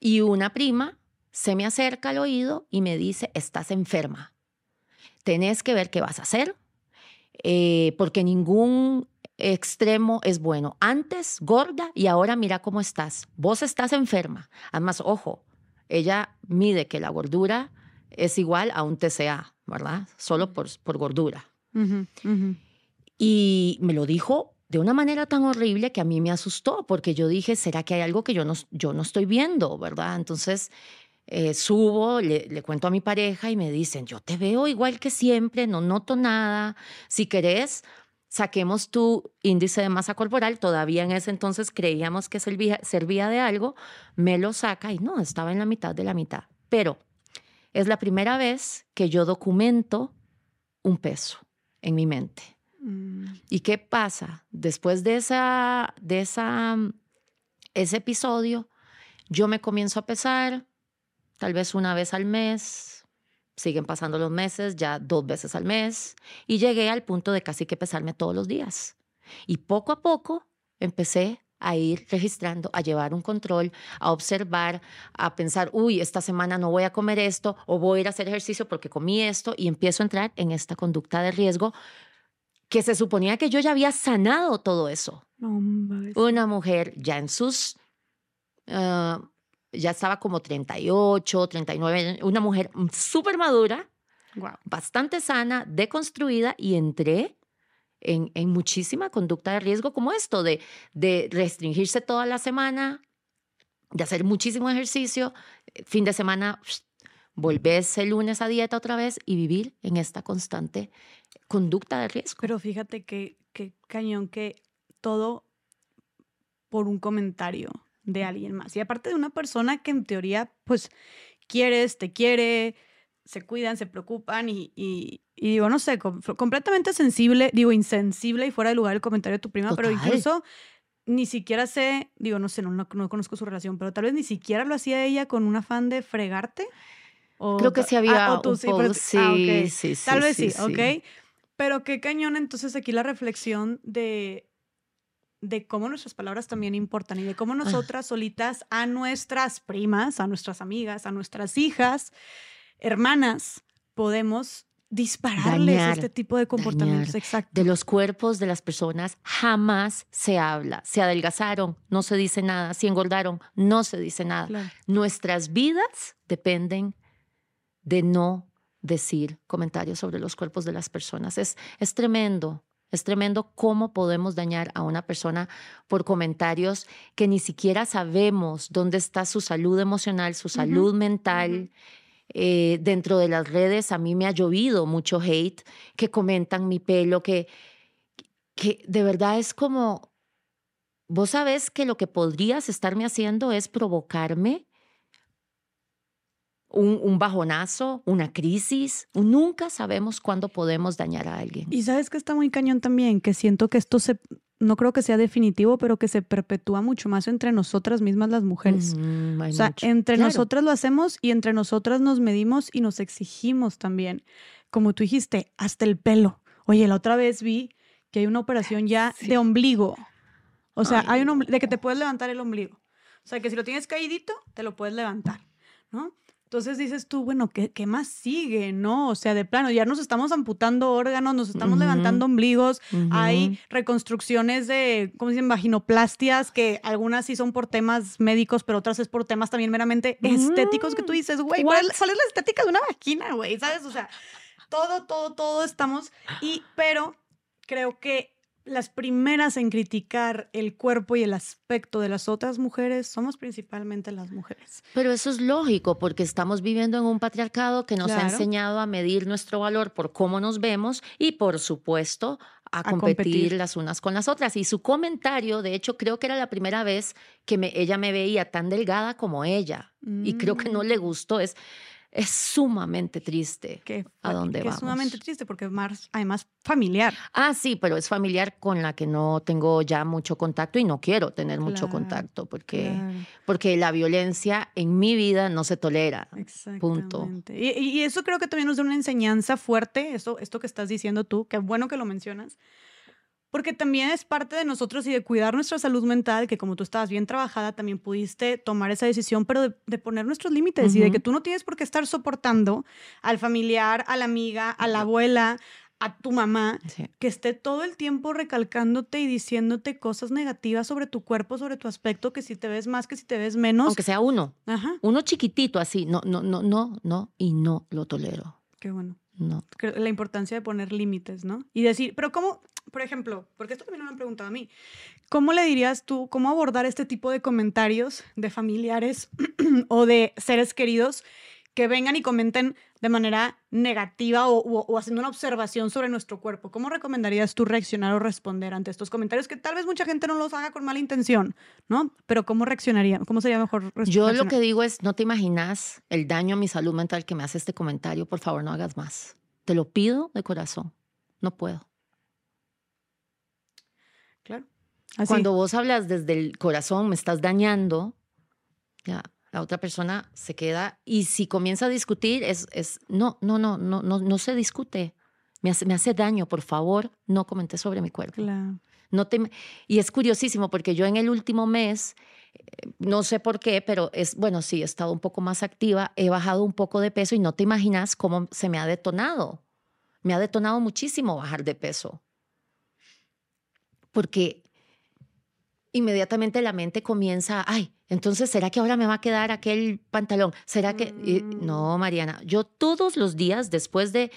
y una prima se me acerca al oído y me dice, estás enferma, tenés que ver qué vas a hacer, eh, porque ningún extremo es bueno. Antes gorda y ahora mira cómo estás. Vos estás enferma. Además, ojo, ella mide que la gordura es igual a un TCA, ¿verdad? Solo por, por gordura. Y me lo dijo de una manera tan horrible que a mí me asustó, porque yo dije, ¿será que hay algo que yo no, yo no estoy viendo, verdad? Entonces eh, subo, le, le, cuento a mi pareja y me dicen, yo te veo igual que siempre, no noto nada. Si querés, saquemos tu índice de masa corporal, todavía en ese entonces creíamos que servía, servía de algo, me lo saca y no, estaba en la mitad de la mitad. Pero es la primera vez que yo documento un peso en mi mente. Mm. ¿Y qué pasa? Después de, esa, de esa, ese episodio, yo me comienzo a pesar, tal vez una vez al mes, Siguen pasando los meses, ya dos veces al mes, y llegué al punto de casi que pesarme todos los días. Y poco a poco empecé a ir registrando, a llevar un control, a observar, a pensar, uy, esta semana no voy a comer esto o voy a ir a hacer ejercicio porque comí esto y empiezo a entrar en esta conducta de riesgo que se suponía que yo ya había sanado todo eso. Una mujer ya en sus ah, ya estaba como 38, 39, una mujer súper madura, bastante sana, deconstruida y entré en, en, muchísima conducta de riesgo como esto, de, de restringirse toda la semana, de hacer muchísimo ejercicio, fin de semana volverse el lunes a dieta otra vez y vivir en esta constante conducta de riesgo. Pero fíjate que, que cañón que todo por un comentario de alguien más. Y aparte de una persona que en teoría, pues, quieres, te quiere, se cuidan, se preocupan y, y, digo, no sé, completamente sensible, digo, insensible y fuera de lugar el comentario de tu prima, pero incluso ni siquiera sé, digo, no sé, no, no, conozco su relación, pero tal vez ni siquiera lo hacía ella con un afán de fregarte. O, Creo que sí había ah, sí, sí, sí, Tal vez sí, ok. Pero qué cañón entonces aquí la reflexión de de cómo nuestras palabras también importan y de cómo ah. nosotras solitas a nuestras primas, a nuestras amigas, a nuestras hijas, hermanas, podemos dispararles este tipo de comportamientos. Exacto. De los cuerpos de las personas jamás se habla. Se adelgazaron, no se dice nada. Si engordaron, no se dice nada. Nuestras vidas dependen de no decir comentarios sobre los cuerpos de las personas. Es, es tremendo. Es tremendo cómo podemos dañar a una persona por comentarios que ni siquiera sabemos dónde está su salud emocional, su salud mental. Eh, dentro de las redes a mí me ha llovido mucho hate que comentan mi pelo, que, que de verdad es como, vos sabes que lo que podrías estarme haciendo es provocarme un, bajonazo, una crisis. Nunca sabemos cuándo podemos dañar a alguien. Y sabes que está muy cañón también, que siento que esto se, no creo que sea definitivo, pero que se perpetúa mucho más entre nosotras mismas las mujeres. Mm, o sea, mucho. entre Claro. nosotras lo hacemos y entre nosotras nos medimos y nos exigimos también. Como tú dijiste, hasta el pelo. Oye, la otra vez vi que hay una operación ya [LAUGHS] Sí. de ombligo. O sea, Ay, hay un de que te puedes levantar el ombligo. O sea, que si lo tienes caídito, te lo puedes levantar, ¿no? Entonces dices tú, bueno, ¿qué, qué más sigue, no? O sea, de plano, ya nos estamos amputando órganos, nos estamos levantando ombligos, hay reconstrucciones de, ¿cómo dicen? Vaginoplastias, que algunas sí son por temas médicos, pero otras es por temas también meramente estéticos que tú Mm, dices, güey, ¿cuál, cuál es la estética de una vagina, güey? ¿Sabes? O sea, todo, todo, todo estamos. Y, pero creo que las primeras en criticar el cuerpo y el aspecto de las otras mujeres somos principalmente las mujeres. Pero eso es lógico porque estamos viviendo en un patriarcado que nos ha enseñado a medir nuestro valor por cómo nos vemos y por supuesto a, A competir, competir. las unas con las otras. Y su comentario, de hecho, creo que era la primera vez que me- ella me veía tan delgada como ella. Y creo que no Mm. le gustó. Es, es sumamente triste. Que, ¿A dónde que es vamos? sumamente triste porque es más, además familiar. Ah, sí, pero es familiar con la que no tengo ya mucho contacto y no quiero tener mucho contacto porque, Claro. porque la violencia en mi vida no se tolera. Punto. Y, y eso creo que también nos da una enseñanza fuerte, esto, esto que estás diciendo tú, qué bueno que lo mencionas, porque también es parte de nosotros y de cuidar nuestra salud mental, que como tú estabas bien trabajada, también pudiste tomar esa decisión, pero de, de poner nuestros límites y de que tú no tienes por qué estar soportando al familiar, a la amiga, a la abuela, a tu mamá, Sí. que esté todo el tiempo recalcándote y diciéndote cosas negativas sobre tu cuerpo, sobre tu aspecto, que si te ves más, que si te ves menos. Aunque sea uno. Ajá, Uno chiquitito así, no, no, no, no, no, y no lo tolero. qué bueno. No. la importancia de poner límites, ¿no? Y decir, pero ¿cómo, por ejemplo, porque esto también me lo han preguntado a mí, ¿cómo le dirías tú, cómo abordar este tipo de comentarios de familiares [CLEARS THROAT] o de seres queridos que vengan y comenten de manera negativa o, o- o haciendo una observación sobre nuestro cuerpo? ¿Cómo recomendarías tú reaccionar o responder ante estos comentarios que tal vez mucha gente no los haga con mala intención, ¿no? Pero ¿cómo reaccionaría? ¿Cómo sería mejor Yo lo que digo es, no te imaginas el daño a mi salud mental que me hace este comentario. Por favor, no hagas más. Te lo pido de corazón. No puedo. Claro. Así. Cuando vos hablas desde el corazón, me estás dañando, ya, la otra persona se queda y si comienza a discutir, es, es no, no, no, no, no, no se discute. Me hace, me hace daño, por favor, no comentes sobre mi cuerpo. Claro. No te, y es curiosísimo porque yo en el último mes, eh, no sé por qué, pero es, bueno, sí, he estado un poco más activa, he bajado un poco de peso y no te imaginas cómo se me ha detonado. Me ha detonado muchísimo bajar de peso. Porque inmediatamente la mente comienza, ay, entonces, ¿será que ahora me va a quedar aquel pantalón? ¿Será que...? y- no, Mariana, yo todos los días después de,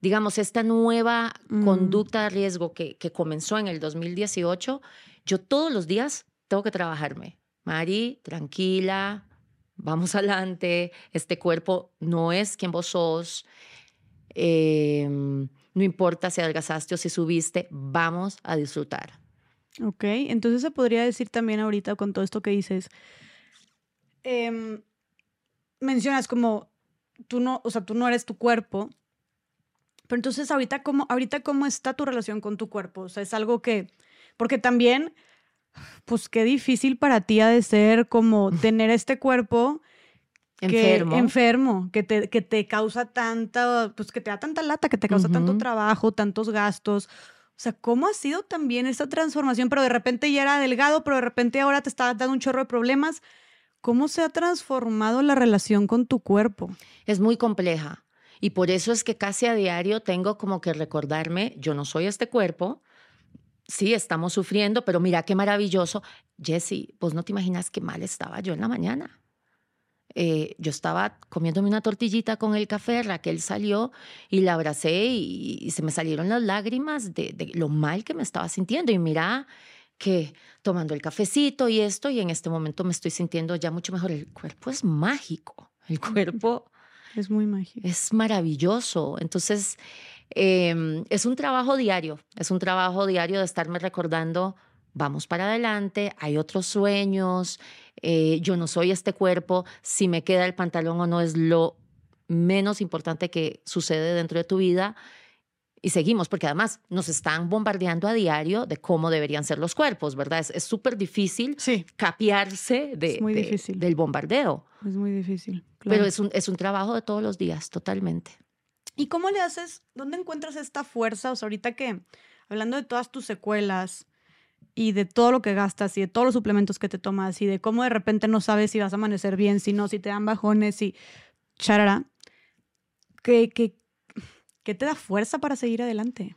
digamos, esta nueva Mm. conducta de riesgo que, que comenzó en el 2018, yo todos los días tengo que trabajarme. Mari, tranquila, vamos [LAUGHS] adelante, este cuerpo no es quien vos sos. em, no importa si adelgazaste o si subiste, vamos a disfrutar. Ok, entonces se podría decir también ahorita con todo esto que dices, em, mencionas como tú no, o sea, tú no eres tu cuerpo, pero entonces ahorita cómo, ahorita cómo está tu relación con tu cuerpo, o sea, es algo que, porque también, pues qué difícil para ti ha de ser como [LAUGHS] tener este cuerpo que- Enfermo. enfermo, que te, que te causa tanta, pues que te da tanta lata, que te causa tanto trabajo, tantos gastos. O sea, ¿cómo ha sido también esta transformación? Pero de repente ya era delgado, pero de repente ahora te está dando un chorro de problemas. ¿Cómo se ha transformado la relación con tu cuerpo? es muy compleja. Y por eso es que casi a diario tengo como que recordarme, yo no soy este cuerpo, sí, estamos sufriendo, pero mira qué maravilloso. Jesse, vos no te imaginas qué mal estaba yo en la mañana. Eh, yo estaba comiéndome una tortillita con el café, Raquel salió y la abracé y, y se me salieron las lágrimas de, de lo mal que me estaba sintiendo. Y mira que tomando el cafecito y esto, y en este momento me estoy sintiendo ya mucho mejor. El cuerpo es mágico, el cuerpo Es muy mágico. es maravilloso. Entonces, em, es un trabajo diario, es un trabajo diario de estarme recordando, vamos para adelante, hay otros sueños, eh, yo no soy este cuerpo, si me queda el pantalón o no es lo menos importante que sucede dentro de tu vida. y seguimos, porque además nos están bombardeando a diario de cómo deberían ser los cuerpos, ¿verdad? Es súper difícil Sí, capiarse de, Es muy de- difícil. del bombardeo, es muy difícil. pero es un, es un trabajo de todos los días, totalmente. ¿Y cómo le haces? ¿Dónde encuentras esta fuerza? O sea, ahorita que, hablando de todas tus secuelas y de todo lo que gastas y de todos los suplementos que te tomas y de cómo de repente no sabes si vas a amanecer bien, si no, si te dan bajones y charara, ¿qué, qué, qué te da fuerza para seguir adelante?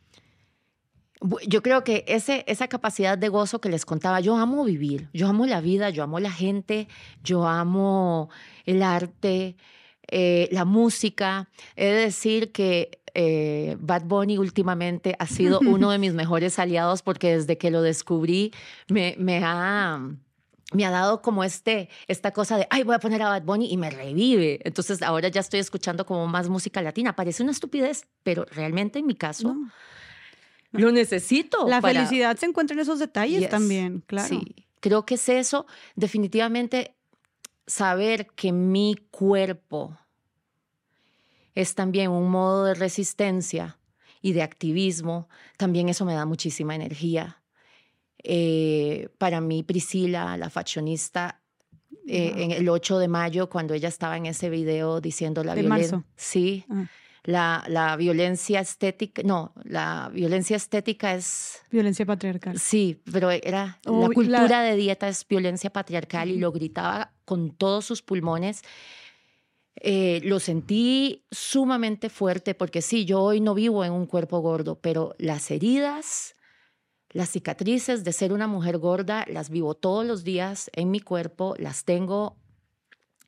Yo creo que ese, esa capacidad de gozo que les contaba, yo amo vivir, yo amo la vida, yo amo la gente, yo amo el arte, eh, la música. De decir que eh, Bad Bunny últimamente ha sido [LAUGHS] uno de mis mejores aliados porque desde que lo descubrí me, me ha... Me ha dado como este, esta cosa de, ay, voy a poner a Bad Bunny y me revive. Entonces ahora ya estoy escuchando como más música latina. Parece una estupidez, pero realmente en mi caso No. lo necesito. La para- felicidad se encuentra en esos detalles Yes. también, claro. Sí, creo que es eso. Definitivamente saber que mi cuerpo es también un modo de resistencia y de activismo, también eso me da muchísima energía. Eh, para mí, Priscila, la fashionista, eh, Wow. en el 8 de mayo, cuando ella estaba en ese video diciendo la violencia. Sí, Ah. la, la violencia estética, no, la violencia estética es Violencia patriarcal. Sí, pero era Oh, la la- cultura de dieta es violencia patriarcal y lo gritaba con todos sus pulmones. Eh, lo sentí sumamente fuerte porque sí, yo hoy no vivo en un cuerpo gordo, pero las heridas, las cicatrices de ser una mujer gorda, las vivo todos los días en mi cuerpo, las tengo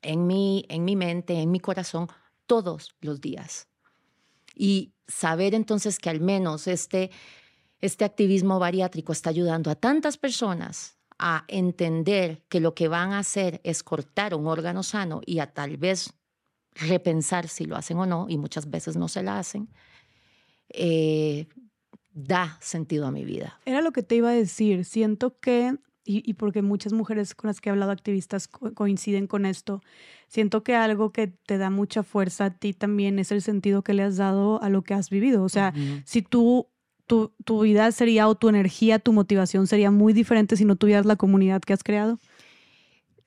en mi, en mi mente, en mi corazón, todos los días. Y saber entonces que al menos este, este activismo bariátrico está ayudando a tantas personas a entender que lo que van a hacer es cortar un órgano sano y a tal vez repensar si lo hacen o no, y muchas veces no se la hacen, eh, da sentido a mi vida. Era lo que te iba a decir. Siento que, y, y porque muchas mujeres con las que he hablado, activistas, co- coinciden con esto, siento que algo que te da mucha fuerza a ti también es el sentido que le has dado a lo que has vivido. O sea, si tú, tu, tu vida sería o tu energía, tu motivación sería muy diferente si no tuvieras la comunidad que has creado.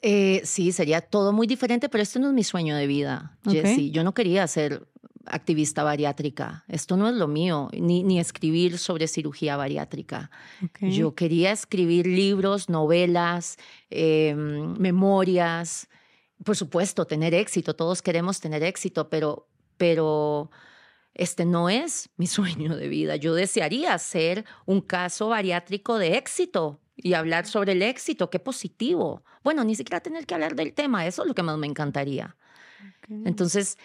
Eh, sí, sería todo muy diferente, pero este no es mi sueño de vida, Ok. Jessie. Yo no quería ser activista bariátrica. Esto no es lo mío, ni, ni escribir sobre cirugía bariátrica. Yo quería escribir libros, novelas, eh, memorias. Por supuesto, tener éxito. Todos queremos tener éxito, pero, pero este no es mi [LAUGHS] sueño de vida. Yo desearía ser un caso bariátrico de éxito y hablar sobre el éxito. Qué positivo. Bueno, ni siquiera tener que hablar del tema. Eso es lo que más me encantaría. Entonces,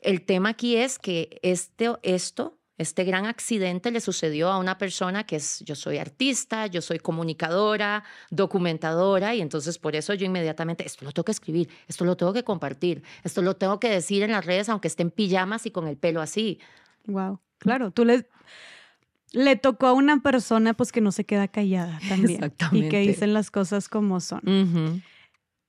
el tema aquí es que este, esto, este gran accidente le sucedió a una persona que es, yo soy artista, yo soy comunicadora, documentadora, y entonces por eso yo inmediatamente, esto lo tengo que escribir, esto lo tengo que compartir, esto lo tengo que decir en las redes, aunque esté en pijamas y con el pelo así. Wow. Claro, tú le, le tocó a una persona pues que no se queda callada [LAUGHS] también. Y que dicen las cosas como son.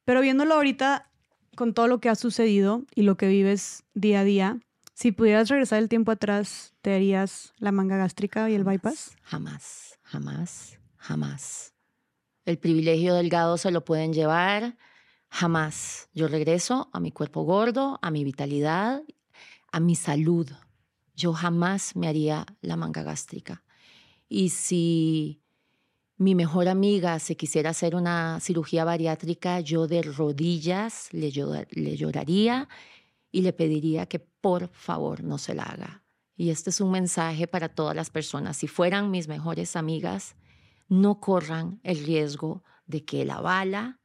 Pero viéndolo ahorita con todo lo que ha sucedido y lo que vives día a día, si pudieras regresar el tiempo atrás, ¿te harías la manga gástrica y el bypass? Jamás, jamás, jamás. El privilegio delgado se lo pueden llevar. Jamás. Yo regreso a mi cuerpo gordo, a mi vitalidad, a mi salud. Yo jamás me haría la manga gástrica. Y si mi mejor amiga se quisiera hacer una cirugía bariátrica, yo de rodillas le, le lloraría y le pediría que por favor no se la haga. Y este es un mensaje para todas las personas. Si fueran mis mejores amigas, no corran el riesgo de que la bala,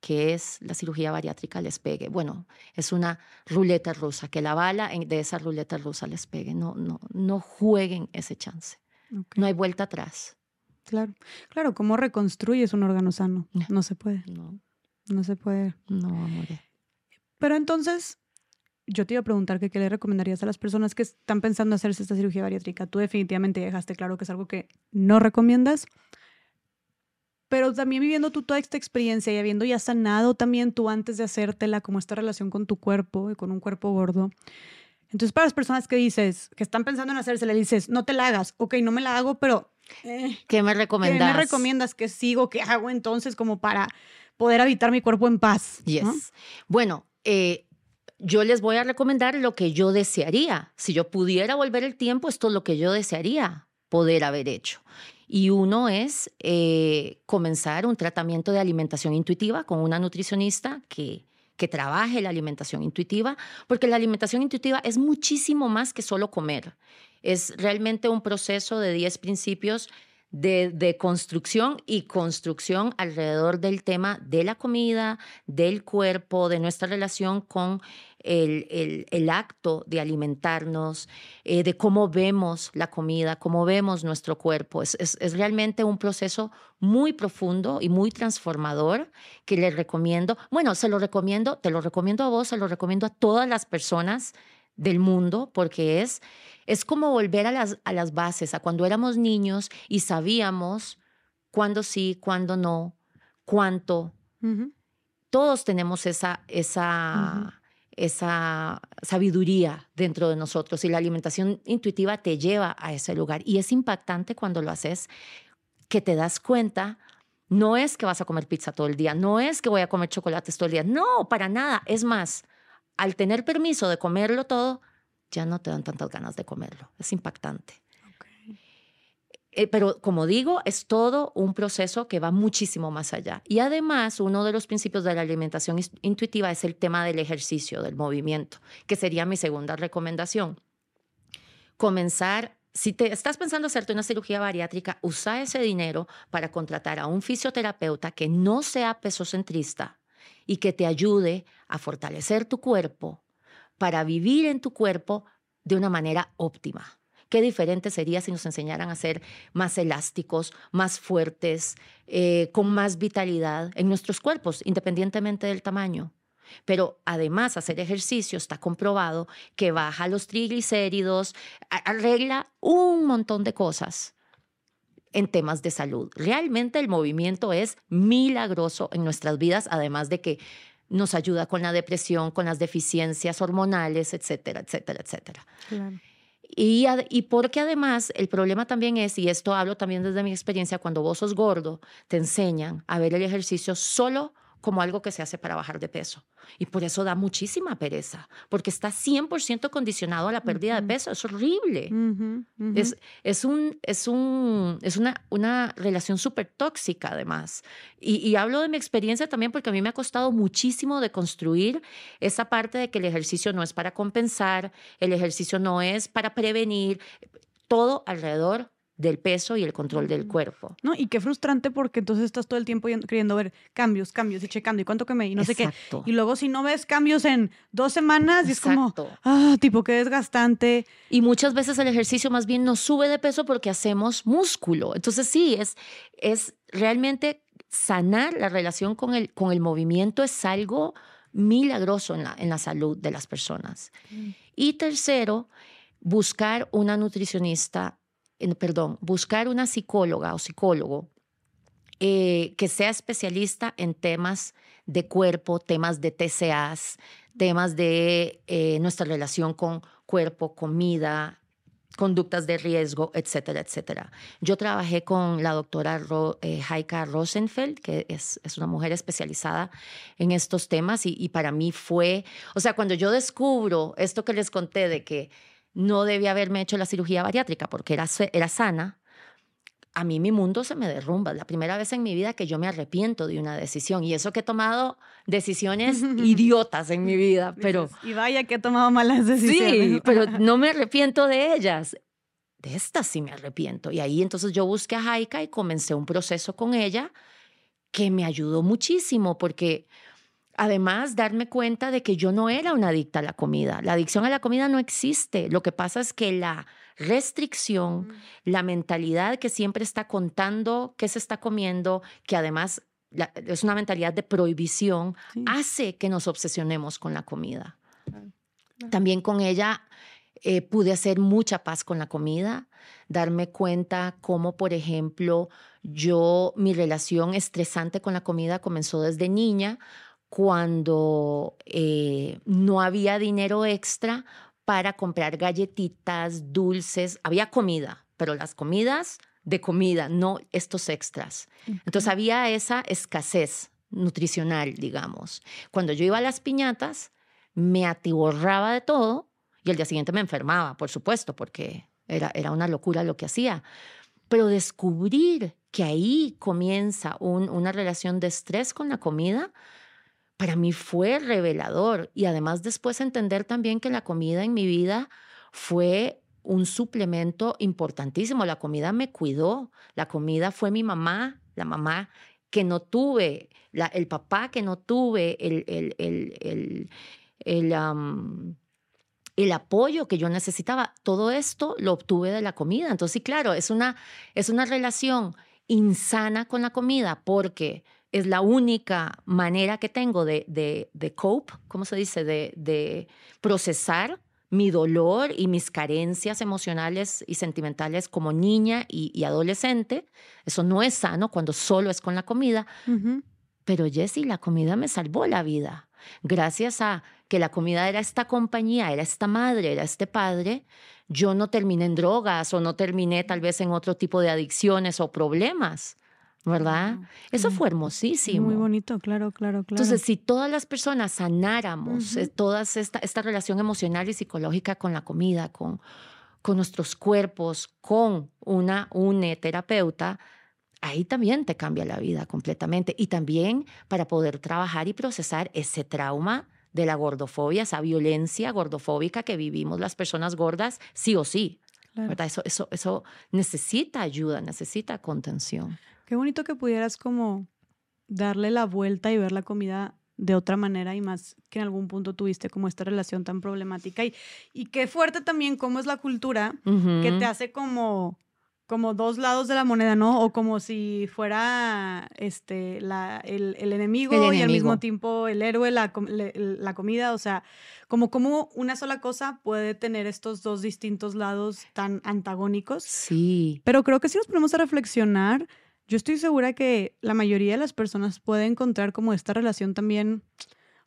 que es la cirugía bariátrica, les pegue. Bueno, es una ruleta rusa, que la bala de esa ruleta rusa les pegue. No, no, no jueguen ese chance. No hay vuelta atrás. Claro, claro, ¿cómo reconstruyes un órgano sano? No. No se puede, No, no se puede. no, amore. Pero entonces, yo te iba a preguntar que qué le recomendarías a las personas que están pensando hacerse esta cirugía bariátrica. Tú definitivamente dejaste claro que es algo que no recomiendas. Pero también viviendo tú toda esta experiencia y habiendo ya sanado también tú antes de hacértela, como esta relación con tu cuerpo y con un cuerpo gordo, Entonces, para las personas que dices, que están pensando en hacerse, le dices, no te la hagas, ok, no me la hago, pero... Eh, ¿Qué me recomiendas? ¿Qué me recomiendas que sigo, que hago entonces como para poder habitar mi cuerpo en paz? Yes. Bueno, eh, yo les voy a recomendar lo que yo desearía. Si yo pudiera volver el tiempo, esto es lo que yo desearía poder haber hecho. Y uno es eh, comenzar un tratamiento de alimentación intuitiva con una nutricionista que, que trabaje la alimentación intuitiva, porque la alimentación intuitiva es muchísimo más que solo comer. Es realmente un proceso de 10 principios de, construcción y construcción alrededor del tema de la comida, del cuerpo, de nuestra relación con el, el, acto de alimentarnos, eh, de cómo vemos la comida, cómo vemos nuestro cuerpo. Es, es, es, realmente un proceso muy profundo y muy transformador que les recomiendo. Bueno, se lo recomiendo, te lo recomiendo a vos, se lo recomiendo a todas las personas del mundo, porque es, es como volver a las, a las bases, a cuando éramos niños y sabíamos cuándo sí, cuándo no, cuánto. Todos tenemos esa, esa, esa sabiduría dentro de nosotros y la alimentación intuitiva te lleva a ese lugar. Y es impactante cuando lo haces, que te das cuenta. No es que vas a comer pizza todo el día, no es que voy a comer chocolates todo el día, no, para nada. Es más, al tener permiso de comerlo todo, ya no te dan tantas ganas de comerlo. Es impactante. Eh, pero como digo, es todo un proceso que va muchísimo más allá. Y además, uno de los principios de la alimentación intuitiva es el tema del ejercicio, del movimiento, que sería mi segunda recomendación. Comenzar si te estás pensando hacerte una cirugía bariátrica, usa ese dinero para contratar a un fisioterapeuta que no sea pesocentrista y que te ayude a fortalecer tu cuerpo para vivir en tu cuerpo de una manera óptima. Qué diferente sería si nos enseñaran a ser más elásticos, más fuertes, eh, con más vitalidad en nuestros cuerpos, independientemente del tamaño. Pero además hacer ejercicio está comprobado que baja los triglicéridos, arregla un montón de cosas en temas de salud. Realmente el movimiento es milagroso en nuestras vidas, además de que nos ayuda con la depresión, con las deficiencias hormonales, etcétera, etcétera, etcétera. Y, y, porque además el problema también es, y esto hablo también desde mi experiencia, cuando vos sos gordo, te enseñan a ver el ejercicio solo como algo que se hace para bajar de peso. Y por eso da muchísima pereza, porque está 100% condicionado a la pérdida de peso. Es horrible. Es, es, un, es, un, es una, una relación súper tóxica, además. Y, y, hablo de mi experiencia también porque a mí me ha costado muchísimo de construir esa parte de que el ejercicio no es para compensar, el ejercicio no es para prevenir, todo alrededor del peso y el control del cuerpo. No, y qué frustrante porque entonces estás todo el tiempo queriendo ver cambios, cambios y checando y cuánto que me y no sé qué. Y luego si no ves cambios en dos semanas y es como, ah, tipo qué desgastante. Y muchas veces el ejercicio más bien nos sube de peso porque hacemos músculo. Entonces sí, es, es realmente sanar la relación con el, con el movimiento es algo milagroso en la, en la salud de las personas. Mm. Y tercero, buscar una nutricionista perdón, buscar una psicóloga o psicólogo eh, que sea especialista en temas de cuerpo, temas de TCAs, temas de eh, nuestra relación con cuerpo, comida, conductas de riesgo, etcétera, etcétera. Yo trabajé con la doctora Ro, eh, Heika Rosenfeld, que es, es, una mujer especializada en estos temas y, y para mí fue, o sea, cuando yo descubro esto que les conté de que no debía haberme hecho la cirugía bariátrica porque era, era sana, a mí mi mundo se me derrumba. La primera vez en mi vida que yo me arrepiento de una decisión. Y eso que he tomado decisiones [LAUGHS] idiotas en mi vida, pero... Y vaya que he tomado malas decisiones. Sí, pero [LAUGHS] no me arrepiento de ellas. De estas sí me arrepiento. Y ahí entonces yo busqué a Jaika y comencé un proceso con ella que me ayudó muchísimo porque Además, darme cuenta de que yo no era una adicta a la comida. La adicción a la comida no existe. Lo que pasa es que la restricción, la mentalidad que siempre está contando qué se está comiendo, que además es una mentalidad de prohibición, hace que nos obsesionemos con la comida. También con ella eh, pude hacer mucha paz con la comida, darme cuenta cómo, por ejemplo, yo, mi relación estresante con la comida comenzó desde niña cuando eh, no había dinero extra para comprar galletitas, dulces. Había comida, pero las comidas de comida, no estos extras. Entonces había esa escasez nutricional, digamos. Cuando yo iba a las piñatas, me atiborraba de todo y el día siguiente me enfermaba, por supuesto, porque era, era una locura lo que hacía. Pero descubrir que ahí comienza una relación de estrés con la comida, para mí fue revelador. Y además después entender también que la comida en mi vida fue un suplemento importantísimo. La comida me cuidó, la comida fue mi mamá, la mamá que no tuve, el papá que no tuve, el, el, el, el, el apoyo que yo necesitaba. Todo esto lo obtuve de la comida. Entonces, sí, claro, es una, es una relación insana con la comida porque es la única manera que tengo de, de, de cope, ¿cómo se dice? De, de procesar mi dolor y mis carencias emocionales y sentimentales como niña y, adolescente. Eso no es sano cuando solo es con la comida. Pero Jessie, la comida me salvó la vida. Gracias a que la comida era esta compañía, era esta madre, era este padre, yo no terminé en drogas o no terminé tal vez en otro tipo de adicciones o problemas. ¿Verdad? Eso fue hermosísimo. Muy bonito, claro, claro, claro. Entonces, si todas las personas sanáramos eh, toda esta, esta relación emocional y psicológica con la comida, con, con nuestros cuerpos, con una une terapeuta, ahí también te cambia la vida completamente. Y también para poder trabajar y procesar ese trauma de la gordofobia, esa violencia gordofóbica que vivimos las personas gordas, sí o sí. ¿verdad? Eso, eso, eso necesita ayuda, necesita contención. Qué bonito que pudieras como darle la vuelta y ver la comida de otra manera y más que en algún punto tuviste como esta relación tan problemática y, y qué fuerte también cómo es la cultura que te hace como como dos lados de la moneda, ¿no? O como si fuera este, la, el, el, enemigo y al mismo tiempo el héroe, la, la, comida, o sea, como, como una sola cosa puede tener estos dos distintos lados tan antagónicos. Sí. Pero creo que si nos ponemos a reflexionar, yo estoy segura que la mayoría de las personas puede encontrar como esta relación también,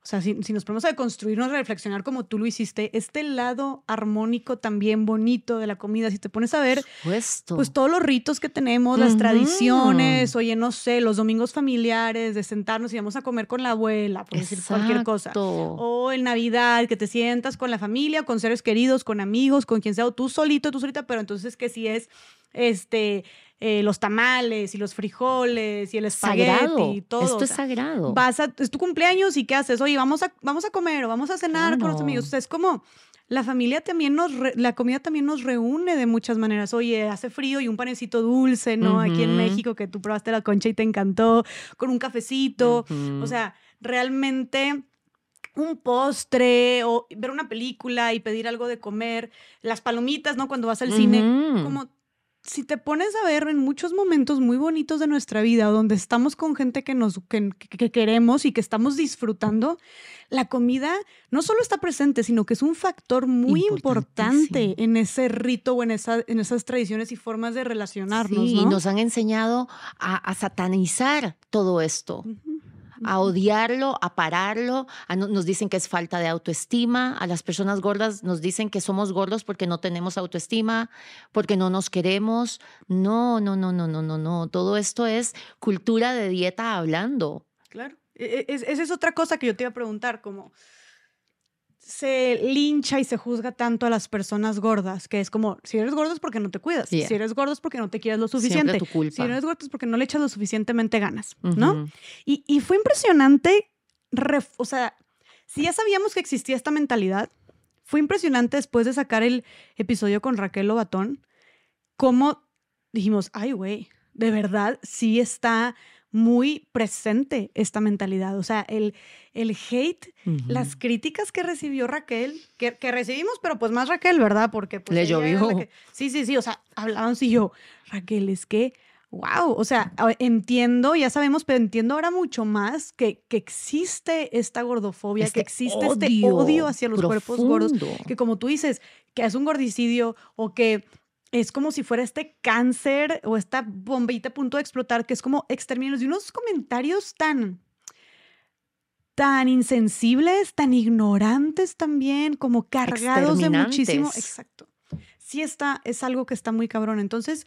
o sea, si, nos ponemos a construirnos, a reflexionar como tú lo hiciste, este lado armónico también bonito de la comida, si te pones a ver, pues todos los ritos que tenemos, las tradiciones, oye, no sé, los domingos familiares, de sentarnos y vamos a comer con la abuela, por decir cualquier cosa. O en Navidad, que te sientas con la familia, con seres queridos, con amigos, con quien sea, o tú solito, tú solita, pero entonces que si es este eh, los tamales y los frijoles y el espagueti y todo. Esto es sagrado. Vas a, es tu cumpleaños y ¿qué haces? Oye, vamos a, vamos a comer o vamos a cenar con los amigos. es como la familia también nos, la comida también nos reúne de muchas maneras. Oye, hace frío y un panecito dulce, ¿no? Aquí en México que tú probaste la concha y te encantó, con un cafecito. O sea, realmente un postre o ver una película y pedir algo de comer, las palomitas, ¿no? Cuando vas al cine, como si te pones a ver en muchos momentos muy bonitos de nuestra vida, donde estamos con gente que nos que, queremos y que estamos disfrutando, la comida no solo está presente, sino que es un factor muy importante en ese rito o en, esa, en esas tradiciones y formas de relacionarnos. Sí, y nos han enseñado a, satanizar todo esto a odiarlo, a pararlo. nos dicen que es falta de autoestima. A las personas gordas nos dicen que somos gordos porque no tenemos autoestima, porque no nos queremos. No, no, no, no, no, no, no. Todo esto es cultura de dieta hablando. Claro. E, e, esa es otra cosa que yo te iba a preguntar, como se lincha y se juzga tanto a las personas gordas, que es como, si eres gordo es porque no te cuidas, si eres gordo es porque no te quieres lo suficiente, tu culpa. si eres gordo es porque no le echas lo suficientemente ganas, ¿no? y, y, fue impresionante, o sea, si ya sabíamos que existía esta mentalidad, fue impresionante después de sacar el episodio con Raquel Lobatón, cómo dijimos, ay, güey, de verdad sí está muy presente esta mentalidad. O sea, el, el hate, las críticas que recibió Raquel, que, recibimos, pero pues más Raquel, ¿verdad? Porque pues, le llovió. Sí, sí, sí. O sea, hablaban y yo, Raquel, es que, wow, o sea, entiendo, ya sabemos, pero entiendo ahora mucho más que, que existe esta gordofobia, que este existe este odio hacia los cuerpos gordos, que como tú dices, que es un gordicidio o que es como si fuera este cáncer o esta bombita a punto de explotar, que es como exterminos y unos comentarios tan tan insensibles, tan ignorantes también, como cargados de muchísimo. Exacto. Sí está, es algo que está muy cabrón. Entonces...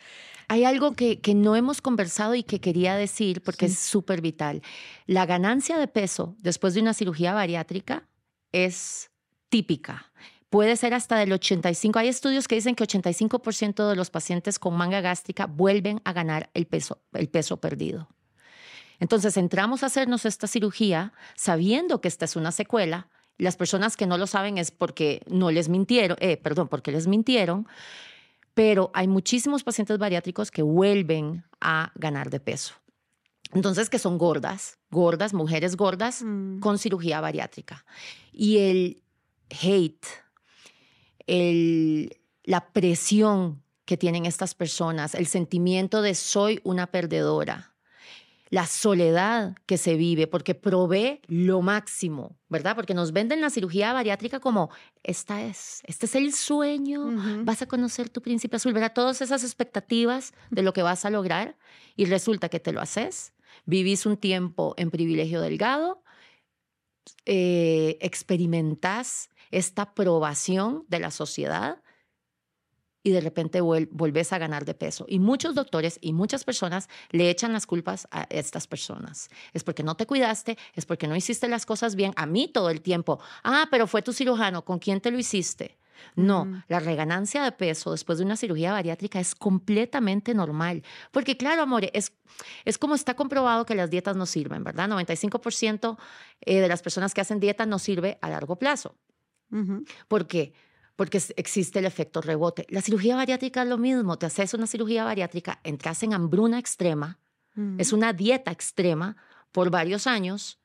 Hay algo que, que no hemos conversado y que quería decir porque es súper vital. La ganancia de peso después de una cirugía bariátrica es típica puede ser hasta del 85. Hay estudios que dicen que 85% de los pacientes con manga gástrica vuelven a ganar el peso, el peso perdido. Entonces entramos a hacernos esta cirugía sabiendo que esta es una secuela. Las personas que no lo saben es porque no les mintieron, eh, perdón, porque les mintieron. Pero hay muchísimos pacientes bariátricos que vuelven a ganar de peso. Entonces, que son gordas, gordas, mujeres gordas mm. con cirugía bariátrica. Y el hate, el, la presión que tienen estas personas, el sentimiento de soy una perdedora, la soledad que se vive, porque provee lo máximo, ¿verdad? Porque nos venden la cirugía bariátrica como, esta es, este es el sueño, vas a conocer tu príncipe azul, ¿verdad? Todas esas expectativas de lo que vas a lograr y resulta que te lo haces, vivís un tiempo en privilegio delgado, eh, experimentás esta aprobación de la sociedad y de repente vuelves a ganar de peso. Y muchos doctores y muchas personas le echan las culpas a estas personas. Es porque no te cuidaste, es porque no hiciste las cosas bien. A mí todo el tiempo, ah, pero fue tu cirujano, ¿con quién te lo hiciste? No, mm. la reganancia de peso después de una cirugía bariátrica es completamente normal. Porque claro, amor, es, es como está comprobado que las dietas no sirven, ¿verdad? 95% eh, de las personas que hacen dieta no sirve a largo plazo. ¿Por qué? Porque existe el efecto rebote. La cirugía bariátrica es lo mismo. Te haces una cirugía bariátrica, entras en hambruna extrema, es una dieta extrema por varios años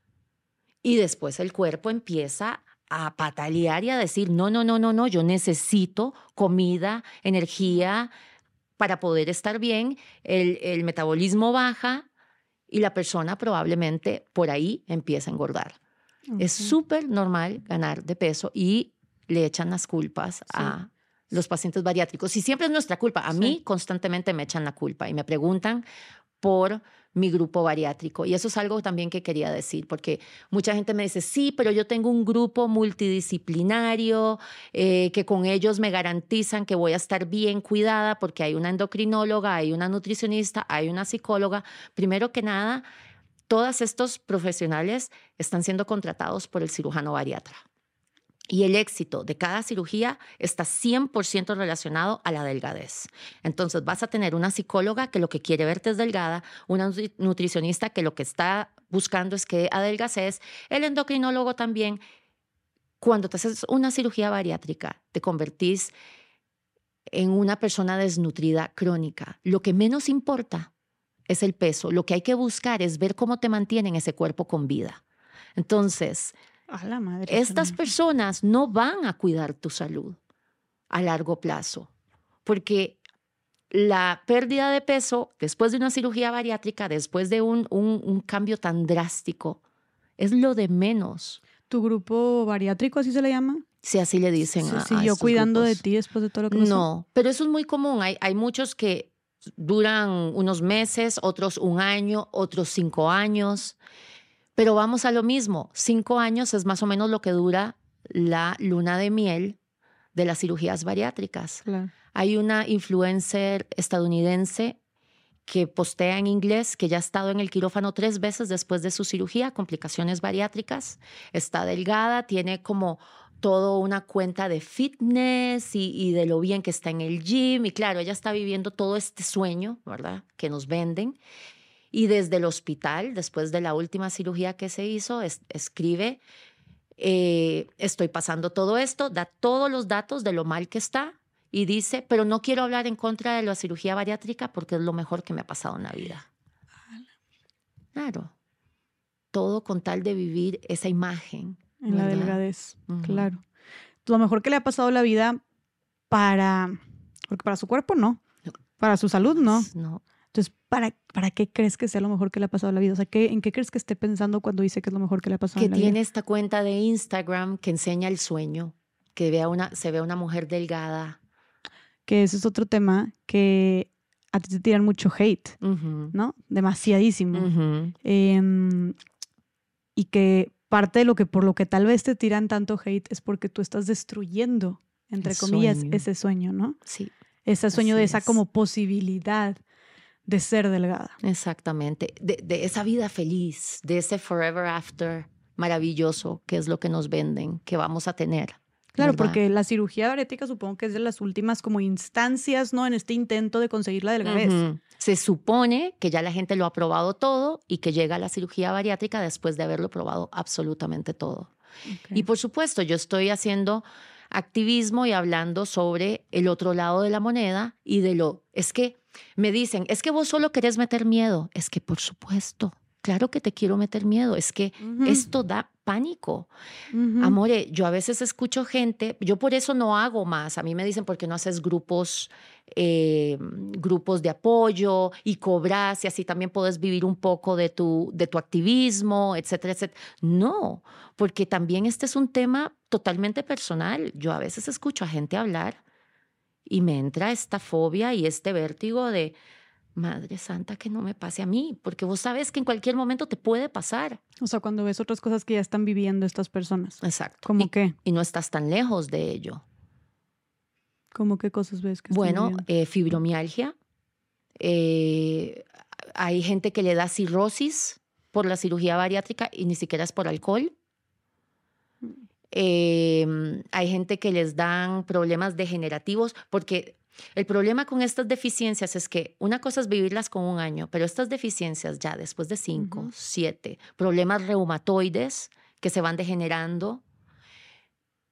y después el cuerpo empieza a patalear y a decir, no, no, no, no, no, yo necesito comida, energía para poder estar bien, el metabolismo baja y la persona probablemente por ahí empieza a engordar. Es súper normal ganar de peso y le echan las culpas a los pacientes bariátricos. Y siempre es nuestra culpa. A mí constantemente me echan la culpa y me preguntan por mi grupo bariátrico. Y eso es algo también que quería decir, porque mucha gente me dice, sí, pero yo tengo un grupo multidisciplinario eh, que con ellos me garantizan que voy a estar bien cuidada porque hay una endocrinóloga, hay una nutricionista, hay una psicóloga. Primero que nada, todos estos profesionales están siendo contratados por el cirujano bariatra. Y el éxito de cada cirugía está 100% relacionado a la delgadez. Entonces vas a tener una psicóloga que lo que quiere verte es delgada, una nutricionista que lo que está buscando es que adelgaces, el endocrinólogo también. Cuando te haces una cirugía bariátrica, te convertís en una persona desnutrida crónica. Lo que menos importa es el peso. Lo que hay que buscar es ver cómo te mantienen ese cuerpo con vida. Entonces, la madre estas personas no van a cuidar tu salud a largo plazo, porque la pérdida de peso después de una cirugía bariátrica, después de un, un, cambio tan drástico, es lo de menos. ¿Tu grupo bariátrico así se le llama? Sí, así le dicen. Sí, sí yo cuidando de ti después de todo lo que pasó. No, pero eso es muy común. Hay, hay muchos que duran unos meses, otros un año, otros cinco años. Pero vamos a lo mismo, cinco años es más o menos lo que dura la luna de miel de las cirugías bariátricas. Hay una influencer estadounidense que postea en inglés que ya ha estado en el quirófano tres veces después de su cirugía, complicaciones bariátricas, está delgada, tiene como todo una cuenta de fitness y, y, de lo bien que está en el gym. Y claro, ella está viviendo todo este sueño, ¿verdad? Que nos venden. Y desde el hospital, después de la última cirugía que se hizo, escribe, eh, estoy pasando todo esto, da todos los datos de lo mal que está y dice, pero no quiero hablar en contra de la cirugía bariátrica porque es lo mejor que me ha pasado en la vida. Claro. Todo con tal de vivir esa imagen. En la delgadez, claro. Lo mejor que le ha pasado la vida para, porque para su cuerpo no, para su salud no. No. Entonces, ¿para, ¿para qué crees que sea lo mejor que le ha pasado a la vida? O sea, ¿qué, ¿en qué crees que esté pensando cuando dice que es lo mejor que le ha pasado que la vida? Que tiene esta cuenta de Instagram que enseña el sueño, que vea una, se ve una mujer delgada. Que ese es otro tema que a ti te tiran mucho hate, ¿no? Demasiadísimo. Em, y que parte de lo que por lo que tal vez te tiran tanto hate es porque tú estás destruyendo, entre comillas, ese sueño, ¿no? Sí. Ese sueño de esa como posibilidad de ser delgada. Exactamente, de, de, esa vida feliz, de ese forever after maravilloso que es lo que nos venden, que vamos a tener. Claro, porque la cirugía bariátrica supongo que es de las últimas como instancias, ¿no? En este intento de conseguir la delgadez. Se supone que ya la gente lo ha probado todo y que llega a la cirugía bariátrica después de haberlo probado absolutamente todo. Y por supuesto, yo estoy haciendo activismo y hablando sobre el otro lado de la moneda y de lo, es que me dicen, es que vos solo querés meter miedo. Es que por supuesto, claro que te quiero meter miedo, es que esto da pánico. Amore, yo a veces escucho gente, yo por eso no hago más, a mí me dicen, ¿por qué no haces grupos, eh, grupos de apoyo y cobras y así también puedes vivir un poco de tu, de tu activismo, etcétera, etcétera? No, porque también este es un tema totalmente personal. Yo a veces escucho a gente hablar y me entra esta fobia y este vértigo de Madre Santa, que no me pase a mí, porque vos sabes que en cualquier momento te puede pasar. O sea, cuando ves otras cosas que ya están viviendo estas personas. Exacto. ¿Cómo y, qué? Y no estás tan lejos de ello. ¿Cómo qué cosas ves que Bueno, eh, fibromialgia. Eh, hay gente que le da cirrosis por la cirugía bariátrica y ni siquiera es por alcohol. Mm. Eh, hay gente que les dan problemas degenerativos porque el problema con estas deficiencias es que una cosa es vivirlas con un año, pero estas deficiencias ya después de cinco, siete, problemas reumatoides que se van degenerando,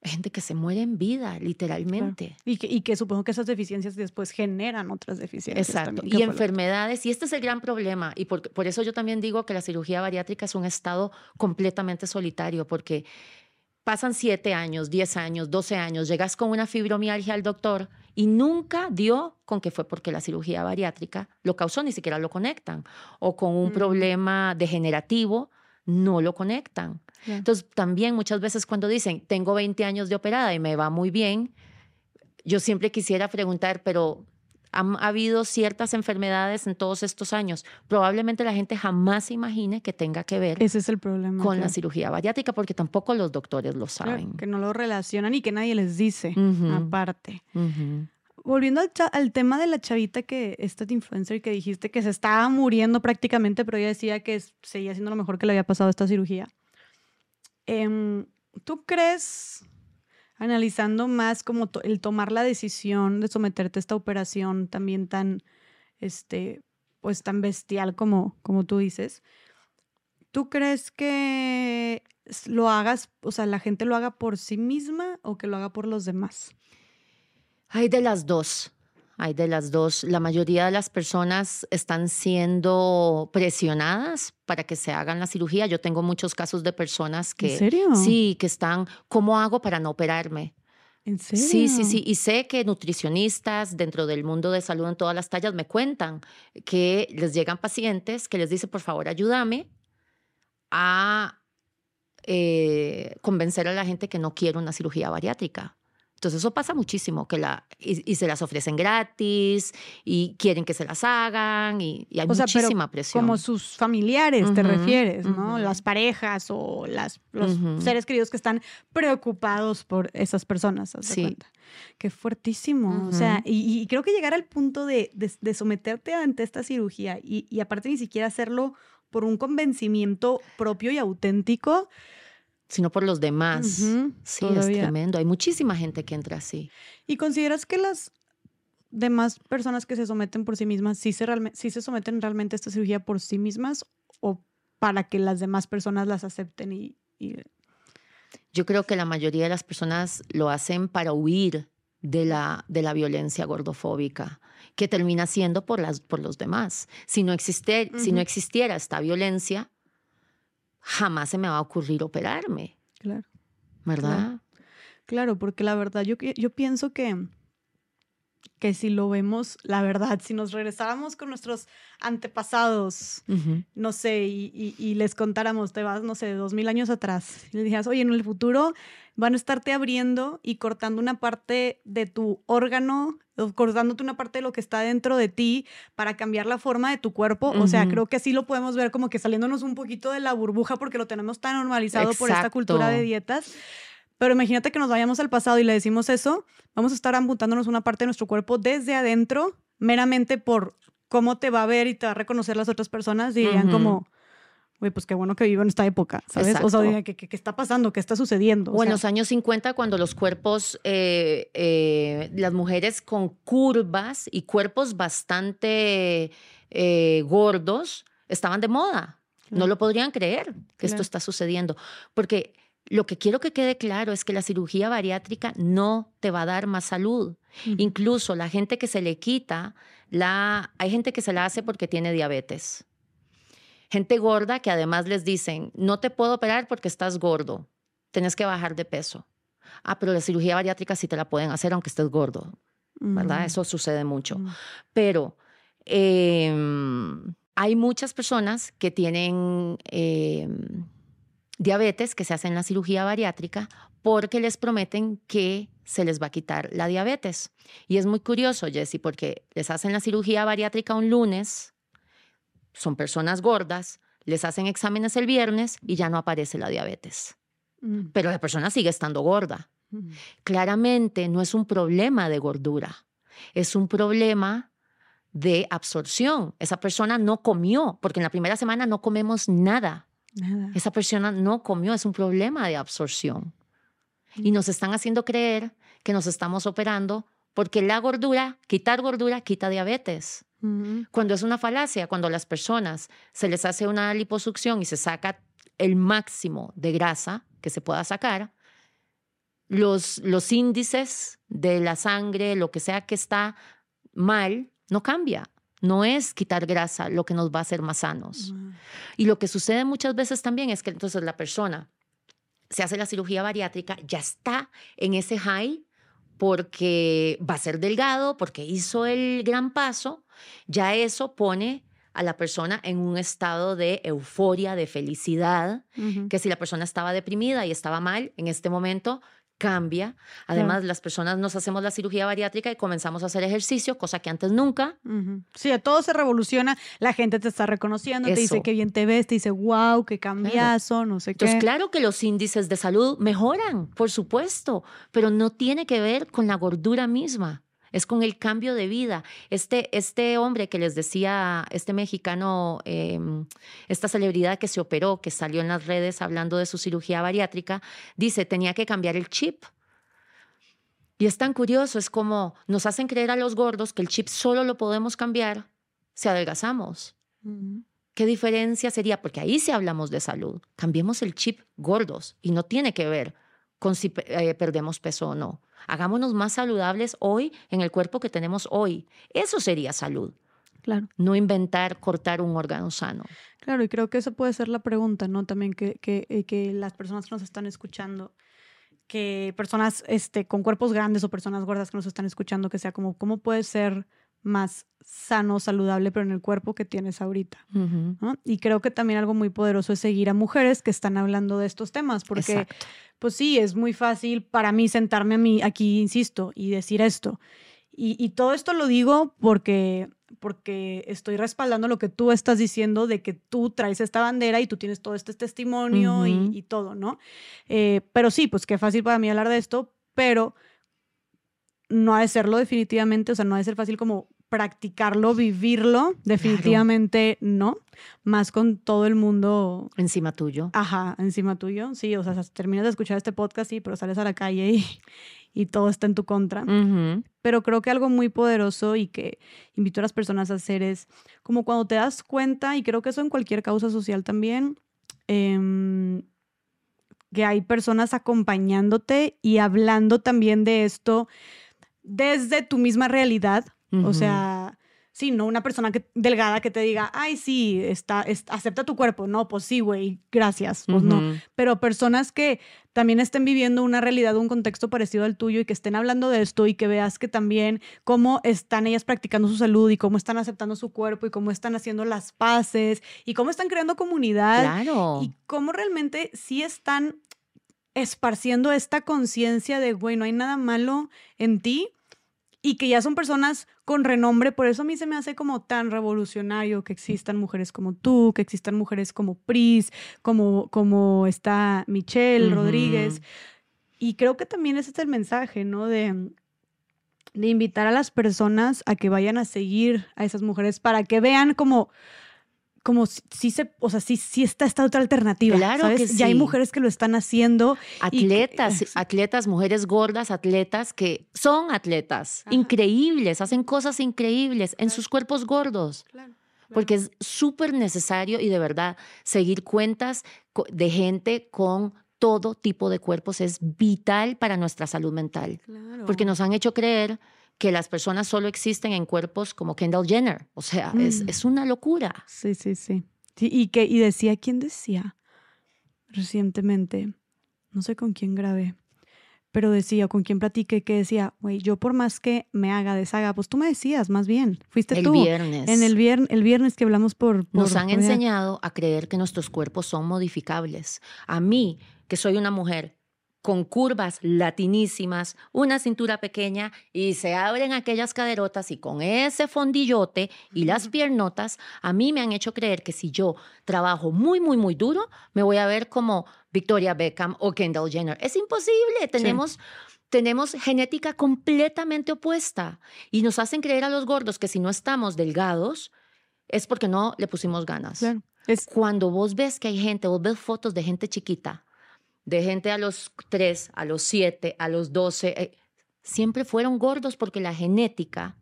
gente que se muere en vida, literalmente. Y, que, y, que, supongo que esas deficiencias después generan otras deficiencias. Exacto. y enfermedades, y este es el gran problema, y por, por eso yo también digo que la cirugía bariátrica es un estado completamente solitario, porque pasan siete años, diez años, doce años, llegas con una fibromialgia al doctor y nunca dio con que fue porque la cirugía bariátrica lo causó, ni siquiera lo conectan, o con un mm. problema degenerativo, no lo conectan. Entonces, también muchas veces cuando dicen, tengo 20 años de operada y me va muy bien, yo siempre quisiera preguntar, pero han habido ciertas enfermedades en todos estos años. Probablemente la gente jamás se imagine que tenga que ver Ese es el problema, con la cirugía bariátrica porque tampoco los doctores lo saben. que no lo relacionan y que nadie les dice aparte. Volviendo al, tema de la chavita que, esta influencer que dijiste que se estaba muriendo prácticamente, pero ella decía que seguía siendo lo mejor que le había pasado esta cirugía. Em, ¿Tú crees analizando más como el tomar la decisión de someterte a esta operación también tan, este, pues tan bestial como, como tú dices. ¿Tú crees que lo hagas, o sea, la gente lo haga por sí misma o que lo haga por los demás? Hay de las dos. Hay de las dos. La mayoría de las personas están siendo presionadas para que se hagan la cirugía. Yo tengo muchos casos de personas que... ¿En serio? Sí, que están, ¿cómo hago para no operarme? ¿En serio? Sí, sí, sí. Y sé que nutricionistas dentro del mundo de salud en todas las tallas me cuentan que les llegan pacientes que les dicen, por favor, ayúdame a eh, convencer a la gente que no quiere una cirugía bariátrica. Entonces eso pasa muchísimo, que la, y, se las ofrecen gratis y quieren que se las hagan y, hay muchísima presión. Como sus familiares, te refieres, ¿no? Las parejas o las, los seres queridos que están preocupados por esas personas, sí. Cuenta? Qué fuertísimo. O sea, y, creo que llegar al punto de, de, someterte ante esta cirugía y aparte ni siquiera hacerlo por un convencimiento propio y auténtico, sino por los demás. sí, es tremendo. Hay muchísima gente que entra así. ¿Y consideras que las demás personas que se someten por sí mismas, sí se, sí se someten realmente a esta cirugía por sí mismas o para que las demás personas las acepten y, Yo creo que la mayoría de las personas lo hacen para huir de la, de la violencia gordofóbica, que termina siendo por, las, por los demás. Si no, existe, si no existiera esta violencia, jamás se me va a ocurrir operarme. Claro. ¿Verdad? Claro, porque la verdad yo, yo pienso que que si lo vemos, la verdad, si nos regresáramos con nuestros antepasados, no sé, y, les contáramos, te vas, no sé, dos mil años atrás, y le dijeras, oye, en el futuro van a estarte abriendo y cortando una parte de tu órgano, cortándote una parte de lo que está dentro de ti para cambiar la forma de tu cuerpo. O sea, creo que así lo podemos ver como que saliéndonos un poquito de la burbuja porque lo tenemos tan normalizado por esta cultura de dietas. Pero imagínate que nos vayamos al pasado y le decimos eso, vamos a estar amputándonos una parte de nuestro cuerpo desde adentro, meramente por cómo te va a ver y te va a reconocer las otras personas, dirían como, Uy, pues qué bueno que vivo en esta época, ¿sabes? O sea, ¿qué, ¿qué, está pasando? ¿Qué está sucediendo? O, en los años 50, cuando los cuerpos, eh, eh, las mujeres con curvas y cuerpos bastante eh, gordos estaban de moda. No lo podrían creer que esto está sucediendo. Porque lo que quiero que quede claro es que la cirugía bariátrica no te va a dar más salud. Incluso la gente que se le quita, la, hay gente que se la hace porque tiene diabetes. Gente gorda que además les dicen, no te puedo operar porque estás gordo, tienes que bajar de peso. Ah, pero la cirugía bariátrica sí te la pueden hacer aunque estés gordo, ¿verdad? Eso sucede mucho. Pero em, hay muchas personas que tienen... Em, diabetes que se hacen la cirugía bariátrica porque les prometen que se les va a quitar la diabetes. Y es muy curioso, Jesse, porque les hacen la cirugía bariátrica un lunes, son personas gordas, les hacen exámenes el viernes y ya no aparece la diabetes. Mm. Pero la persona sigue estando gorda. Mm. Claramente no es un problema de gordura, es un problema de absorción. Esa persona no comió, porque en la primera semana no comemos nada. Esa persona no comió, es un problema de absorción. Y nos están haciendo creer que nos estamos operando porque la gordura, quitar gordura, quita diabetes. Cuando es una falacia, cuando a las personas se les hace una liposucción y se saca el máximo de grasa que se pueda sacar, los, los índices de la sangre, lo que sea que está mal, no cambia. No es quitar grasa lo que nos va a hacer más sanos. Y lo que sucede muchas veces también es que entonces la persona se hace la cirugía bariátrica, ya está en ese high porque va a ser delgado, porque hizo el gran paso, ya eso pone a la persona en un estado de euforia, de felicidad, que si la persona estaba deprimida y estaba mal, en este momento cambia. Además, las personas nos hacemos la cirugía bariátrica y comenzamos a hacer ejercicio, cosa que antes nunca. Sí, todo se revoluciona, la gente te está reconociendo, te dice que bien te ves, te dice, wow, qué cambiazo, no sé qué. Entonces, claro que los índices de salud mejoran, por supuesto, pero no tiene que ver con la gordura misma es con el cambio de vida. Este, este hombre que les decía, este mexicano, em, esta celebridad que se operó, que salió en las redes hablando de su cirugía bariátrica, dice, tenía que cambiar el chip. Y es tan curioso, es como nos hacen creer a los gordos que el chip solo lo podemos cambiar si adelgazamos. ¿Qué diferencia sería? Porque ahí sí hablamos de salud. Cambiemos el chip gordos y no tiene que ver con si eh, perdemos peso o no. Hagámonos más saludables hoy en el cuerpo que tenemos hoy. Eso sería salud. Claro. No inventar cortar un órgano sano. Claro, y creo que esa puede ser la pregunta, ¿no? También que, que, eh, que las personas que nos están escuchando, que personas este, con cuerpos grandes o personas gordas que nos están escuchando, que sea como, ¿cómo puede ser más sano, saludable, pero en el cuerpo que tienes ahorita. Y creo que también algo muy poderoso es seguir a mujeres que están hablando de estos temas, porque pues sí, es muy fácil para mí sentarme a mí aquí, insisto, y decir esto. Y, todo esto lo digo porque, porque estoy respaldando lo que tú estás diciendo de que tú traes esta bandera y tú tienes todo este testimonio y, todo, ¿no? Eh, pero sí, pues qué fácil para mí hablar de esto, pero no ha de serlo definitivamente, o sea, no ha de ser fácil como practicarlo, vivirlo, definitivamente no, más con todo el mundo encima tuyo. Ajá, encima tuyo, sí, o sea, terminas de escuchar este podcast, sí, pero sales a la calle y, y todo está en tu contra. Pero creo que algo muy poderoso y que invito a las personas a hacer es como cuando te das cuenta, y creo que eso en cualquier causa social también, em, que hay personas acompañándote y hablando también de esto desde tu misma realidad. O sea, Sí, no una persona que, delgada que te diga, ay, sí, está, acepta tu cuerpo. No, pues sí, güey, gracias. Pues no. Pero personas que también estén viviendo una realidad, un contexto parecido al tuyo y que estén hablando de esto y que veas que también cómo están ellas practicando su salud y cómo están aceptando su cuerpo y cómo están haciendo las paces y cómo están creando comunidad. Claro. Y cómo realmente sí están esparciendo esta conciencia de, güey, no hay nada malo en ti y que ya son personas con renombre. Por eso a mí se me hace como tan revolucionario que existan mujeres como tú, que existan mujeres como Pris, como, como está Michelle Rodríguez. Y creo que también ese es el mensaje, ¿no? De, de invitar a las personas a que vayan a seguir a esas mujeres para que vean como como si, se, o sea, sí, sí está esta otra alternativa. Claro que sí. Ya hay mujeres que lo están haciendo. Atletas, atletas, mujeres gordas, atletas que son atletas, increíbles, hacen cosas increíbles en sus cuerpos gordos. Porque es súper necesario y de verdad seguir cuentas de gente con todo tipo de cuerpos es vital para nuestra salud mental. Porque nos han hecho creer que las personas solo existen en cuerpos como Kendall Jenner. O sea, es, mm. es, una locura. Sí, sí, sí, y, que, y decía, ¿quién decía recientemente? No sé con quién grabé, pero decía, con quién platiqué, que decía, güey, yo por más que me haga, deshaga, pues tú me decías, más bien, fuiste tú. El viernes. En el, viernes, el viernes que hablamos por... por Nos han enseñado a creer que nuestros cuerpos son modificables. A mí, que soy una mujer con curvas latinísimas, una cintura pequeña y se abren aquellas caderotas y con ese fondillote y las piernotas, a mí me han hecho creer que si yo trabajo muy, muy, muy duro, me voy a ver como Victoria Beckham o Kendall Jenner. Es imposible, tenemos... Tenemos genética completamente opuesta y nos hacen creer a los gordos que si no estamos delgados es porque no le pusimos ganas. Es... Cuando vos ves que hay gente, vos ves fotos de gente chiquita, de gente a los 3, a los 7, a los 12, eh, siempre fueron gordos porque la genética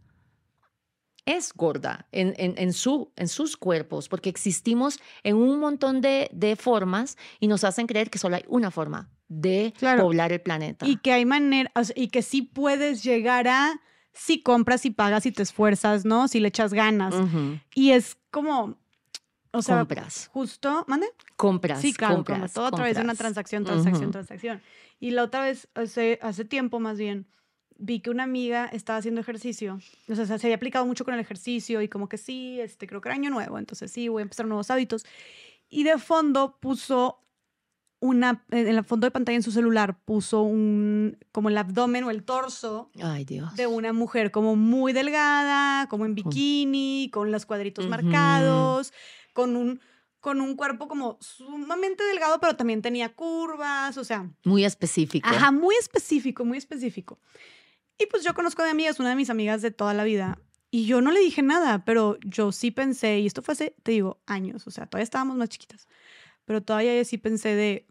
es gorda en, en, su, en sus cuerpos, porque existimos en un montón de, de, formas y nos hacen creer que solo hay una forma de poblar el planeta. Y que hay maneras, y que sí puedes llegar a si compras y pagas y te esfuerzas, ¿no? Si le echas ganas. Y es como, o sea, compras. Justo, ¿mande? Compras. Sí, claro, compras, todo a través de una transacción, transacción, transacción. Y la otra vez, hace, hace tiempo más bien, vi que una amiga estaba haciendo ejercicio. O sea, se había aplicado mucho con el ejercicio y como que sí, este, creo que era año nuevo, entonces sí, voy a empezar nuevos hábitos. Y de fondo puso una, en el fondo de pantalla en su celular puso un, como el abdomen o el torso Ay, Dios. de una mujer como muy delgada, como en bikini, con los cuadritos marcados con un, con un cuerpo como sumamente delgado, pero también tenía curvas, o sea. Muy específico. Ajá, muy específico, muy específico. Y pues yo conozco a mi amiga, es una de mis amigas de toda la vida, y yo no le dije nada, pero yo sí pensé, y esto fue hace, te digo, años, o sea, todavía estábamos más chiquitas, pero todavía sí pensé de,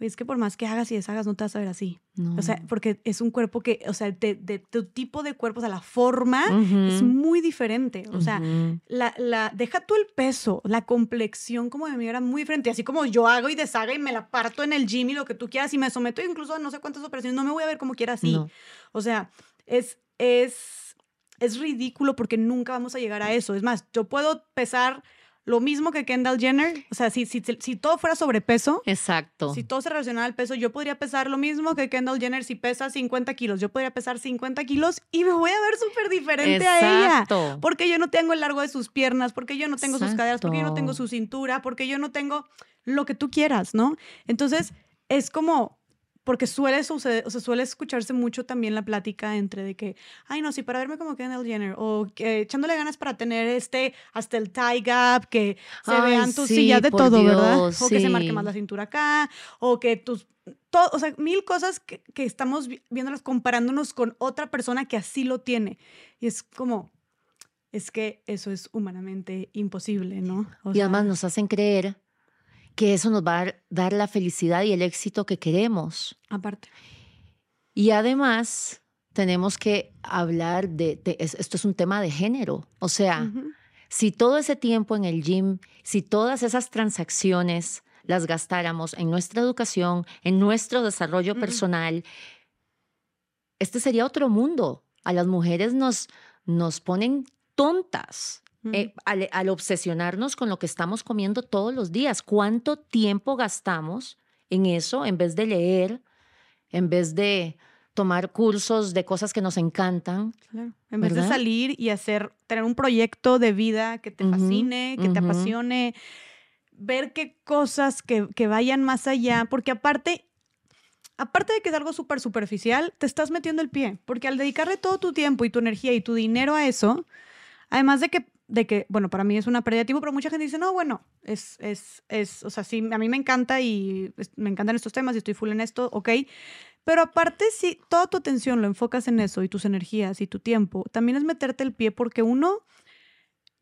es que por más que hagas y deshagas, no te vas a ver así. O sea, porque es un cuerpo que, o sea, de, tu tipo de cuerpo, o sea, la forma es muy diferente. O sea, la, la, deja tú el peso, la complexión como de mí era muy diferente. Así como yo hago y deshaga y me la parto en el gym y lo que tú quieras y me someto incluso a no sé cuántas operaciones, no me voy a ver como quiera así. O sea, es, es, es ridículo porque nunca vamos a llegar a eso. Es más, yo puedo pesar lo mismo que Kendall Jenner. O sea, si, si, si todo fuera sobrepeso. Exacto. Si todo se relacionara al peso, yo podría pesar lo mismo que Kendall Jenner si pesa 50 kilos. Yo podría pesar 50 kilos y me voy a ver súper diferente a ella. Porque yo no tengo el largo de sus piernas, porque yo no tengo sus caderas, porque yo no tengo su cintura, porque yo no tengo lo que tú quieras, ¿no? Entonces, es como porque suele suceder, o sea, suele escucharse mucho también la plática entre de que, ay, no, sí, para verme como Kendall Jenner, o que echándole ganas para tener este, hasta el tie gap, que se vean tus sillas de todo, ¿verdad? O que se marque más la cintura acá, o que tus, todo, o sea, mil cosas que, que estamos viéndolas comparándonos con otra persona que así lo tiene. Y es como, es que eso es humanamente imposible, ¿no? y además nos hacen creer que eso nos va a dar la felicidad y el éxito que queremos. Aparte. Y además tenemos que hablar de, esto es un tema de género, o sea, si todo ese tiempo en el gym, si todas esas transacciones las gastáramos en nuestra educación, en nuestro desarrollo personal, este sería otro mundo. A las mujeres nos, nos ponen tontas. Eh, al, al, obsesionarnos con lo que estamos comiendo todos los días. ¿Cuánto tiempo gastamos en eso en vez de leer, en vez de tomar cursos de cosas que nos encantan? En vez de salir y hacer, tener un proyecto de vida que te fascine, que te apasione, ver qué cosas que, que vayan más allá, porque aparte aparte de que es algo súper superficial, te estás metiendo el pie, porque al dedicarle todo tu tiempo y tu energía y tu dinero a eso, además de que, de que bueno, para mí es una pérdida de tiempo, pero mucha gente dice, no, bueno, es, es, es, o sea, sí, a mí me encanta y me encantan estos temas y estoy full en esto, ok, pero aparte, si toda tu atención lo enfocas en eso y tus energías y tu tiempo, también es meterte el pie porque uno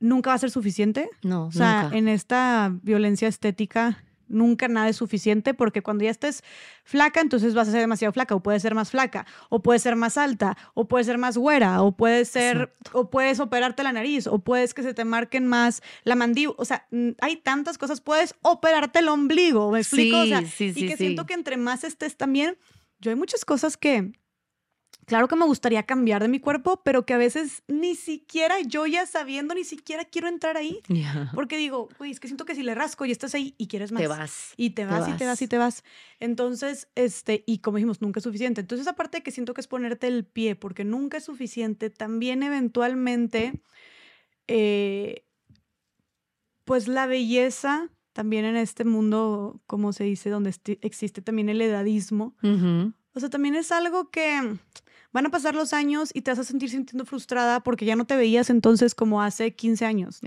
nunca va a ser suficiente. No, o sea, en esta violencia estética nunca nada es suficiente porque cuando ya estés flaca, entonces vas a ser demasiado flaca o puedes ser más flaca o puedes ser más alta o puedes ser más güera o puedes ser o puedes operarte la nariz o puedes que se te marquen más la mandíbula, o sea, hay tantas cosas, puedes operarte el ombligo, ¿me explico? Sí, sí, sí, y que siento que entre más estés también, yo hay muchas cosas que claro que me gustaría cambiar de mi cuerpo, pero que a veces ni siquiera yo ya sabiendo, ni siquiera quiero entrar ahí. Porque digo, güey, es que siento que si le rasco y estás ahí y quieres más. Te vas. Y te vas, y te vas y te vas. Entonces, este, y como dijimos, nunca es suficiente. Entonces, aparte de que siento que es ponerte el pie, porque nunca es suficiente, también eventualmente, eh, pues la belleza también en este mundo, como se dice, donde existe también el edadismo. O sea, también es algo que van a pasar los años y te vas a sentir sintiendo frustrada porque ya no te veías entonces como hace 15 años,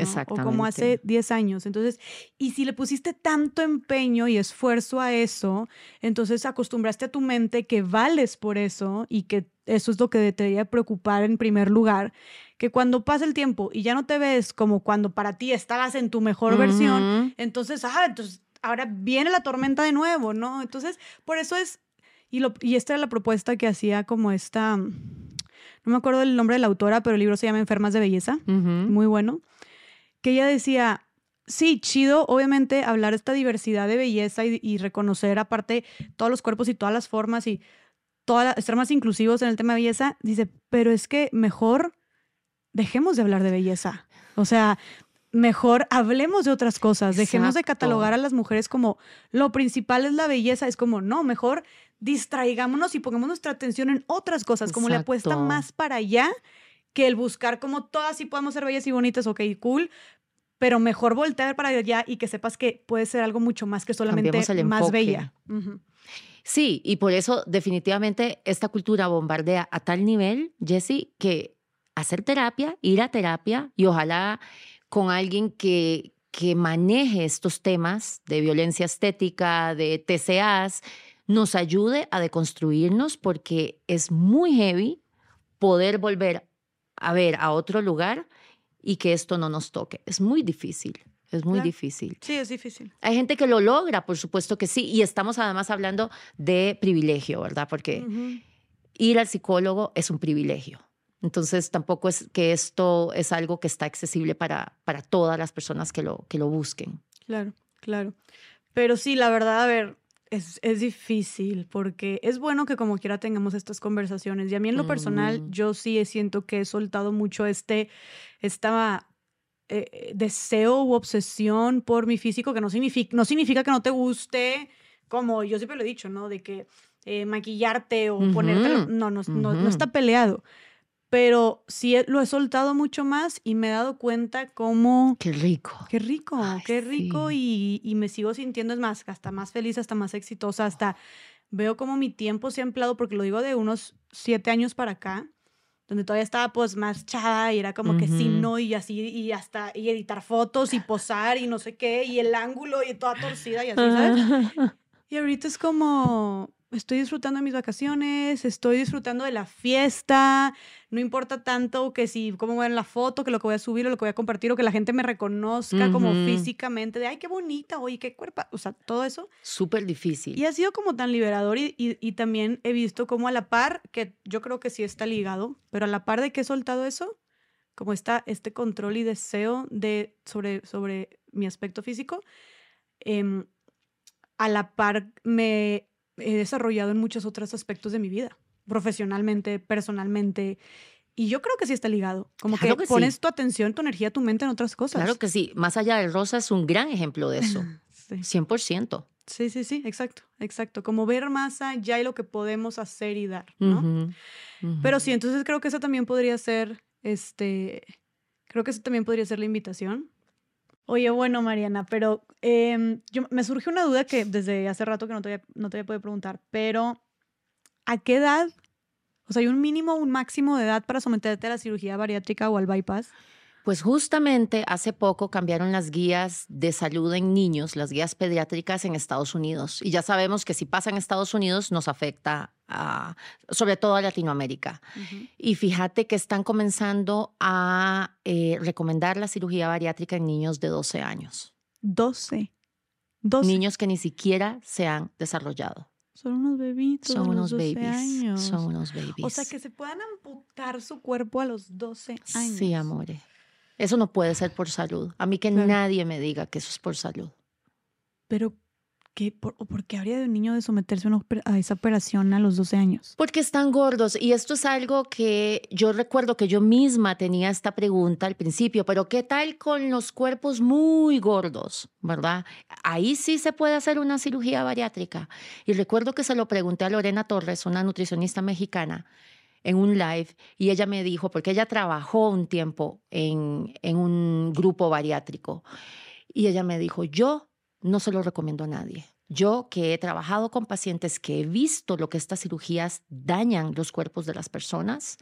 O como hace 10 años. Entonces, y si le pusiste tanto empeño y esfuerzo a eso, entonces acostumbraste a tu mente que vales por eso y que eso es lo que te debería preocupar en primer lugar, que cuando pasa el tiempo y ya no te ves como cuando para ti estabas en tu mejor versión, entonces, ah, entonces ahora viene la tormenta de nuevo, ¿no? Entonces, por eso es y, esta era la propuesta que hacía como esta, no me acuerdo del nombre de la autora, pero el libro se llama Enfermas de Belleza, muy bueno, que ella decía, sí, chido, obviamente hablar de esta diversidad de belleza y, reconocer aparte todos los cuerpos y todas las formas y toda estar más inclusivos en el tema de belleza, dice, pero es que mejor dejemos de hablar de belleza. O sea, mejor hablemos de otras cosas, dejemos de catalogar a las mujeres como lo principal es la belleza, es como, no, mejor distraigámonos y pongamos nuestra atención en otras cosas, como le apuesta más para allá que el buscar como todas sí podemos ser bellas y bonitas, ok, cool, pero mejor voltear para allá y que sepas que puede ser algo mucho más que solamente más bella. Sí, y por eso definitivamente esta cultura bombardea a tal nivel, Jessie, que hacer terapia, ir a terapia y ojalá con alguien que, que maneje estos temas de violencia estética, de TCAs, nos ayude a deconstruirnos porque es muy heavy poder volver a ver a otro lugar y que esto no nos toque. Es muy difícil. Es muy difícil. Sí, es difícil. Hay gente que lo logra, por supuesto que sí. Y estamos además hablando de privilegio, ¿verdad? Porque ir al psicólogo es un privilegio. Entonces tampoco es que esto es algo que está accesible para, para todas las personas que lo, que lo busquen. Claro, claro. Pero sí, la verdad, a ver, es, es, difícil porque es bueno que como quiera tengamos estas conversaciones. Y a mí en lo personal, mm. yo sí siento que he soltado mucho este, esta eh, deseo u obsesión por mi físico, que no significa, no significa que no te guste, como yo siempre lo he dicho, ¿no? De que eh, maquillarte o ponerte... No, no, no, no está peleado pero sí lo he soltado mucho más y me he dado cuenta cómo... Qué rico. Qué rico, qué rico y, y, me sigo sintiendo, es más, hasta más feliz, hasta más exitosa, hasta veo como mi tiempo se ha empleado, porque lo digo de unos siete años para acá, donde todavía estaba pues más chada y era como que sí, no, y así, y hasta, y editar fotos y posar y no sé qué, y el ángulo y toda torcida y así, ¿sabes? [LAUGHS] y ahorita es como, estoy disfrutando de mis vacaciones, estoy disfrutando de la fiesta, no importa tanto que si cómo voy en la foto, que lo que voy a subir o lo que voy a compartir o que la gente me reconozca como físicamente, de ay, qué bonita, oye, qué cuerpo, o sea, todo eso. Súper difícil. Y ha sido como tan liberador y, y, también he visto como a la par, que yo creo que sí está ligado, pero a la par de que he soltado eso, como está este control y deseo de, sobre, sobre mi aspecto físico, em, a la par me he desarrollado en muchos otros aspectos de mi vida, profesionalmente, personalmente, Y yo creo que sí está ligado. Como que, pones tu atención, tu energía, tu mente en otras cosas. Claro que sí. Más allá del rosa es un gran ejemplo de eso. [LAUGHS] sí. 100%. Sí, sí, sí, exacto, exacto. Como ver más allá y lo que podemos hacer y dar, ¿no? Pero sí, entonces creo que eso también podría ser, este, creo que eso también podría ser la invitación. Oye, bueno, Mariana, pero em, yo, me surge una duda que desde hace rato que no te, había, no te había preguntar, pero ¿a qué edad? O sea, ¿hay un mínimo un máximo de edad para someterte a la cirugía bariátrica o al bypass? Pues justamente hace poco cambiaron las guías de salud en niños, las guías pediátricas en Estados Unidos. Y ya sabemos que si pasa en Estados Unidos nos afecta a, sobre todo a Latinoamérica. Y fíjate que están comenzando a eh, recomendar la cirugía bariátrica en niños de 12 años. 12. 12. Niños que ni siquiera se han desarrollado. Son unos bebitos. Son unos babies. Son unos babies. O sea, que se puedan amputar su cuerpo a los 12 años. Sí, amore. Eso no puede ser por salud. A mí que nadie me diga que eso es por salud. Pero, ¿qué, por, qué habría de un niño de someterse a, esa operación a los 12 años? Porque están gordos. Y esto es algo que yo recuerdo que yo misma tenía esta pregunta al principio, pero ¿qué tal con los cuerpos muy gordos? ¿Verdad? Ahí sí se puede hacer una cirugía bariátrica. Y recuerdo que se lo pregunté a Lorena Torres, una nutricionista mexicana en un live y ella me dijo, porque ella trabajó un tiempo en, en un grupo bariátrico, y ella me dijo, yo no se lo recomiendo a nadie. Yo que he trabajado con pacientes, que he visto lo que estas cirugías dañan los cuerpos de las personas,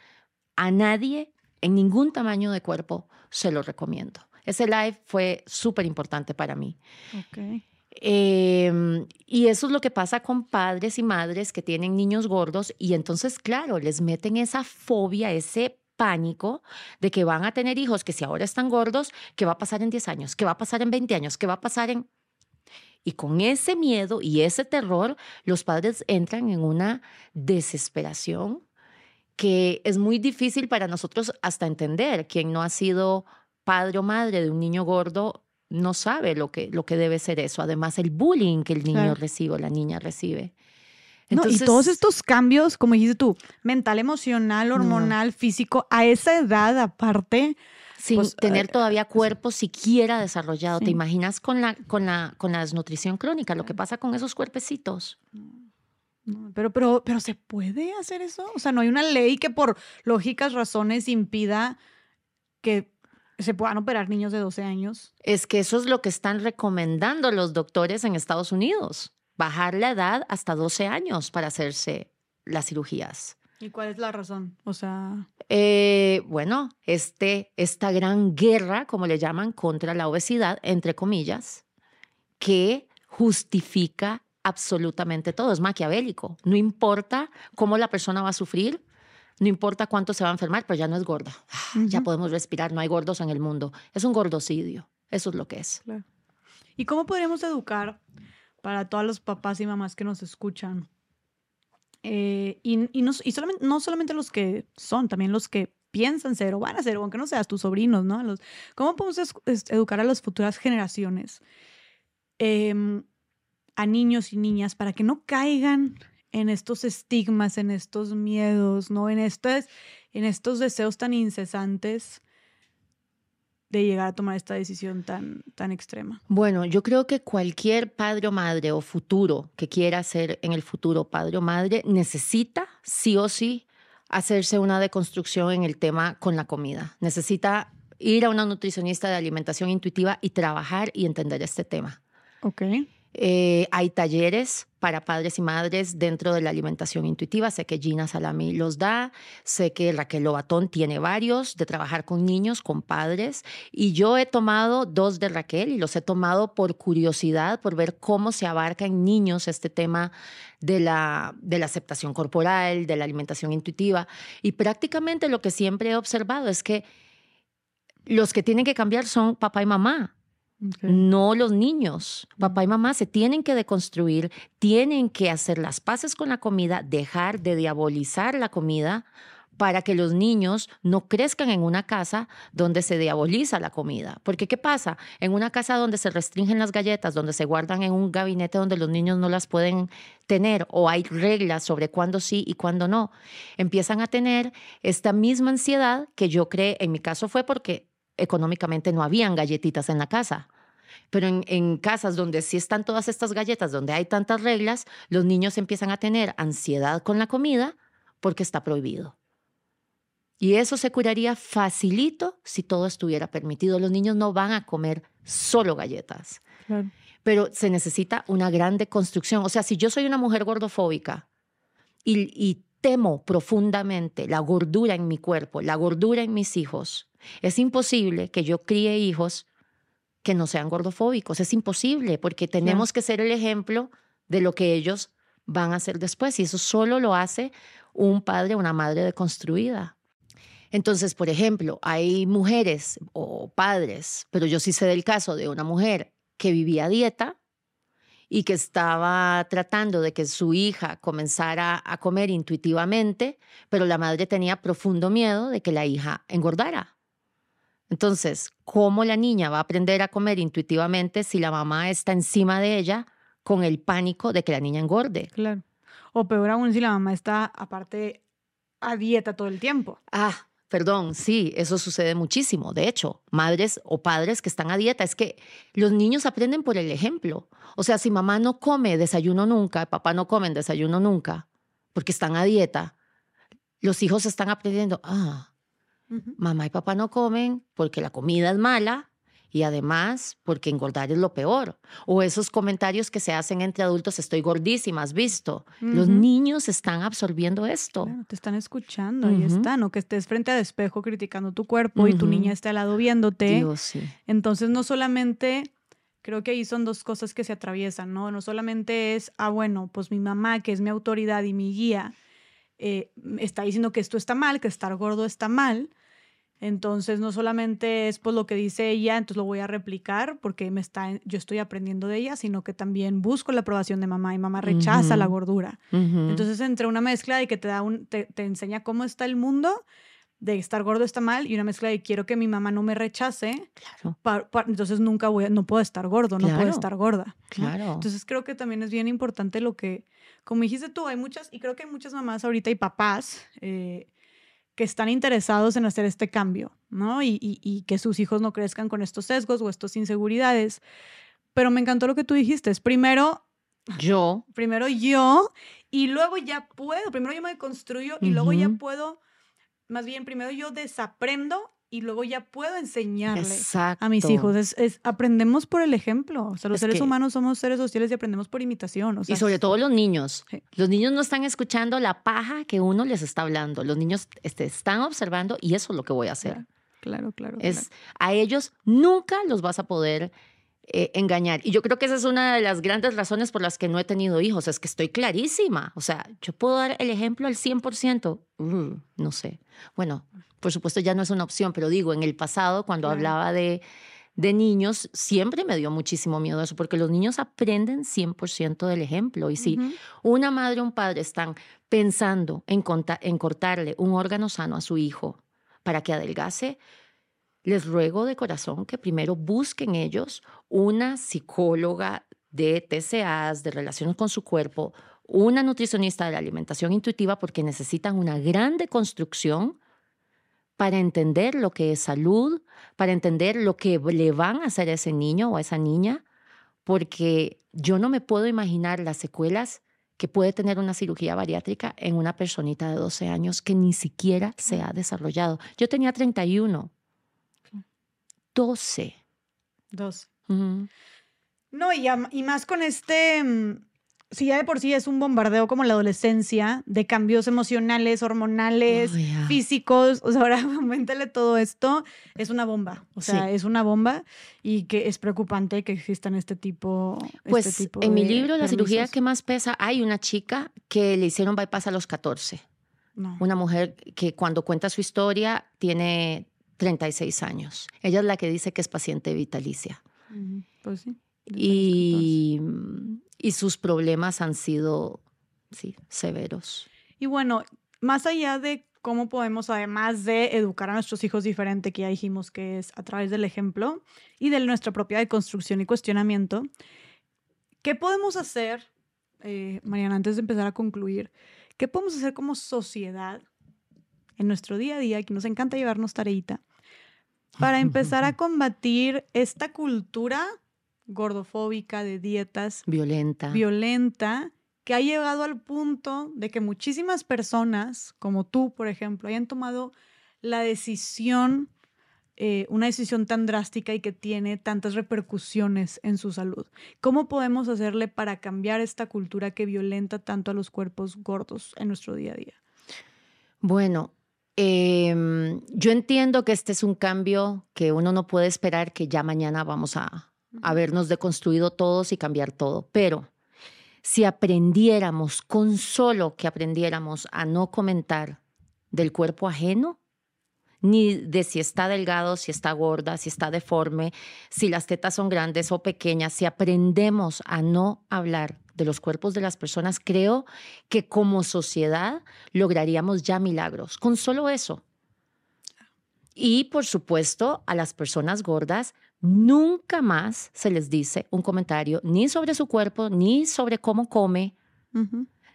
a nadie en ningún tamaño de cuerpo se lo recomiendo. Ese live fue súper importante para mí. Okay. Em, y eso es lo que pasa con padres y madres que tienen niños gordos y entonces, claro, les meten esa fobia, ese pánico de que van a tener hijos que si ahora están gordos, ¿qué va a pasar en 10 años? ¿Qué va a pasar en 20 años? ¿Qué va a pasar en... Y con ese miedo y ese terror, los padres entran en una desesperación que es muy difícil para nosotros hasta entender. Quien no ha sido padre o madre de un niño gordo no sabe lo que, lo que debe ser eso. Además, el bullying que el niño recibe o la niña recibe. y todos estos cambios, como dijiste tú, mental, emocional, hormonal, físico, a esa edad aparte. Sin pues, tener eh, todavía cuerpo siquiera desarrollado. ¿Te imaginas con la, con, la, con la desnutrición crónica, lo que pasa con esos cuerpecitos? pero, pero, pero ¿se puede hacer eso? O sea, no hay una ley que por lógicas razones impida que se puedan operar niños de 12 años. Es que eso es lo que están recomendando los doctores en Estados Unidos, bajar la edad hasta 12 años para hacerse las cirugías. ¿Y cuál es la razón? O sea... Eh, bueno, este, esta gran guerra, como le llaman, contra la obesidad, entre comillas, que justifica absolutamente todo, es maquiavélico. No importa cómo la persona va a sufrir, no importa cuánto se va a enfermar, pero ya no es gorda. Ah, ya podemos respirar, no hay gordos en el mundo. Es un gordocidio, eso es lo que es. ¿Y cómo podríamos educar para todos los papás y mamás que nos escuchan? Eh, y, no, solamente, no solamente los que son, también los que piensan ser o van a ser, aunque no seas tus sobrinos, ¿no? Los, ¿Cómo podemos educar a las futuras generaciones, em, a niños y niñas, para que no caigan en estos estigmas, en estos miedos, ¿no? En estos, en estos deseos tan incesantes de llegar a tomar esta decisión tan, tan extrema? Bueno, yo creo que cualquier padre o madre o futuro que quiera ser en el futuro padre o madre necesita sí o sí hacerse una deconstrucción en el tema con la comida. Necesita ir a una nutricionista de alimentación intuitiva y trabajar y entender este tema. Ok. Eh, hay talleres para padres y madres dentro de la alimentación intuitiva. Sé que Gina Salami los da, sé que Raquel Lobatón tiene varios de trabajar con niños, con padres. Y yo he tomado dos de Raquel y los he tomado por curiosidad, por ver cómo se abarca en niños este tema de la, de la aceptación corporal, de la alimentación intuitiva. Y prácticamente lo que siempre he observado es que los que tienen que cambiar son papá y mamá no los niños. Papá y mamá se tienen que deconstruir, tienen que hacer las paces con la comida, dejar de diabolizar la comida, para que los niños no crezcan en una casa donde se diaboliza la comida. Porque ¿qué pasa? En una casa donde se restringen las galletas, donde se guardan en un gabinete donde los niños no las pueden tener o hay reglas sobre cuándo sí y cuándo no, empiezan a tener esta misma ansiedad que yo creé, en mi caso fue porque económicamente no habían galletitas en la casa. Pero en, en, casas donde sí están todas estas galletas, donde hay tantas reglas, los niños empiezan a tener ansiedad con la comida porque está prohibido. Y eso se curaría facilito si todo estuviera permitido. Los niños no van a comer solo galletas. Pero se necesita una gran deconstrucción. O sea, si yo soy una mujer gordofóbica y, y temo profundamente la gordura en mi cuerpo, la gordura en mis hijos, es imposible que yo críe hijos que no sean gordofóbicos. Es imposible porque tenemos que ser el ejemplo de lo que ellos van a hacer después. Y eso solo lo hace un padre o una madre deconstruida. Entonces, por ejemplo, hay mujeres o padres, pero yo sí sé del caso de una mujer que vivía a dieta y que estaba tratando de que su hija comenzara a comer intuitivamente, pero la madre tenía profundo miedo de que la hija engordara. Entonces, ¿cómo la niña va a aprender a comer intuitivamente si la mamá está encima de ella con el pánico de que la niña engorde? Claro. O peor aún si la mamá está aparte a dieta todo el tiempo. Ah, Perdón, sí, eso sucede muchísimo. De hecho, madres o padres que están a dieta, es que los niños aprenden por el ejemplo. O sea, si mamá no come desayuno nunca, papá no come desayuno nunca, porque están a dieta, los hijos están aprendiendo, ah, mamá y papá no comen porque la comida es mala, y además porque engordar es lo peor. O esos comentarios que se hacen entre adultos, estoy gordísima, has visto. Los niños están absorbiendo esto. te están escuchando, ahí están. O que estés frente al espejo criticando tu cuerpo y tu niña esté al lado viéndote. Dios, sí. Entonces no solamente... Creo que ahí son dos cosas que se atraviesan, ¿no? No solamente es, ah, bueno, pues mi mamá, que es mi autoridad y mi guía, eh, está diciendo que esto está mal, que estar gordo está mal, entonces, no solamente es pues lo que dice ella, entonces lo voy a replicar porque me está, yo estoy aprendiendo de ella, sino que también busco la aprobación de mamá y mamá rechaza la gordura. Entonces, entre una mezcla de que te, da un, te, enseña cómo está el mundo, de estar gordo está mal, y una mezcla de quiero que mi mamá no me rechace, claro. entonces nunca voy, no puedo estar gordo, no puedo estar gorda. Claro. Entonces, creo que también es bien importante lo que, como dijiste tú, hay muchas, y creo que hay muchas mamás ahorita y papás, eh, que están interesados en hacer este cambio, ¿no? Y, que sus hijos no crezcan con estos sesgos o estas inseguridades. Pero me encantó lo que tú dijiste. Es primero yo. Primero yo y luego ya puedo. Primero yo me construyo y luego ya puedo, más bien primero yo desaprendo y luego ya puedo enseñarle a mis hijos. Es, aprendemos por el ejemplo. O sea, los seres humanos somos seres sociales y aprendemos por imitación. y sobre todo los niños. Los niños no están escuchando la paja que uno les está hablando. Los niños este, están observando y eso es lo que voy a hacer. Claro, claro. Es, A ellos nunca los vas a poder eh, engañar. Y yo creo que esa es una de las grandes razones por las que no he tenido hijos. Es que estoy clarísima. O sea, yo puedo dar el ejemplo al 100%. Uh, no sé. Bueno, por supuesto ya no es una opción, pero digo, en el pasado, cuando hablaba de, de niños, siempre me dio muchísimo miedo eso, porque los niños aprenden 100% del ejemplo. Y si una madre o un padre están pensando en, en cortarle un órgano sano a su hijo para que adelgace, les ruego de corazón que primero busquen ellos una psicóloga de TCAs, de relaciones con su cuerpo, una nutricionista de la alimentación intuitiva, porque necesitan una gran deconstrucción para entender lo que es salud, para entender lo que le van a hacer a ese niño o a esa niña, porque yo no me puedo imaginar las secuelas que puede tener una cirugía bariátrica en una personita de 12 años que ni siquiera se ha desarrollado. Yo tenía 31 12. Dos. No, y, y, más con este, mm, si ya de por sí es un bombardeo como la adolescencia, de cambios emocionales, hormonales, oh, físicos, o sea, ahora [LAUGHS] aumentale todo esto, es una bomba, o sea, es una bomba y que es preocupante que existan este tipo este Pues este tipo en mi libro, La cirugía que más pesa, hay una chica que le hicieron bypass a los 14. Una mujer que cuando cuenta su historia tiene 36 años. Ella es la que dice que es paciente vitalicia. Pues sí. Y, y, sus problemas han sido, sí, severos. Y bueno, más allá de cómo podemos, además de educar a nuestros hijos diferente, que ya dijimos que es a través del ejemplo y de nuestra propia deconstrucción y cuestionamiento, ¿qué podemos hacer, eh, Mariana, antes de empezar a concluir, qué podemos hacer como sociedad en nuestro día a día, que nos encanta llevarnos tareita, para [LAUGHS] empezar a combatir esta cultura gordofóbica de dietas violenta, violenta que ha llegado al punto de que muchísimas personas, como tú, por ejemplo, hayan tomado la decisión, eh, una decisión tan drástica y que tiene tantas repercusiones en su salud. ¿Cómo podemos hacerle para cambiar esta cultura que violenta tanto a los cuerpos gordos en nuestro día a día? Bueno, em, yo entiendo que este es un cambio que uno no puede esperar que ya mañana vamos a habernos deconstruido todos y cambiar todo, pero si aprendiéramos, con solo que aprendiéramos a no comentar del cuerpo ajeno, ni de si está delgado, si está gorda, si está deforme, si las tetas son grandes o pequeñas, si aprendemos a no hablar de los cuerpos de las personas, creo que como sociedad lograríamos ya milagros, con solo eso. Y por supuesto, a las personas gordas, Nunca más se les dice un comentario ni sobre su cuerpo, ni sobre cómo come,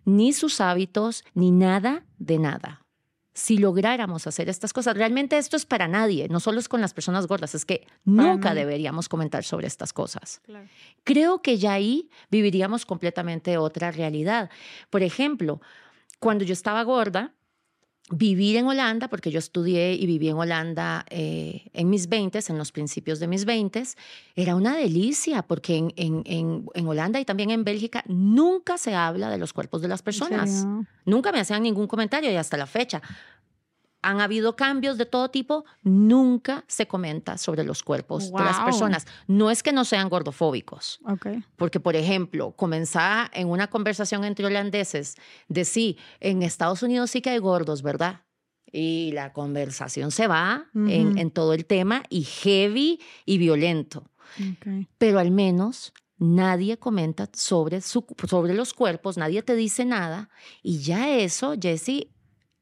ni sus hábitos, ni nada de nada. Si lográramos hacer estas cosas, realmente esto es para nadie, no solo es con las personas gordas, es que nunca deberíamos comentar sobre estas cosas. Creo que ya ahí viviríamos completamente otra realidad. Por ejemplo, cuando yo estaba gorda, vivir en Holanda, porque yo estudié y viví en Holanda eh, en mis 20, en los principios de mis 20, era una delicia, porque en, en, en, Holanda y también en Bélgica nunca se habla de los cuerpos de las personas. Nunca me hacían ningún comentario y hasta la fecha han habido cambios de todo tipo, nunca se comenta sobre los cuerpos de las personas. No es que no sean gordofóbicos. Porque, por ejemplo, comenzar en una conversación entre holandeses de sí, en Estados Unidos sí que hay gordos, ¿verdad? Y la conversación se va en, todo el tema y heavy y violento. Pero al menos nadie comenta sobre, sobre los cuerpos, nadie te dice nada. Y ya eso, Jessie,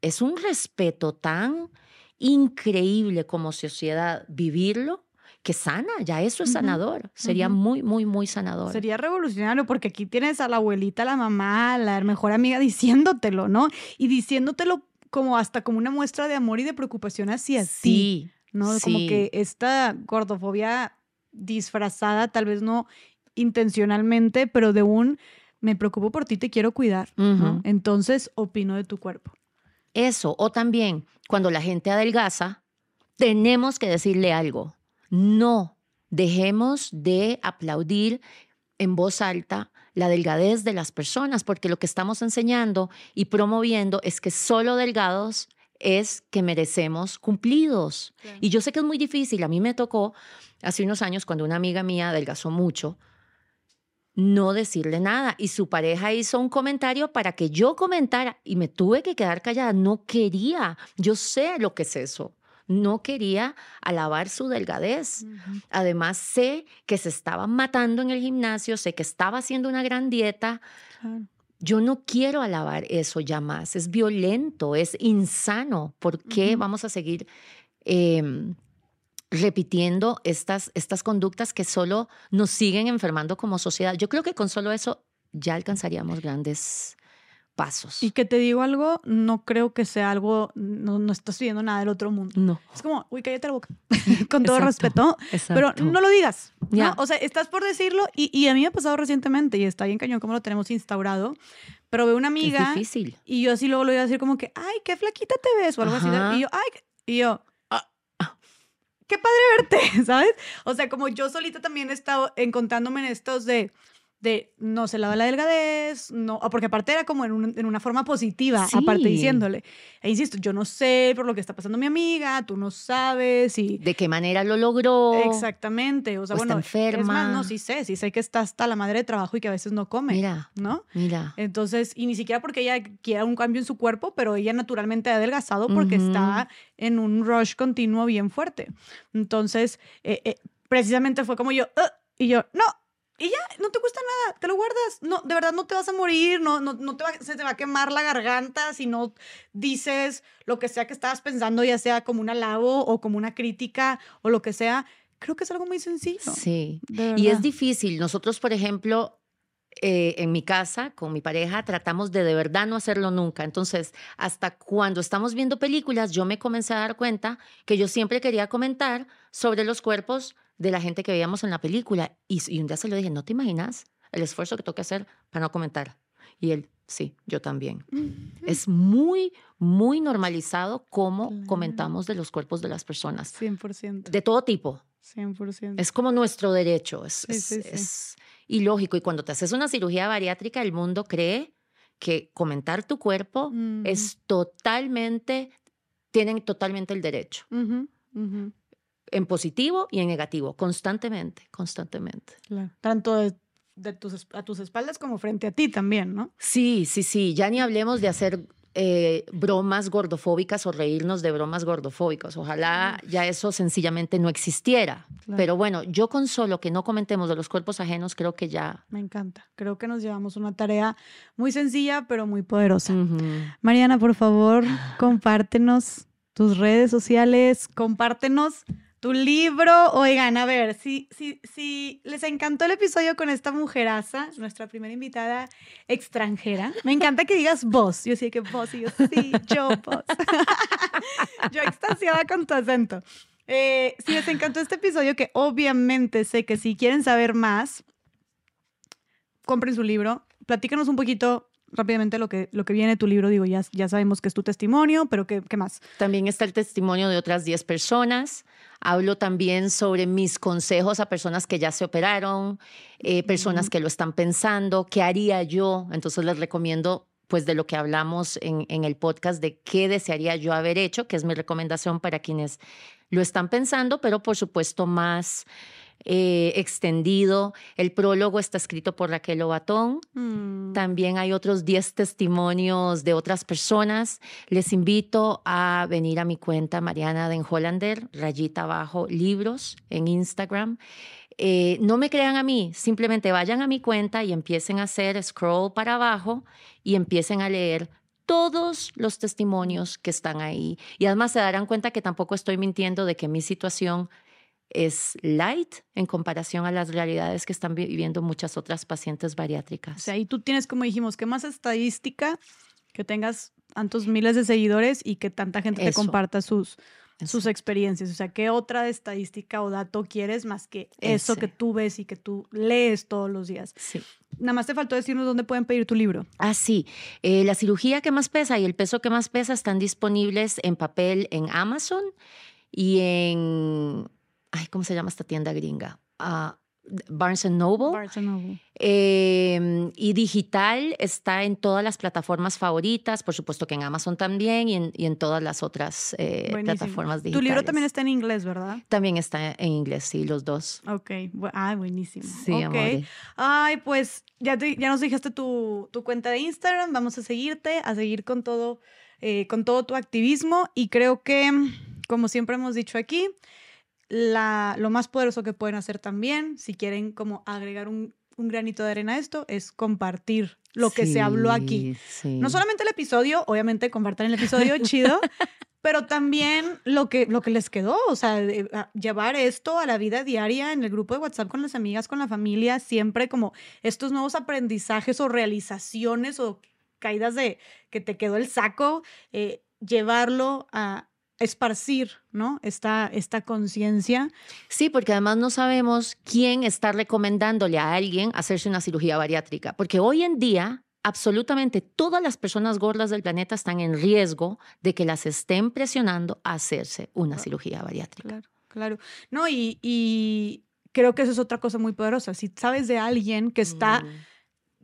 es un respeto tan increíble como sociedad vivirlo que sana, ya eso es sanador. Sería muy, muy, muy sanador. Sería revolucionario porque aquí tienes a la abuelita, a la mamá, a la mejor amiga diciéndotelo, ¿no? Y diciéndotelo como hasta como una muestra de amor y de preocupación hacia sí, ¿no? Como que esta gordofobia disfrazada, tal vez no intencionalmente, pero de un me preocupo por ti, te quiero cuidar, ¿no? Entonces opino de tu cuerpo. Eso, o también cuando la gente adelgaza, tenemos que decirle algo. No, dejemos de aplaudir en voz alta la delgadez de las personas, porque lo que estamos enseñando y promoviendo es que solo delgados es que merecemos cumplidos. Y yo sé que es muy difícil. A mí me tocó hace unos años cuando una amiga mía adelgazó mucho no decirle nada. Y su pareja hizo un comentario para que yo comentara y me tuve que quedar callada. No quería, yo sé lo que es eso. No quería alabar su delgadez. Además, sé que se estaba matando en el gimnasio, sé que estaba haciendo una gran dieta. Yo no quiero alabar eso ya más. Es violento, es insano. ¿Por qué vamos a seguir em, repitiendo estas, estas conductas que solo nos siguen enfermando como sociedad. Yo creo que con solo eso ya alcanzaríamos grandes pasos. Y que te digo algo, no creo que sea algo, no, no estás pidiendo nada del otro mundo. No. Es como, uy, cállate la boca, [LAUGHS] con todo respeto, pero no lo digas. ¿no? O sea, estás por decirlo y, y, a mí me ha pasado recientemente y está bien cañón como lo tenemos instaurado, pero veo una amiga. Es difícil. Y yo así luego lo voy a decir como que, ay, qué flaquita te ves o algo así. Y yo, ay, y yo, qué padre verte, [LAUGHS] ¿sabes? O sea, como yo solita también he estado encontrándome en estos de de no se lava la delgadez, no, porque aparte era como en, en una forma positiva, aparte diciéndole. E insisto, yo no sé por lo que está pasando mi amiga, tú no sabes y... ¿De qué manera lo logró? Exactamente, o sea, bueno, está enferma. Es más, no, sí sé, sí sé que está hasta la madre de trabajo y que a veces no come, mira, ¿no? Mira. Entonces, y ni siquiera porque ella quiera un cambio en su cuerpo, pero ella naturalmente ha adelgazado porque está en un rush continuo bien fuerte. Entonces, eh, eh, precisamente fue como yo, y yo, no, Y ya, no te cuesta nada, te lo guardas. No, de verdad no te vas a morir, no, no, no te va, se te va a quemar la garganta si no dices lo que sea que estabas pensando, ya sea como un alabo o como una crítica o lo que sea. Creo que es algo muy sencillo. Sí. Y es difícil. Nosotros, por ejemplo, eh, en mi casa con mi pareja tratamos de de verdad no hacerlo nunca. Entonces, hasta cuando estamos viendo películas, yo me comencé a dar cuenta que yo siempre quería comentar sobre los cuerpos de la gente que veíamos en la película. Y, un día se lo dije, ¿no te imaginas el esfuerzo que tengo que hacer para no comentar? Y él, sí, yo también. Es muy, muy normalizado cómo comentamos de los cuerpos de las personas. 100%. De todo tipo. 100%. Es como nuestro derecho. Es, es ilógico. Y cuando te haces una cirugía bariátrica, el mundo cree que comentar tu cuerpo es totalmente, tienen totalmente el derecho. En positivo y en negativo, constantemente, constantemente. Tanto de, tus, a tus espaldas como frente a ti también, ¿no? Sí, sí, sí. Ya ni hablemos de hacer eh, bromas gordofóbicas o reírnos de bromas gordofóbicas. Ojalá ya eso sencillamente no existiera. Pero bueno, yo con solo que no comentemos de los cuerpos ajenos, creo que ya. Me encanta. Creo que nos llevamos una tarea muy sencilla, pero muy poderosa. Mariana, por favor, compártenos tus redes sociales, compártenos tu libro. Oigan, a ver, si, si, si les encantó el episodio con esta mujeraza, nuestra primera invitada extranjera, me encanta que digas vos. Yo sí que vos y yo sí, yo vos. [LAUGHS] yo extasiada con tu acento. Eh, si les encantó este episodio, que obviamente sé que si quieren saber más, compren su libro. Platícanos un poquito rápidamente lo que, lo que viene tu libro, digo, ya, ya sabemos que es tu testimonio, pero ¿qué, ¿qué, más? También está el testimonio de otras 10 personas. Hablo también sobre mis consejos a personas que ya se operaron, eh, personas que lo están pensando, qué haría yo. Entonces les recomiendo pues de lo que hablamos en, en el podcast de qué desearía yo haber hecho, que es mi recomendación para quienes lo están pensando, pero por supuesto más eh, extendido. El prólogo está escrito por Raquel Obatón. Mm. También hay otros 10 testimonios de otras personas. Les invito a venir a mi cuenta Mariana Den Hollander, rayita abajo, libros en Instagram. Eh, no me crean a mí, simplemente vayan a mi cuenta y empiecen a hacer scroll para abajo y empiecen a leer todos los testimonios que están ahí. Y además se darán cuenta que tampoco estoy mintiendo de que mi situación es light en comparación a las realidades que están viviendo muchas otras pacientes bariátricas. O sea, y tú tienes, como dijimos, que más estadística, que tengas tantos miles de seguidores y que tanta gente te comparta sus, sus experiencias. O sea, ¿qué otra estadística o dato quieres más que eso que tú ves y que tú lees todos los días? Sí. Nada más te faltó decirnos dónde pueden pedir tu libro. Ah, sí. Eh, la cirugía que más pesa y el peso que más pesa están disponibles en papel en Amazon y en ay, ¿cómo se llama esta tienda gringa? Ah, Barnes Noble. Barnes Noble. Em, y digital está en todas las plataformas favoritas, por supuesto que en Amazon también y en, todas las otras eh, plataformas digitales. Tu libro también está en inglés, ¿verdad? También está en inglés, sí, los dos. Ok, ah, buenísimo. Sí, okay. Ay, pues ya, ya nos dijiste tu, tu, cuenta de Instagram, vamos a seguirte, a seguir con todo, eh, con todo tu activismo y creo que, como siempre hemos dicho aquí, la, lo más poderoso que pueden hacer también, si quieren como agregar un, granito de arena a esto, es compartir lo que se habló aquí. No solamente el episodio, obviamente compartan el episodio, [LAUGHS] chido, pero también lo que, lo que les quedó, o sea, llevar esto a la vida diaria en el grupo de WhatsApp con las amigas, con la familia, siempre como estos nuevos aprendizajes o realizaciones o caídas de que te quedó el saco, eh, llevarlo a, esparcir, ¿no? Esta, esta conciencia. Sí, porque además no sabemos quién está recomendándole a alguien hacerse una cirugía bariátrica, porque hoy en día absolutamente todas las personas gordas del planeta están en riesgo de que las estén presionando a hacerse una cirugía bariátrica. Claro, claro. No, y, creo que eso es otra cosa muy poderosa. Si sabes de alguien que está... Mm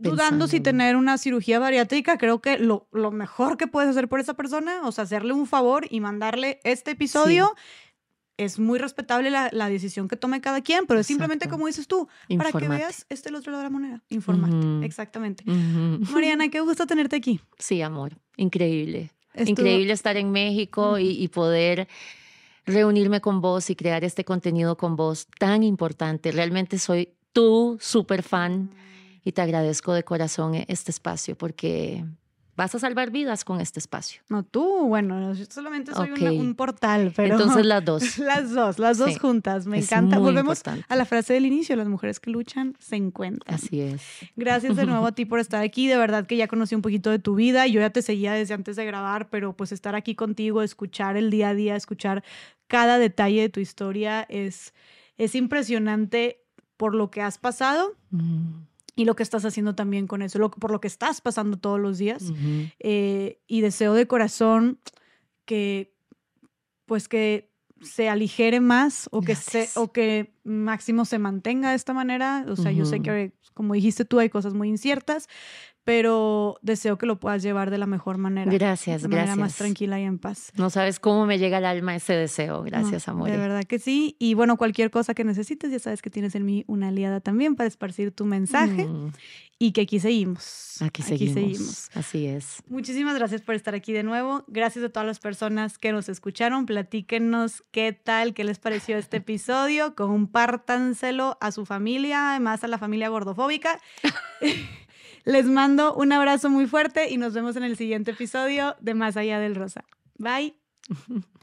dudando si tener una cirugía bariátrica, creo que lo, lo, mejor que puedes hacer por esa persona, o sea, hacerle un favor y mandarle este episodio. Es muy respetable la, la, decisión que tome cada quien, pero es simplemente como dices tú, para que veas este el otro lado de la moneda. Informarte, exactamente. Mariana, qué gusto tenerte aquí. Sí, amor, increíble. Increíble estar en México y, y poder reunirme con vos y crear este contenido con vos tan importante. Realmente soy tu super fan y te agradezco de corazón este espacio porque vas a salvar vidas con este espacio. No tú, bueno, yo solamente soy un portal, pero... Entonces las [LAUGHS] dos. las dos, las dos juntas, me encanta. Volvemos a la frase del inicio, las mujeres que luchan se encuentran. Así es. Gracias de nuevo a [LAUGHS] ti por estar aquí, de verdad que ya conocí un poquito de tu vida, yo ya te seguía desde antes de grabar, pero pues estar aquí contigo, escuchar el día a día, escuchar cada detalle de tu historia es, es impresionante por lo que has pasado y lo que estás haciendo también con eso, lo, por lo que estás pasando todos los días. Eh, y deseo de corazón que, pues que se aligere más o que, se, o que máximo se mantenga de esta manera. O sea, yo sé que, como dijiste tú, hay cosas muy inciertas, pero deseo que lo puedas llevar de la mejor manera. Gracias, de gracias. manera más tranquila y en paz. No sabes cómo me llega al alma ese deseo. Gracias, amor. De verdad que sí. Y bueno, cualquier cosa que necesites, ya sabes que tienes en mí una aliada también para esparcir tu mensaje. Mm. Y que aquí seguimos. Aquí seguimos. aquí seguimos. Así es. Muchísimas gracias por estar aquí de nuevo. Gracias a todas las personas que nos escucharon. Platíquenos qué tal, qué les pareció este episodio. [LAUGHS] Compártanselo a su familia, además a la familia gordofóbica. [LAUGHS] Les mando un abrazo muy fuerte y nos vemos en el siguiente episodio de Más allá del Rosa. Bye. [LAUGHS]